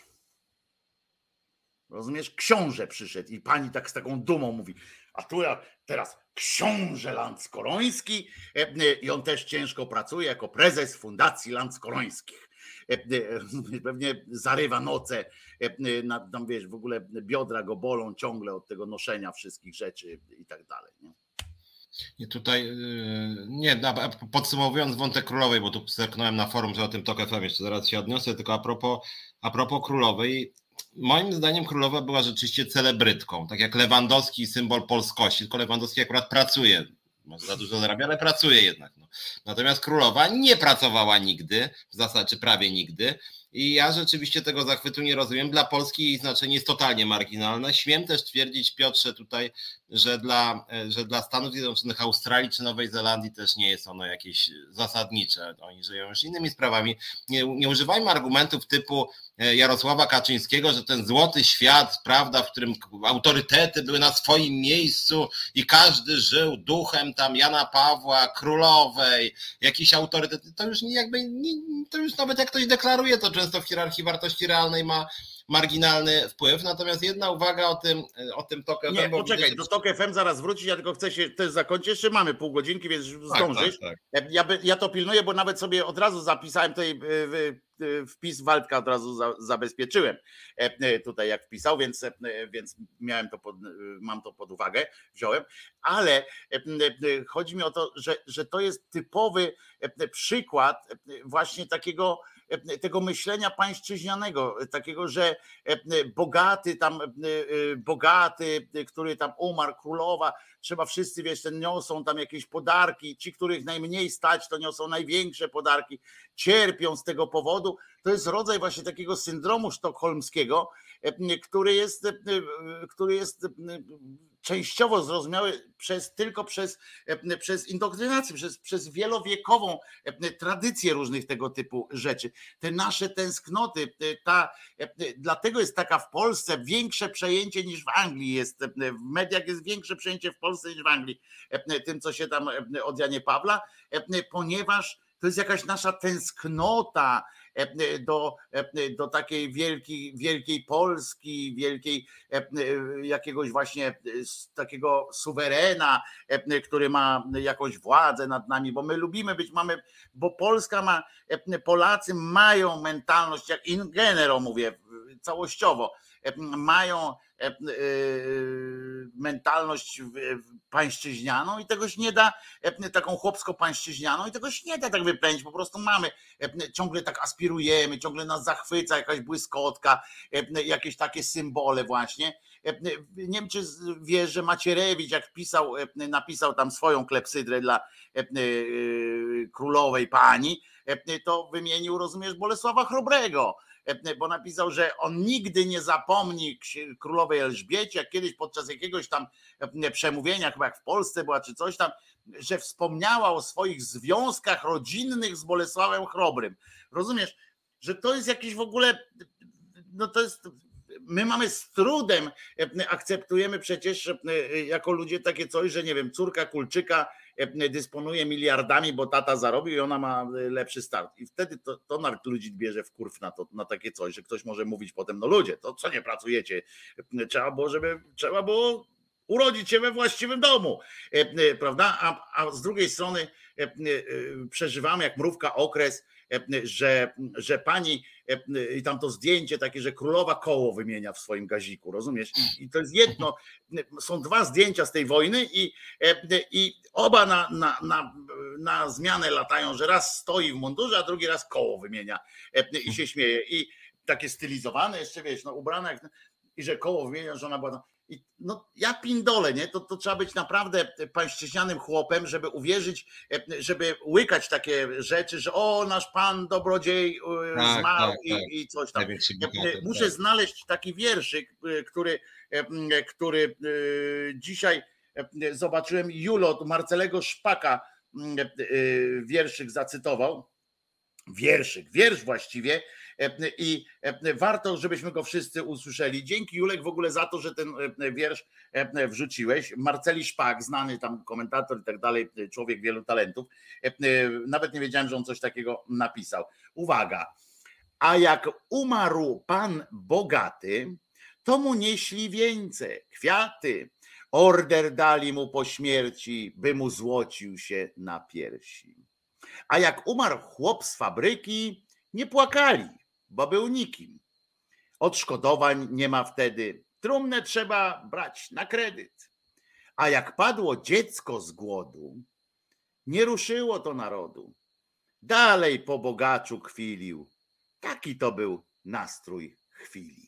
A: Rozumiesz? Książę przyszedł i pani tak z taką dumą mówi, a tu ja teraz książę Lanckoroński e, e, i on też ciężko pracuje jako prezes Fundacji Lanckorońskich. pewnie zarywa noce, tam wiesz, w ogóle biodra go bolą ciągle od tego noszenia wszystkich rzeczy i tak dalej. Nie?
C: I tutaj, y, nie, podsumowując wątek królowej, bo tu zerknąłem na forum, że o tym TOK FM jeszcze zaraz się odniosę, tylko a propos, a propos królowej, moim zdaniem królowa była rzeczywiście celebrytką, tak jak Lewandowski, symbol polskości, tylko Lewandowski akurat pracuje, może za dużo zarabia, ale pracuje jednak. No. Natomiast królowa nie pracowała nigdy, w zasadzie prawie nigdy, i ja rzeczywiście tego zachwytu nie rozumiem. Dla Polski jej znaczenie jest totalnie marginalne. Śmiem też twierdzić, Piotrze, tutaj, że dla, że dla Stanów Zjednoczonych, Australii czy Nowej Zelandii też nie jest ono jakieś zasadnicze. Oni żyją już innymi sprawami. Nie, nie używajmy argumentów typu E, Jarosława Kaczyńskiego, że ten złoty świat, prawda, w którym autorytety były na swoim miejscu i każdy żył duchem tam Jana Pawła, królowej, jakiś autorytet, to już jakby, to już nawet jak ktoś deklaruje, to często w hierarchii wartości realnej ma marginalny wpływ. Natomiast jedna uwaga o tym, o tym TOK FM.
A: Nie, poczekaj, widać, do TOK FM zaraz wrócić, ja tylko chcę się też zakończyć. Jeszcze mamy pół godzinki, więc tak, zdążysz. Tak, tak. Ja, ja to pilnuję, bo nawet sobie od razu zapisałem tutaj e, e, wpis Waldka od razu za, zabezpieczyłem e, tutaj jak wpisał, więc, więc miałem to pod, mam to pod uwagę, wziąłem, ale chodzi mi o to, że, że to jest typowy przykład właśnie takiego tego myślenia pańszczyźnianego, e, takiego, że e, bogaty tam, bogaty, który tam umarł, królowa, trzeba wszyscy, wiesz, ten niosą tam jakieś podarki, ci, których najmniej stać, to niosą największe podarki, cierpią z tego powodu. To jest rodzaj właśnie takiego syndromu sztokholmskiego, który jest, który jest częściowo zrozumiały przez, tylko przez, e, przez indoktrynację, przez, przez wielowiekową e, tradycję różnych tego typu rzeczy. Te nasze tęsknoty, e, ta, dlatego jest taka w Polsce większe przejęcie niż w Anglii jest, w mediach jest większe przejęcie w Polsce niż w Anglii, tym co się tam od Janie Pawla, ponieważ to jest jakaś nasza tęsknota E, do, e, do takiej wielkiej, wielkiej Polski, wielkiej e, jakiegoś właśnie takiego suwerena, który ma jakąś władzę nad nami, bo my lubimy być, mamy, bo Polska ma, Polacy mają mentalność, jak in genero mówię, całościowo, mają E, e, mentalność pańszczyźnianą i tegoś nie da, e, taką chłopsko-pańszczyźnianą i tegoś nie da tak wyplenić, po prostu mamy, ciągle tak aspirujemy, ciągle nas zachwyca jakaś błyskotka, jakieś takie symbole właśnie. Nie wiem, czy wiesz, że Macierewicz, jak pisał, napisał tam swoją klepsydrę dla królowej pani, to wymienił, rozumiesz, Bolesława Chrobrego E, bo napisał, że on nigdy nie zapomni królowej Elżbiecie, jak kiedyś podczas jakiegoś tam e, przemówienia, chyba jak w Polsce była, czy coś tam, że wspomniała o swoich związkach rodzinnych z Bolesławem Chrobrym. Rozumiesz, że to jest jakiś w ogóle, no to jest my mamy z trudem, e, akceptujemy przecież jako ludzie takie coś, że nie wiem, córka Kulczyka E, dysponuje miliardami, bo tata zarobił i ona ma e, lepszy start. I wtedy to, to nawet ludzi bierze w kurw na, to, na takie coś, że ktoś może mówić potem, no ludzie, to co nie pracujecie? E, trzeba było, żeby trzeba było urodzić się we właściwym domu, prawda? A, a z drugiej strony przeżywamy jak mrówka okres, że, że pani i tam to zdjęcie takie, że królowa koło wymienia w swoim gaziku, rozumiesz? I, i to jest jedno, są dwa zdjęcia z tej wojny i, i oba na, na, na, na zmianę latają, że raz stoi w mundurze, a drugi raz koło wymienia i się śmieje. I takie stylizowane jeszcze, wiesz, no ubrane jak, i że koło wymienia, że ona była i no, ja pindolę, nie? To, to trzeba być naprawdę pańszczyźnianym chłopem, żeby uwierzyć, żeby łykać takie rzeczy, że o, nasz pan dobrodziej y, tak, zmarł tak, i, tak. i, coś tam. Muszę tak. znaleźć taki wierszyk, który, który dzisiaj zobaczyłem. Julot Marcelego Szpaka wierszyk zacytował. Wierszyk, wiersz właściwie E, i warto, żebyśmy go wszyscy usłyszeli. Dzięki Julek w ogóle za to, że ten wiersz wrzuciłeś. Marceli Szpak, znany tam komentator i tak dalej, człowiek wielu talentów. Nawet nie wiedziałem, że on coś takiego napisał. Uwaga. A jak umarł pan bogaty, to mu nieśli wieńce, kwiaty. Order dali mu po śmierci, by mu złocił się na piersi. A jak umarł chłop z fabryki, nie płakali, bo był nikim. Odszkodowań nie ma wtedy. Trumnę trzeba brać na kredyt. A jak padło dziecko z głodu, nie ruszyło to narodu. Dalej po bogaczu kwilił. Taki to był nastrój chwili.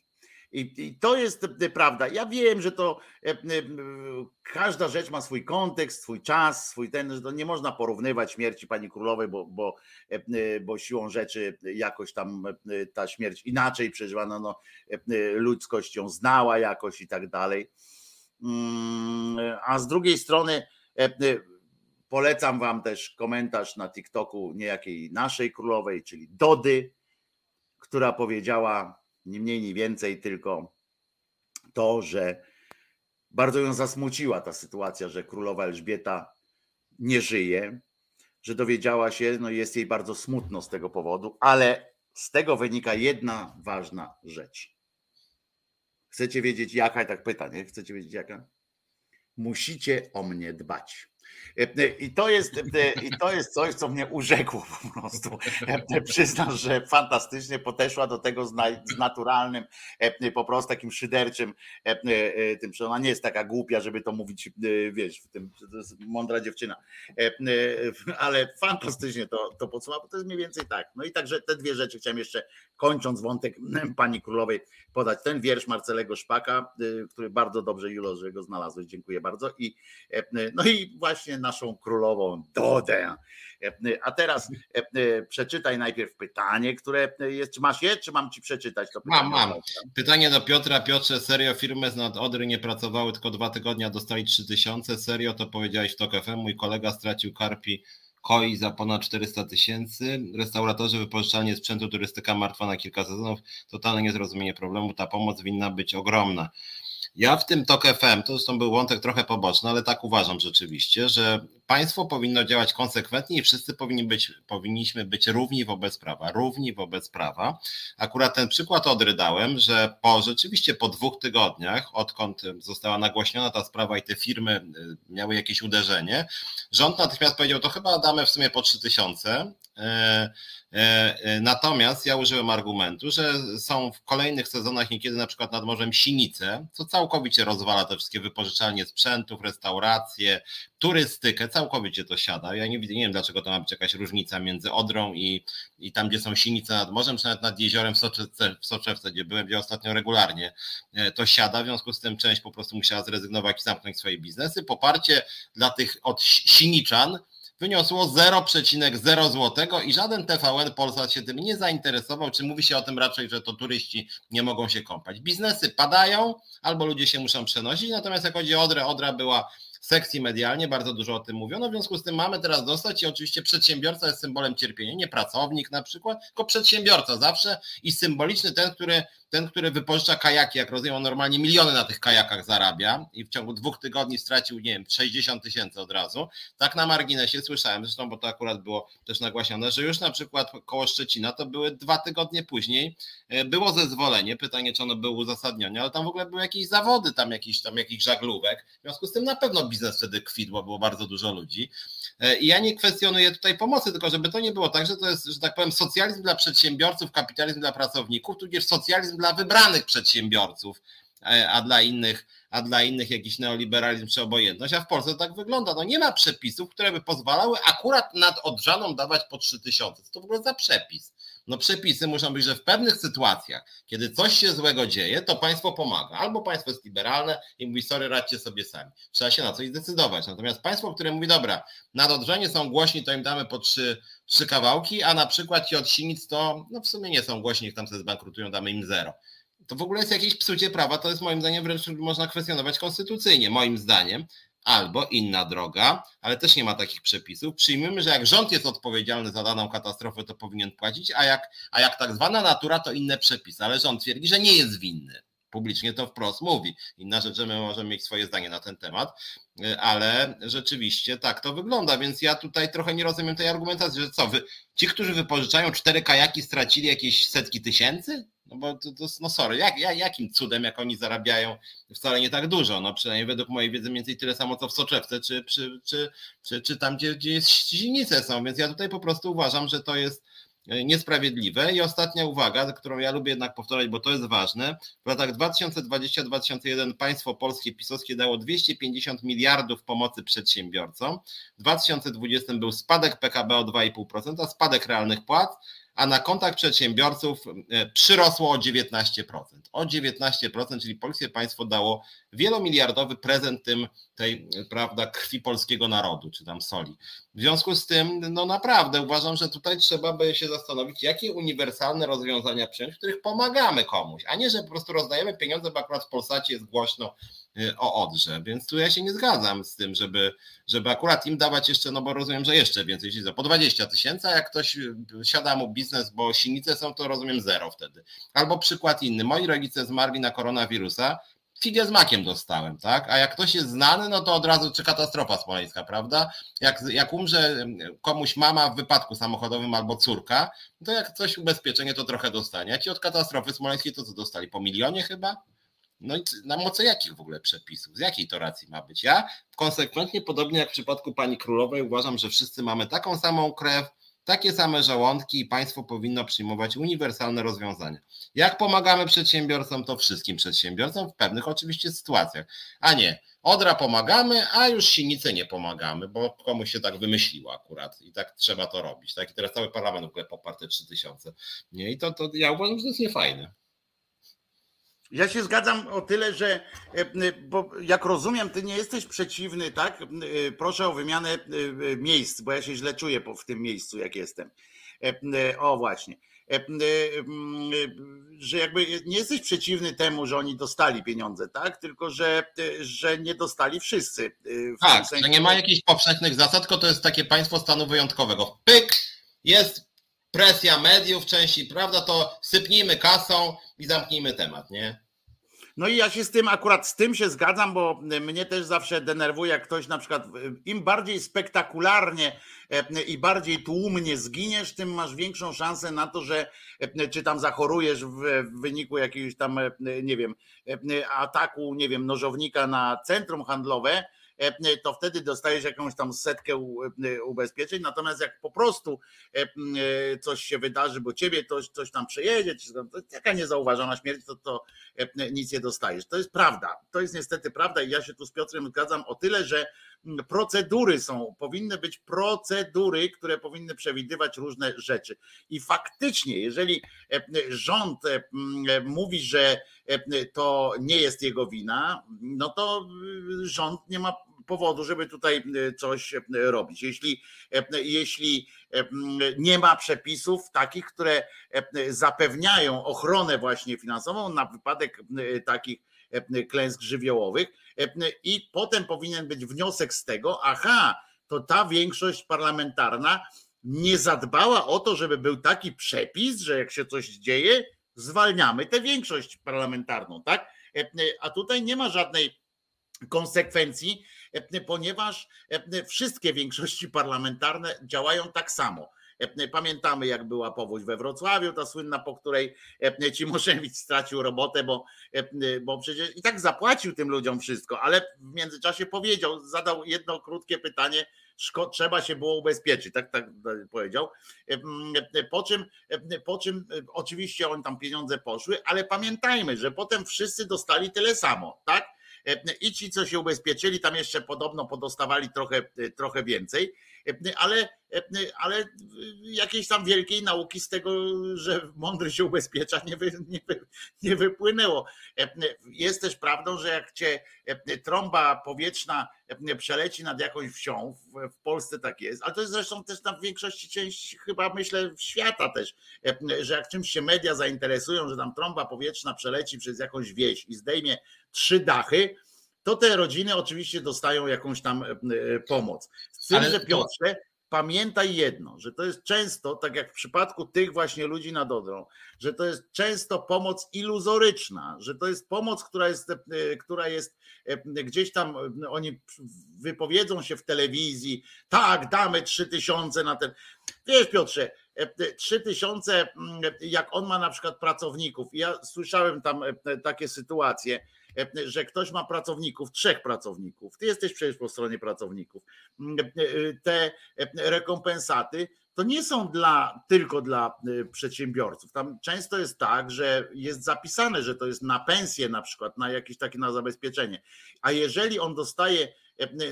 A: I, to jest e, prawda. Ja wiem, że to e, e, każda rzecz ma swój kontekst, swój czas, swój ten, że to nie można porównywać śmierci pani królowej, bo, bo, bo siłą rzeczy jakoś tam ta śmierć inaczej przeżywana, no, ludzkość ją znała jakoś i tak dalej. Mm, a z drugiej strony polecam wam też komentarz na TikToku niejakiej naszej królowej, czyli Dody, która powiedziała nie mniej, nie więcej, tylko to, że bardzo ją zasmuciła ta sytuacja, że królowa Elżbieta nie żyje, że dowiedziała się, no jest jej bardzo smutno z tego powodu, ale z tego wynika jedna ważna rzecz. Chcecie wiedzieć jaka? Tak pyta, nie? Chcecie wiedzieć jaka? Musicie o mnie dbać. I to, jest, I to jest coś, co mnie urzekło po prostu. Przyznam, że fantastycznie podeszła do tego z, naturalnym, po prostu takim szyderczym, tym, że ona nie jest taka głupia, żeby to mówić, wiesz, w tym, to jest mądra dziewczyna, ale fantastycznie to, to podsuwa, bo to jest mniej więcej tak. No i także te dwie rzeczy chciałem jeszcze, kończąc wątek pani królowej, podać ten wiersz Marcelego Szpaka, który bardzo dobrze, Julo, że go znalazłeś, dziękuję bardzo. I, no i właśnie naszą królową Dodę. A teraz przeczytaj najpierw pytanie, które jest. Czy masz je, czy mam ci przeczytać to
C: pytanie? Mam, mam. Pytanie do Piotra. Piotrze, serio firmy z nad Odry nie pracowały tylko dwa tygodnie, a dostali 3000. Serio to powiedziałeś w FM. Mój kolega stracił karpi koi za ponad 400 tysięcy. Restauratorzy, wypożyczalnie sprzętu, turystyka martwa na kilka sezonów. Totalne niezrozumienie problemu. Ta pomoc winna być ogromna. Ja w tym TOK FM, to zresztą był wątek trochę poboczny, ale tak uważam rzeczywiście, że państwo powinno działać konsekwentnie i wszyscy powinni być, powinniśmy być równi wobec prawa, równi wobec prawa. Akurat ten przykład odrydałem, że po rzeczywiście po dwóch tygodniach, odkąd została nagłośniona ta sprawa i te firmy y, miały jakieś uderzenie, rząd natychmiast powiedział, to chyba damy w sumie po 3000 E, e, natomiast ja użyłem argumentu, że są w kolejnych sezonach niekiedy na przykład nad Morzem Sinice, co całkowicie rozwala te wszystkie wypożyczalnie sprzętów, restauracje, turystykę, całkowicie to siada. Ja nie, nie wiem, dlaczego to ma być jakaś różnica między Odrą i, i tam, gdzie są Sinice nad morzem, czy nawet nad jeziorem w Soczewce, w Soczewce, gdzie byłem, gdzie ostatnio regularnie e, to siada. W związku z tym część po prostu musiała zrezygnować i zamknąć swoje biznesy. Poparcie dla tych od Siniczan, wyniosło 0,0 zł i żaden TVN Polsat się tym nie zainteresował, czy mówi się o tym raczej, że to turyści nie mogą się kąpać. Biznesy padają, albo ludzie się muszą przenosić, natomiast jak chodzi o Odrę, Odra była sekcji medialnie, bardzo dużo o tym mówiono, w związku z tym mamy teraz dostać i oczywiście przedsiębiorca jest symbolem cierpienia, nie pracownik na przykład, tylko przedsiębiorca zawsze i symboliczny ten, który ten, który wypożycza kajaki, jak rozumiem, on normalnie miliony na tych kajakach zarabia i w ciągu dwóch tygodni stracił, nie wiem, 60 tysięcy od razu. Tak na marginesie słyszałem, zresztą, bo to akurat było też nagłaśnione, że już na przykład koło Szczecina to były dwa tygodnie później, e, było zezwolenie, pytanie, czy ono było uzasadnione, ale tam w ogóle były jakieś zawody, tam jakiś tam jakichś żaglówek, w związku z tym na pewno biznes wtedy kwidło, było bardzo dużo ludzi. E, I ja nie kwestionuję tutaj pomocy, tylko żeby to nie było tak, że to jest, że tak powiem, socjalizm dla przedsiębiorców, kapitalizm dla pracowników, tudzież socjalizm dla wybranych przedsiębiorców, e, a dla innych, a dla innych jakiś neoliberalizm czy obojętność, a w Polsce to tak wygląda. No nie ma przepisów, które by pozwalały akurat nad odrzaną dawać po 3000. Co to w ogóle za przepis? No przepisy muszą być, że w pewnych sytuacjach, kiedy coś się złego dzieje, to państwo pomaga. Albo państwo jest liberalne i mówi, sorry, radźcie sobie sami. Trzeba się na coś zdecydować. Natomiast państwo, które mówi, dobra, na dodrzenie są głośni, to im damy po trzy, trzy kawałki, a na przykład ci od Sinic to no w sumie nie są głośni, tam sobie zbankrutują, damy im zero. To w ogóle jest jakieś psucie prawa, to jest moim zdaniem wręcz można kwestionować konstytucyjnie, moim zdaniem albo inna droga, ale też nie ma takich przepisów. Przyjmijmy, że jak rząd jest odpowiedzialny za daną katastrofę, to powinien płacić, a jak, a jak tak zwana natura, to inne przepisy, ale rząd twierdzi, że nie jest winny. Publicznie to wprost mówi. Inna rzecz, że my możemy mieć swoje zdanie na ten temat, ale rzeczywiście tak to wygląda, więc ja tutaj trochę nie rozumiem tej argumentacji, że co, wy, ci, którzy wypożyczają cztery kajaki, stracili jakieś setki tysięcy? No bo to, to no sorry, jak, jak, jakim cudem, jak oni zarabiają wcale nie tak dużo, no przynajmniej według mojej wiedzy mniej więcej tyle samo co w Soczewce, czy, czy, czy, czy, czy tam, gdzie, gdzie silnice są, więc ja tutaj po prostu uważam, że to jest niesprawiedliwe. I ostatnia uwaga, którą ja lubię jednak powtarzać, bo to jest ważne. W latach 2020-2021 państwo polskie pisowskie dało 250 miliardów pomocy przedsiębiorcom. W 2020 był spadek PKB o 2,5%, spadek realnych płac a na kontach przedsiębiorców e, przyrosło o 19%. O 19%, czyli polskie państwo dało wielomiliardowy prezent tym tej prawda, krwi polskiego narodu, czy tam soli. W związku z tym, no naprawdę uważam, że tutaj trzeba by się zastanowić, jakie uniwersalne rozwiązania przyjąć, w których pomagamy komuś, a nie, że po prostu rozdajemy pieniądze, bo akurat w Polsacie jest głośno y, o Odrze. Więc tu ja się nie zgadzam z tym, żeby, żeby akurat im dawać jeszcze, no bo rozumiem, że jeszcze więcej, czyli po 20 tysięcy, a jak ktoś y, siada mu biznes, bo silnice są, to rozumiem zero wtedy. Albo przykład inny. Moi rodzice zmarli na koronawirusa, figę z makiem dostałem, tak? A jak ktoś jest znany, no to od razu czy katastrofa smoleńska, prawda? Jak, jak umrze komuś mama w wypadku samochodowym albo córka, to jak coś ubezpieczenie, to trochę dostanie. A ci od katastrofy smoleńskiej to co dostali? Po milionie chyba? No i na mocy jakich w ogóle przepisów? Z jakiej to racji ma być? Ja konsekwentnie, podobnie jak w przypadku pani królowej, uważam, że wszyscy mamy taką samą krew, takie same żołądki i państwo powinno przyjmować uniwersalne rozwiązania. Jak pomagamy przedsiębiorcom, to wszystkim przedsiębiorcom w pewnych oczywiście sytuacjach, a nie Odra pomagamy, a już Sinice nie pomagamy, bo komuś się tak wymyśliło akurat i tak trzeba to robić. Tak? I teraz cały parlament w ogóle poparł te 3000. Nie? I to, to ja uważam, że to jest niefajne.
A: Ja się zgadzam o tyle, że e, bo jak rozumiem, ty nie jesteś przeciwny, tak? E, proszę o wymianę e, miejsc, bo ja się źle czuję w tym miejscu, jak jestem. O, właśnie. Że jakby nie jesteś przeciwny temu, że oni dostali pieniądze, tak? Tylko, że, że nie dostali wszyscy.
C: tak, sensie... że nie ma jakichś powszechnych zasad, tylko to jest takie państwo stanu wyjątkowego. Pyk, jest presja mediów części, prawda, to sypnijmy kasą i zamknijmy temat, nie?
A: No i ja się z tym akurat z tym się zgadzam, bo mnie też zawsze denerwuje, jak ktoś na przykład im bardziej spektakularnie e, i bardziej tłumnie zginiesz, tym masz większą szansę na to, że e, czy tam zachorujesz w wyniku jakiegoś tam, e, nie wiem, ataku, nie wiem, nożownika na centrum handlowe, E, to wtedy dostajesz jakąś tam setkę e, ubezpieczeń. Natomiast jak po prostu e, coś się wydarzy, bo ciebie coś, coś tam przejedzie, to jaka niezauważona śmierć, to, to nic nie dostajesz. To jest prawda. To jest niestety prawda i ja się tu z Piotrem zgadzam o tyle, że procedury są, powinny być procedury, które powinny przewidywać różne rzeczy. I faktycznie, jeżeli rząd mówi, że to nie jest jego wina, no to rząd nie ma powodu, żeby tutaj e, coś e, robić. Jeśli, e, jeśli nie ma przepisów takich, które zapewniają ochronę właśnie finansową na wypadek takich klęsk żywiołowych i potem powinien być wniosek z tego, aha, to ta większość parlamentarna nie zadbała o to, żeby był taki przepis, że jak się coś dzieje, zwalniamy tę większość parlamentarną, tak? A tutaj nie ma żadnej konsekwencji, E, ponieważ e, wszystkie większości parlamentarne działają tak samo. E, pamiętamy, jak była powódź we Wrocławiu, ta słynna, po której Cimoszewicz stracił robotę, bo, bo przecież i tak zapłacił tym ludziom wszystko, ale w międzyczasie powiedział, zadał jedno krótkie pytanie, trzeba się było ubezpieczyć, tak, tak powiedział. Po czym, po czym oczywiście on tam pieniądze poszły, ale pamiętajmy, że potem wszyscy dostali tyle samo, tak? E, I ci, co się ubezpieczyli, tam jeszcze podobno podostawali trochę, e, trochę więcej, e, ale, ale jakiejś tam wielkiej nauki z tego, że mądry się ubezpiecza, nie, wy, nie, nie wypłynęło. Jest też prawdą, że jak cię trąba powietrzna przeleci nad jakąś wsią, w Polsce tak jest, ale to jest zresztą też tam w większości części chyba myślę świata też, że jak czymś się media zainteresują, że tam trąba powietrzna przeleci przez jakąś wieś i zdejmie trzy dachy, to te rodziny oczywiście dostają jakąś tam e, e, pomoc. Z tym, Ale że Piotrze, pamiętaj jedno, że to jest często, tak jak w przypadku tych właśnie ludzi nad Odrą, że to jest często pomoc iluzoryczna, że to jest pomoc, która jest, e, która jest gdzieś tam, oni wypowiedzą się w telewizji, tak, damy trzy tysiące na ten. Wiesz Piotrze, trzy tysiące, jak on ma na przykład pracowników, ja słyszałem tam takie sytuacje, że ktoś ma pracowników, trzech pracowników, ty jesteś przecież po stronie pracowników, te rekompensaty to nie są dla, tylko dla przedsiębiorców. Tam często jest tak, że jest zapisane, że to jest na pensję na przykład, na jakieś takie na zabezpieczenie. A jeżeli on dostaje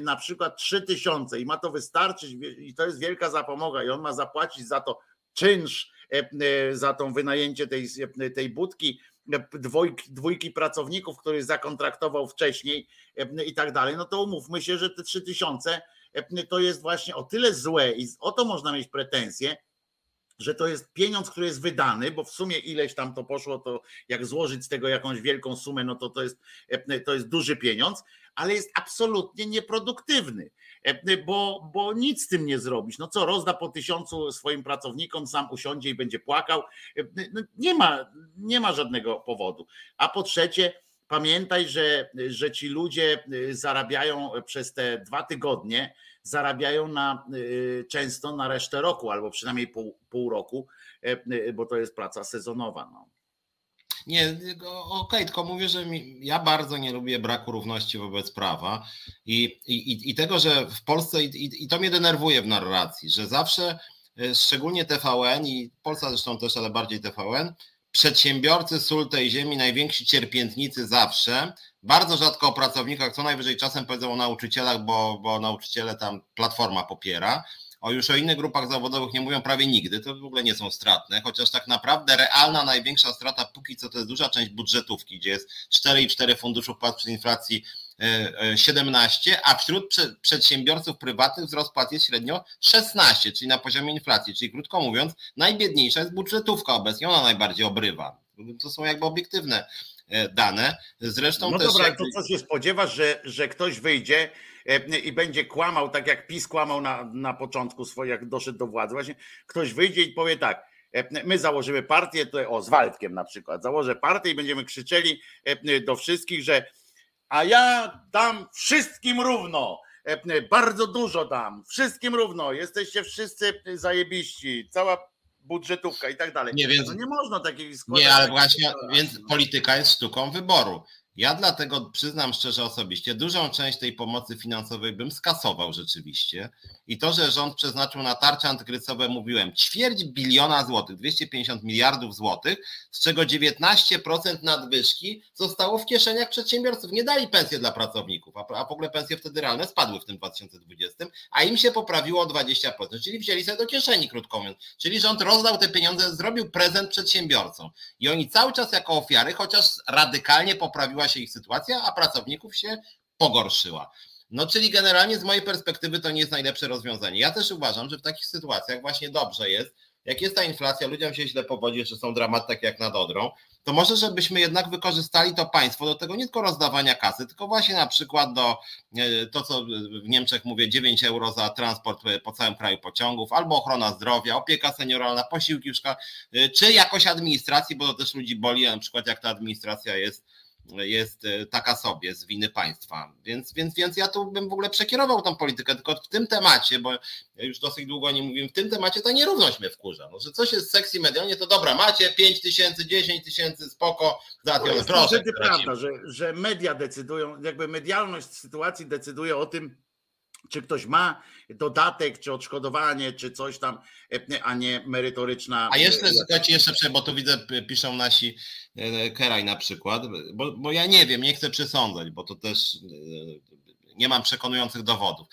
A: na przykład 3 tysiące i ma to wystarczyć i to jest wielka zapomoga i on ma zapłacić za to czynsz, za tą wynajęcie tej, tej budki, dwójki, dwójki pracowników, których zakontraktował wcześniej i tak dalej, no to umówmy się, że te 3 tysiące to jest właśnie o tyle złe i o to można mieć pretensje, że to jest pieniądz, który jest wydany, bo w sumie ileś tam to poszło, to jak złożyć z tego jakąś wielką sumę, no to to jest, to jest duży pieniądz, ale jest absolutnie nieproduktywny, bo, bo nic z tym nie zrobisz. No co, rozda po tysiącu swoim pracownikom, sam usiądzie i będzie płakał. No nie, ma, nie ma żadnego powodu. A po trzecie, pamiętaj, że, że ci ludzie zarabiają przez te dwa tygodnie, zarabiają na, często na resztę roku, albo przynajmniej pół, pół roku, bo to jest praca sezonowa. No.
C: Nie, okej, okay, tylko mówię, że mi, ja bardzo nie lubię braku równości wobec prawa i, i, i tego, że w Polsce, i, i to mnie denerwuje w narracji, że zawsze, e, szczególnie TVN i Polska zresztą też, ale bardziej TVN, przedsiębiorcy sól tej ziemi, najwięksi cierpiętnicy zawsze, bardzo rzadko o pracownikach, co najwyżej czasem powiedzą o nauczycielach, bo, bo nauczyciele tam platforma popiera, o już o innych grupach zawodowych nie mówią prawie nigdy, to w ogóle nie są stratne, chociaż tak naprawdę realna największa strata póki co to jest duża część budżetówki, gdzie jest 4,4 funduszu płat przy inflacji 17, e, e, a wśród przedsiębiorców prywatnych wzrost płat jest średnio 16, czyli na poziomie inflacji. Czyli krótko mówiąc, najbiedniejsza jest budżetówka obecnie, ona najbardziej obrywa. To są jakby obiektywne e, dane. Zresztą
A: no
C: też.
A: Dobra, jak... to co się spodziewasz, że, że ktoś wyjdzie i będzie kłamał, tak jak PiS kłamał na, na początku swojego, jak doszedł do władzy. Właśnie ktoś wyjdzie i powie tak, my założymy partię, to, o z Waldkiem na przykład, założę partię i będziemy krzyczeli do wszystkich, że a ja dam wszystkim równo, bardzo dużo dam, wszystkim równo, jesteście wszyscy zajebiści, cała budżetówka i tak dalej.
C: Nie, więc,
A: no nie można takiej
C: składać. Nie, ale właśnie, więc polityka jest sztuką wyboru. Ja dlatego przyznam szczerze osobiście, dużą część tej pomocy finansowej bym skasował rzeczywiście. I to, że rząd przeznaczył na tarcze antykryzysowe, mówiłem, ćwierć biliona złotych, 250 miliardów złotych, z czego 19% nadwyżki zostało w kieszeniach przedsiębiorców. Nie dali pensje dla pracowników, a w ogóle pensje wtedy realne spadły w tym 2020, a im się poprawiło o 20%, czyli wzięli sobie do kieszeni, krótko mówiąc. Czyli rząd rozdał te pieniądze, zrobił prezent przedsiębiorcom. I oni cały czas jako ofiary, chociaż radykalnie poprawiła się ich sytuacja, a pracowników się pogorszyła. No, czyli generalnie z mojej perspektywy to nie jest najlepsze rozwiązanie. Ja też uważam, że w takich sytuacjach właśnie dobrze jest, jak jest ta inflacja, ludziom się źle powodzi, że są dramaty takie jak nad Odrą, to może żebyśmy jednak wykorzystali to państwo do tego nie tylko rozdawania kasy, tylko właśnie na przykład do e, to, co w Niemczech mówię, 9 euro za transport e, po całym kraju pociągów, albo ochrona zdrowia, opieka senioralna, posiłki w szkole, czy jakoś administracji, bo to też ludzi boli, na przykład jak ta administracja jest jest e, taka sobie z winy państwa. Więc, więc, więc ja tu bym w ogóle przekierował tą politykę, tylko w tym temacie, bo już dosyć długo nie mówiłem, w tym temacie ta nierówność mnie wkurza. No, że coś jest sexy medialnie, to dobra, macie 5 tysięcy, 10 tysięcy, spoko, załatwione.
A: To jest Proszę, prawda, że, że media decydują, jakby medialność sytuacji decyduje o tym, czy ktoś ma dodatek, czy odszkodowanie, czy coś tam, e, a nie merytoryczna.
C: A jeszcze, słuchajcie, jeszcze, bo tu widzę, piszą nasi e, Keraj na przykład, bo, bo ja nie wiem, nie chcę przesądzać, bo to też e, nie mam przekonujących dowodów.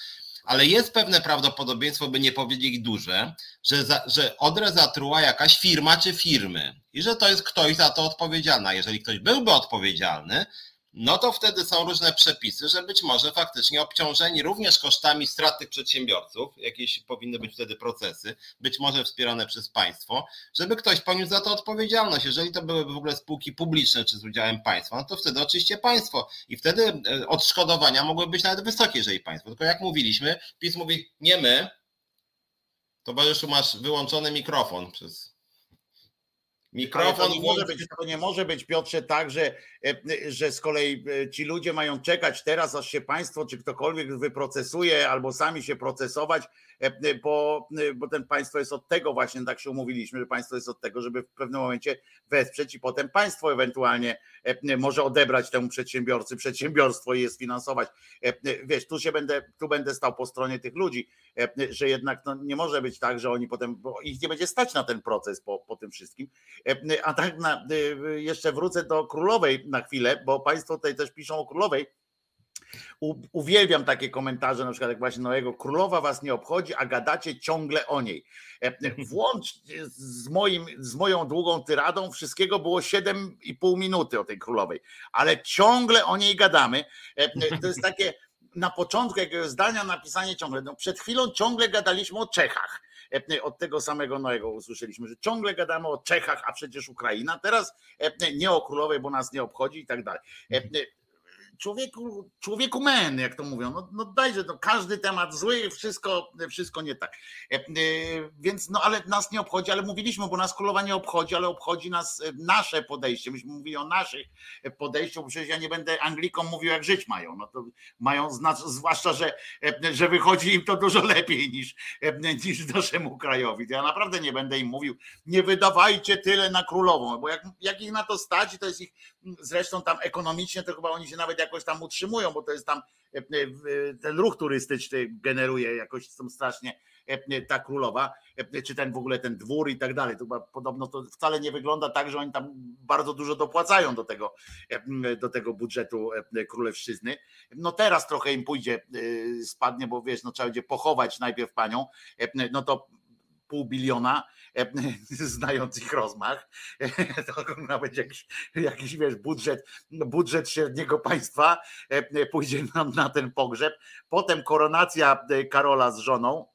C: Ale jest pewne prawdopodobieństwo, by nie powiedzieć duże, że, za, że Odrę zatruła jakaś firma czy firmy i że to jest ktoś za to odpowiedzialny. A jeżeli ktoś byłby odpowiedzialny, no to wtedy są różne przepisy, że być może faktycznie obciążeni również kosztami strat tych przedsiębiorców, jakieś powinny być wtedy procesy, być może wspierane przez państwo, żeby ktoś poniósł za to odpowiedzialność. Jeżeli to byłyby w ogóle spółki publiczne czy z udziałem państwa, no to wtedy oczywiście państwo i wtedy e, odszkodowania mogłyby być nawet wysokie, jeżeli państwo. Tylko jak mówiliśmy, PiS mówi, nie my, towarzyszu masz wyłączony mikrofon przez
A: Mikrofon nie, może być, to nie może być, Piotrze, tak, że, że z kolei ci ludzie mają czekać teraz, aż się państwo czy ktokolwiek wyprocesuje, albo sami się procesować, bo, bo ten państwo jest od tego właśnie, tak się umówiliśmy, że państwo jest od tego, żeby w pewnym momencie wesprzeć i potem państwo ewentualnie może odebrać temu przedsiębiorcy przedsiębiorstwo i je sfinansować. Wiesz, tu się będę, tu będę stał po stronie tych ludzi, że jednak no, nie może być tak, że oni potem, bo ich nie będzie stać na ten proces po, po tym wszystkim. A tak na, jeszcze wrócę do królowej na chwilę, bo państwo tutaj też piszą o królowej uwielbiam takie komentarze, na przykład jak właśnie Noego, królowa was nie obchodzi, a gadacie ciągle o niej. E, włącz z, moim, z moją długą tyradą, wszystkiego było 7,5 minuty o tej królowej, ale ciągle o niej gadamy. E, to jest takie na początku jakiegoś zdania napisanie ciągle. No przed chwilą ciągle gadaliśmy o Czechach. E, od tego samego Noego usłyszeliśmy, że ciągle gadamy o Czechach, a przecież Ukraina. Teraz nie o królowej, bo nas nie obchodzi i tak dalej człowieku, człowieku men, jak to mówią, no, no dajże, no każdy temat zły, wszystko, wszystko nie tak. E, e, więc no ale nas nie obchodzi, ale mówiliśmy, bo nas królowa nie obchodzi, ale obchodzi nas e, nasze podejście. Myśmy mówili o naszych podejściu, bo przecież ja nie będę Anglikom mówił, jak żyć mają. No to mają, zwłaszcza, że, że wychodzi im to dużo lepiej niż, niż naszemu krajowi. Ja naprawdę nie będę im mówił, nie wydawajcie tyle na królową, bo jak, jak ich na to stać, to jest ich, zresztą tam ekonomicznie, to chyba oni się nawet jak jakoś tam utrzymują, bo to jest tam e, e, ten ruch turystyczny generuje jakoś są strasznie e, ta królowa, czy ten w ogóle ten dwór i tak dalej. To podobno to wcale nie wygląda tak, że oni tam bardzo dużo dopłacają do tego, do tego budżetu królewszczyzny. No teraz trochę im pójdzie, spadnie, bo wiesz, no trzeba będzie pochować najpierw panią, no to pół biliona, e, znając ich rozmach, to będzie jakiś, jakiś wiesz, budżet, budżet średniego państwa e, pójdzie nam na ten pogrzeb. Potem koronacja e, Karola z żoną,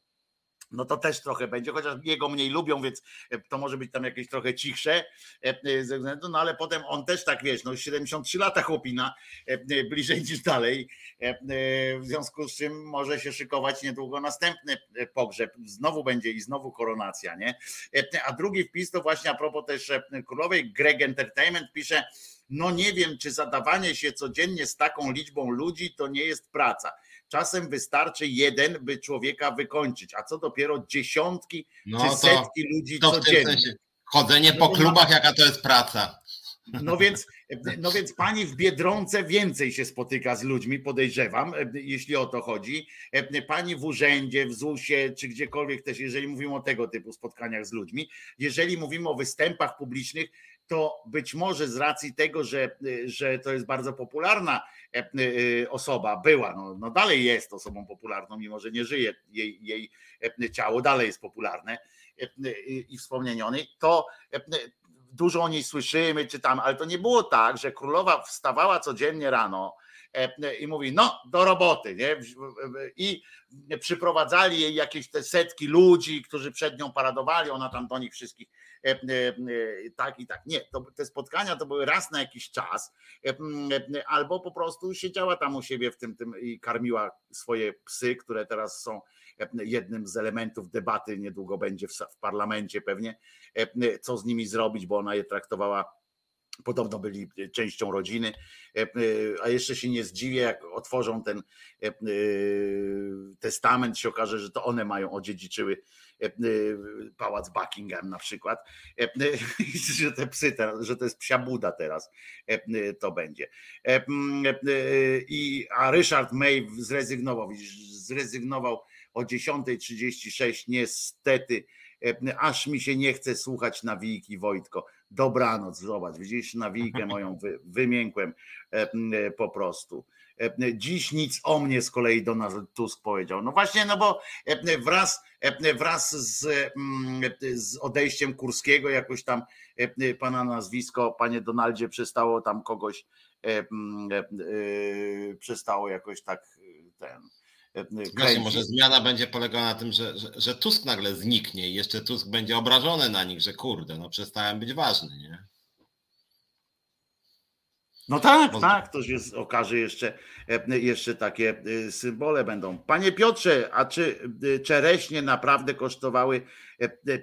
A: no to też trochę będzie, chociaż jego mniej lubią, więc e, to może być tam jakieś trochę cichsze e, e, ze względu, no ale potem on też tak wiesz, no 73 lata chłopina, bliżej niż dalej, w związku z czym może się szykować niedługo następny pogrzeb, znowu będzie i znowu koronacja, nie? A drugi wpis to właśnie a propos też królowej, Greg Entertainment pisze, no nie wiem, czy zadawanie się codziennie z taką liczbą ludzi to nie jest praca Czasem wystarczy jeden, by człowieka wykończyć, a co dopiero dziesiątki no czy setki to, ludzi to codziennie. Sensie.
C: Chodzenie po no klubach, jaka to jest praca.
A: No więc, no więc pani w Biedronce więcej się spotyka z ludźmi, podejrzewam, jeśli o to chodzi. Pani w urzędzie, w ZUS-ie, czy gdziekolwiek też, jeżeli mówimy o tego typu spotkaniach z ludźmi, jeżeli mówimy o występach publicznych, to być może z racji tego, że, że to jest bardzo popularna e, e, osoba, była, no, no dalej jest osobą popularną, mimo że nie żyje, jej, jej e, ciało dalej jest popularne i wspomnieniony, to dużo o niej słyszymy, czytamy, ale to nie było tak, że królowa wstawała codziennie rano i mówi, no do roboty, nie? I przyprowadzali jej jakieś te setki ludzi, którzy przed nią paradowali, ona tam do nich wszystkich E, e, e, tak i tak. Nie, to, te spotkania to były raz na jakiś czas, albo po prostu siedziała tam u siebie w tym, tym i karmiła swoje psy, które teraz są jednym z elementów debaty, niedługo będzie w, w parlamencie pewnie, co z nimi zrobić, bo ona je traktowała Podobno byli częścią rodziny, a jeszcze się nie zdziwię, jak otworzą ten testament, się okaże, że to one mają odziedziczyły E, e, pałac Buckingham na przykład, e, że te psy, że to jest psia buda teraz to będzie. I, a Richard May zrezygnował, zrezygnował o 10.36 niestety, aż mi się nie chce słuchać nawijki Wojtko. Dobranoc, zobacz, widzisz nawijkę moją, wy, wymiękłem po prostu. Dziś nic o mnie z kolei Donald Tusk powiedział. No właśnie, no bo wraz, wraz z, mm, z odejściem Kurskiego jakoś tam pana nazwisko, panie Donaldzie, przestało tam kogoś, przestało jakoś tak ten.
C: Właśnie, może zmiana będzie polegała na tym, że, że, że Tusk nagle zniknie i jeszcze Tusk będzie obrażony na nich, że kurde, no przestałem być ważny, nie?
A: No tak, tak, to się okaże jeszcze, jeszcze takie symbole będą. Panie Piotrze, a czy czereśnie naprawdę kosztowały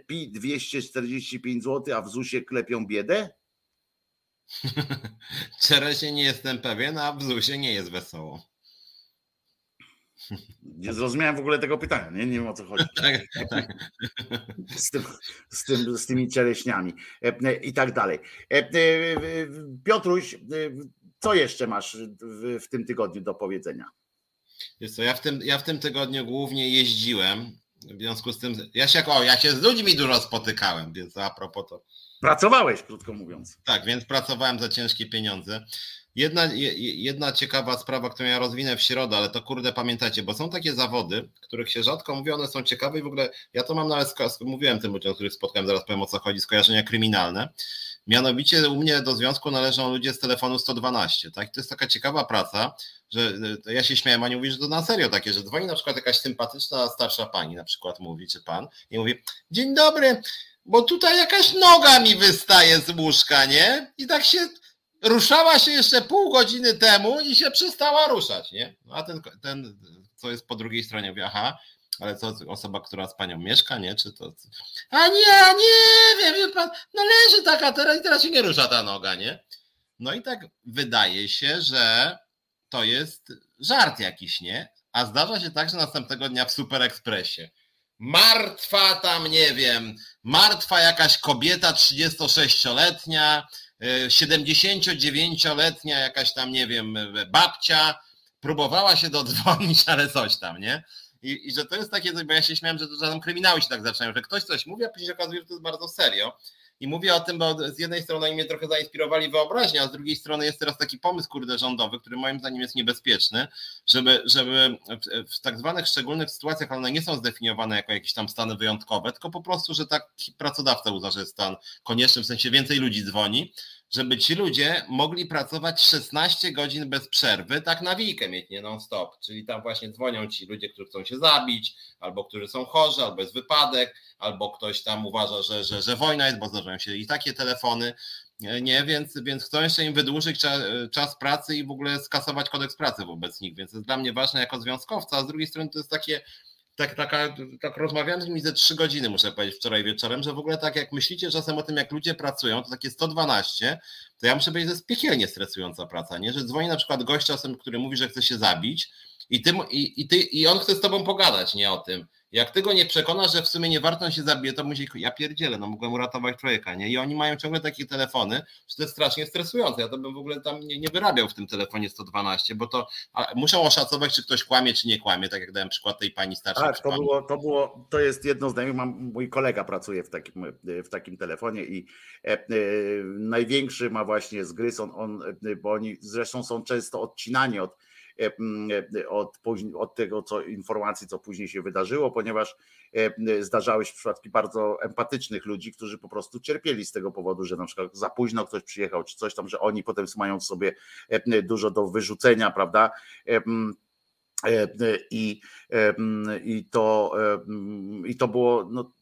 A: pi 245 zł, a w ZUSie klepią biedę?
C: Czereśnie nie jestem pewien, a w ZUSie nie jest wesoło.
A: Nie zrozumiałem w ogóle tego pytania, nie, nie wiem o co chodzi. Tak. Z, tym, z, tym, z tymi czereśniami e, i tak dalej. E, e, Piotruś, co jeszcze masz w, w tym tygodniu do powiedzenia?
C: Jest co, ja w, tym, ja w tym tygodniu głównie jeździłem, w związku z tym, ja się, o, ja się z ludźmi dużo spotykałem, więc a propos to.
A: Pracowałeś, krótko mówiąc.
C: Tak, więc pracowałem za ciężkie pieniądze. Jedna, jedna ciekawa sprawa, którą ja rozwinę w środę, ale to kurde pamiętajcie, bo są takie zawody, których się rzadko mówi, one są ciekawe i w ogóle ja to mam nawet, mówiłem tym ludziom, których spotkałem, zaraz powiem o co chodzi, skojarzenia kryminalne. Mianowicie u mnie do związku należą ludzie z telefonu 112, tak? To jest taka ciekawa praca, że ja się śmiałem, a nie mówi, że to na serio takie, że dzwoni na przykład jakaś sympatyczna starsza pani na przykład mówi, czy pan i mówi, dzień dobry, bo tutaj jakaś noga mi wystaje z łóżka, nie? I tak się ruszała się jeszcze pół godziny temu i się przestała ruszać, nie? No a ten, ten co jest po drugiej stronie, mówi, aha, ale co, osoba, która z panią mieszka, nie? Czy to... A nie, nie wiem, wie pan, no leży taka teraz i teraz się nie rusza ta noga, nie? No i tak wydaje się, że to jest żart jakiś, nie? A zdarza się tak, że następnego dnia w Super Expressie martwa tam, nie wiem, martwa jakaś kobieta 36-letnia, 79-letnia jakaś tam, nie wiem, babcia próbowała się dodzwonić, ale coś tam, nie? I, I, że to jest takie, bo ja się śmiałem, że to tam kryminały się tak zaczynają, że ktoś coś mówi, a później się okazuje, że to jest bardzo serio. I mówię o tym, bo z jednej strony oni mnie trochę zainspirowali wyobraźnię, a z drugiej strony jest teraz taki pomysł, kurde, rządowy, który moim zdaniem jest niebezpieczny, żeby, żeby w, w tak zwanych szczególnych sytuacjach, ale one nie są zdefiniowane jako jakieś tam stany wyjątkowe, tylko po prostu, że taki pracodawca uzna, że jest stan konieczny, w sensie więcej ludzi dzwoni, żeby ci ludzie mogli pracować 16 godzin bez przerwy, tak na wikę mieć, nie non-stop. Czyli tam właśnie dzwonią ci ludzie, którzy chcą się zabić, albo którzy są chorzy, albo jest wypadek, albo ktoś tam uważa, że, że, że wojna jest, bo zdarzają się i takie telefony. Nie, więc, więc chcą jeszcze im wydłużyć czas, czas pracy i w ogóle skasować kodeks pracy wobec nich, więc jest dla mnie ważne jako związkowca, a z drugiej strony to jest takie tak, taka, tak rozmawiałem z nimi ze trzy godziny, muszę powiedzieć, wczoraj wieczorem, że w ogóle tak jak myślicie czasem o tym, jak ludzie pracują, to takie 112, to ja muszę powiedzieć, że jest piekielnie stresująca praca, nie? Że dzwoni na przykład gość czasem, który mówi, że chce się zabić i, ty, i, i, ty, i on chce z tobą pogadać, nie o tym. Jak ty go nie przekonasz, że w sumie nie warto się zabije, to musi, ja pierdzielę, no mogłem uratować człowieka, nie? I oni mają ciągle takie telefony, że to jest strasznie stresujące. Ja to bym w ogóle tam nie, nie wyrabiał w tym telefonie 112, bo to muszą oszacować, czy ktoś kłamie, czy nie kłamie, tak jak dałem przykład tej pani starszej.
A: Tak, to było, to było, to jest jedno z mam, mój kolega pracuje w takim, w takim telefonie i e, e, największy ma właśnie zgryz, on, on, bo oni zresztą są często odcinani od E, e, od, od tego, co informacji, co później się wydarzyło, ponieważ e, zdarzały się przypadki bardzo empatycznych ludzi, którzy po prostu cierpieli z tego powodu, że na przykład za późno ktoś przyjechał, czy coś tam, że oni potem mają w sobie dużo do wyrzucenia, prawda? I, i, to, i to było no,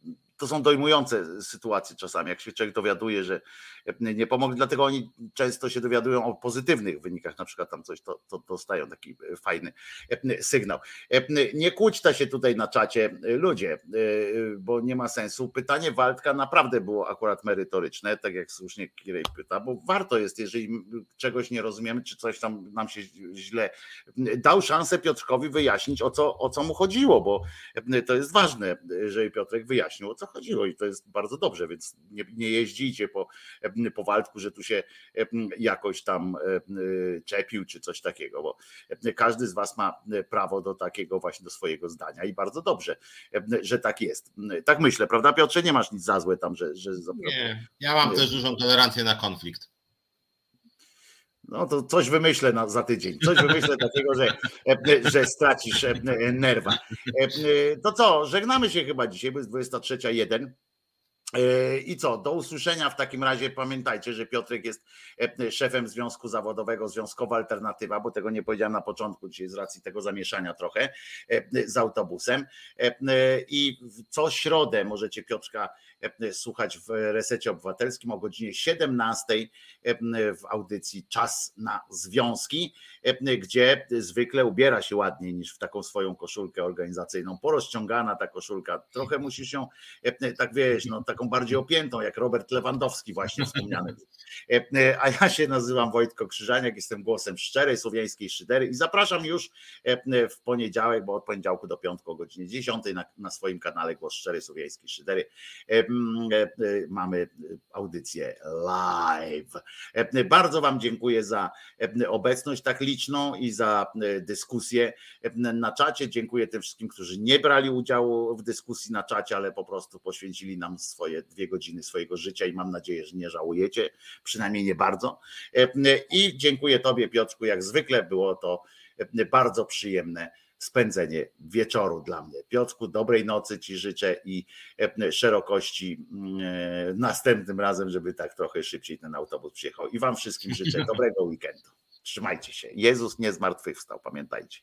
A: to są dojmujące sytuacje czasami, jak się człowiek dowiaduje, że nie pomogli, dlatego oni często się dowiadują o pozytywnych wynikach, na przykład tam coś, to, to dostają taki fajny sygnał. Nie kłóćta się tutaj na czacie ludzie, bo nie ma sensu. Pytanie Waldka naprawdę było akurat merytoryczne, tak jak słusznie Kirej pyta, bo warto jest, jeżeli czegoś nie rozumiemy, czy coś tam nam się źle dał szansę Piotrkowi wyjaśnić, o co, o co mu chodziło, bo to jest ważne, żeby Piotrek wyjaśnił, o co chodziło i to jest bardzo dobrze, więc nie, nie jeździcie po, po Waldku, że tu się jakoś tam czepił czy coś takiego, bo każdy z was ma prawo do takiego właśnie do swojego zdania i bardzo dobrze, że tak jest. Tak myślę, prawda Piotrze? Nie masz nic za złe tam, że... że...
C: Nie, ja mam też dużą tolerancję na konflikt.
A: No to coś wymyślę na, za tydzień. Coś wymyślę takiego, że, że stracisz nerwa. To co, żegnamy się chyba dzisiaj, bo jest 23.01. I co, do usłyszenia w takim razie. Pamiętajcie, że Piotrek jest szefem Związku Zawodowego Związkowa Alternatywa, bo tego nie powiedziałem na początku dzisiaj z racji tego zamieszania trochę z autobusem. I co środę możecie Piotrka słuchać w resecie obywatelskim o godzinie 17 w audycji Czas na Związki, gdzie zwykle ubiera się ładniej niż w taką swoją koszulkę organizacyjną. Porozciągana ta koszulka, trochę musisz się, tak wiesz, no, taką bardziej opiętą, jak Robert Lewandowski właśnie wspomniany. A ja się nazywam Wojtko Krzyżaniak, jestem głosem szczerej słowiańskiej szydery i zapraszam już w poniedziałek, bo od poniedziałku do piątku o godzinie 10 na, na swoim kanale Głos Szczerej Słowiańskiej Szydery mamy audycję live. Bardzo Wam dziękuję za obecność tak liczną i za dyskusję na czacie. Dziękuję tym wszystkim, którzy nie brali udziału w dyskusji na czacie, ale po prostu poświęcili nam swoje dwie godziny swojego życia i mam nadzieję, że nie żałujecie, przynajmniej nie bardzo. I dziękuję Tobie, Piotrku, jak zwykle było to bardzo przyjemne spędzenie wieczoru dla mnie. Piotrku, dobrej nocy Ci życzę i e, szerokości mm, e, następnym razem, żeby tak trochę szybciej ten autobus przyjechał. I Wam wszystkim życzę dobrego weekendu. Trzymajcie się. Jezus nie zmartwychwstał, pamiętajcie.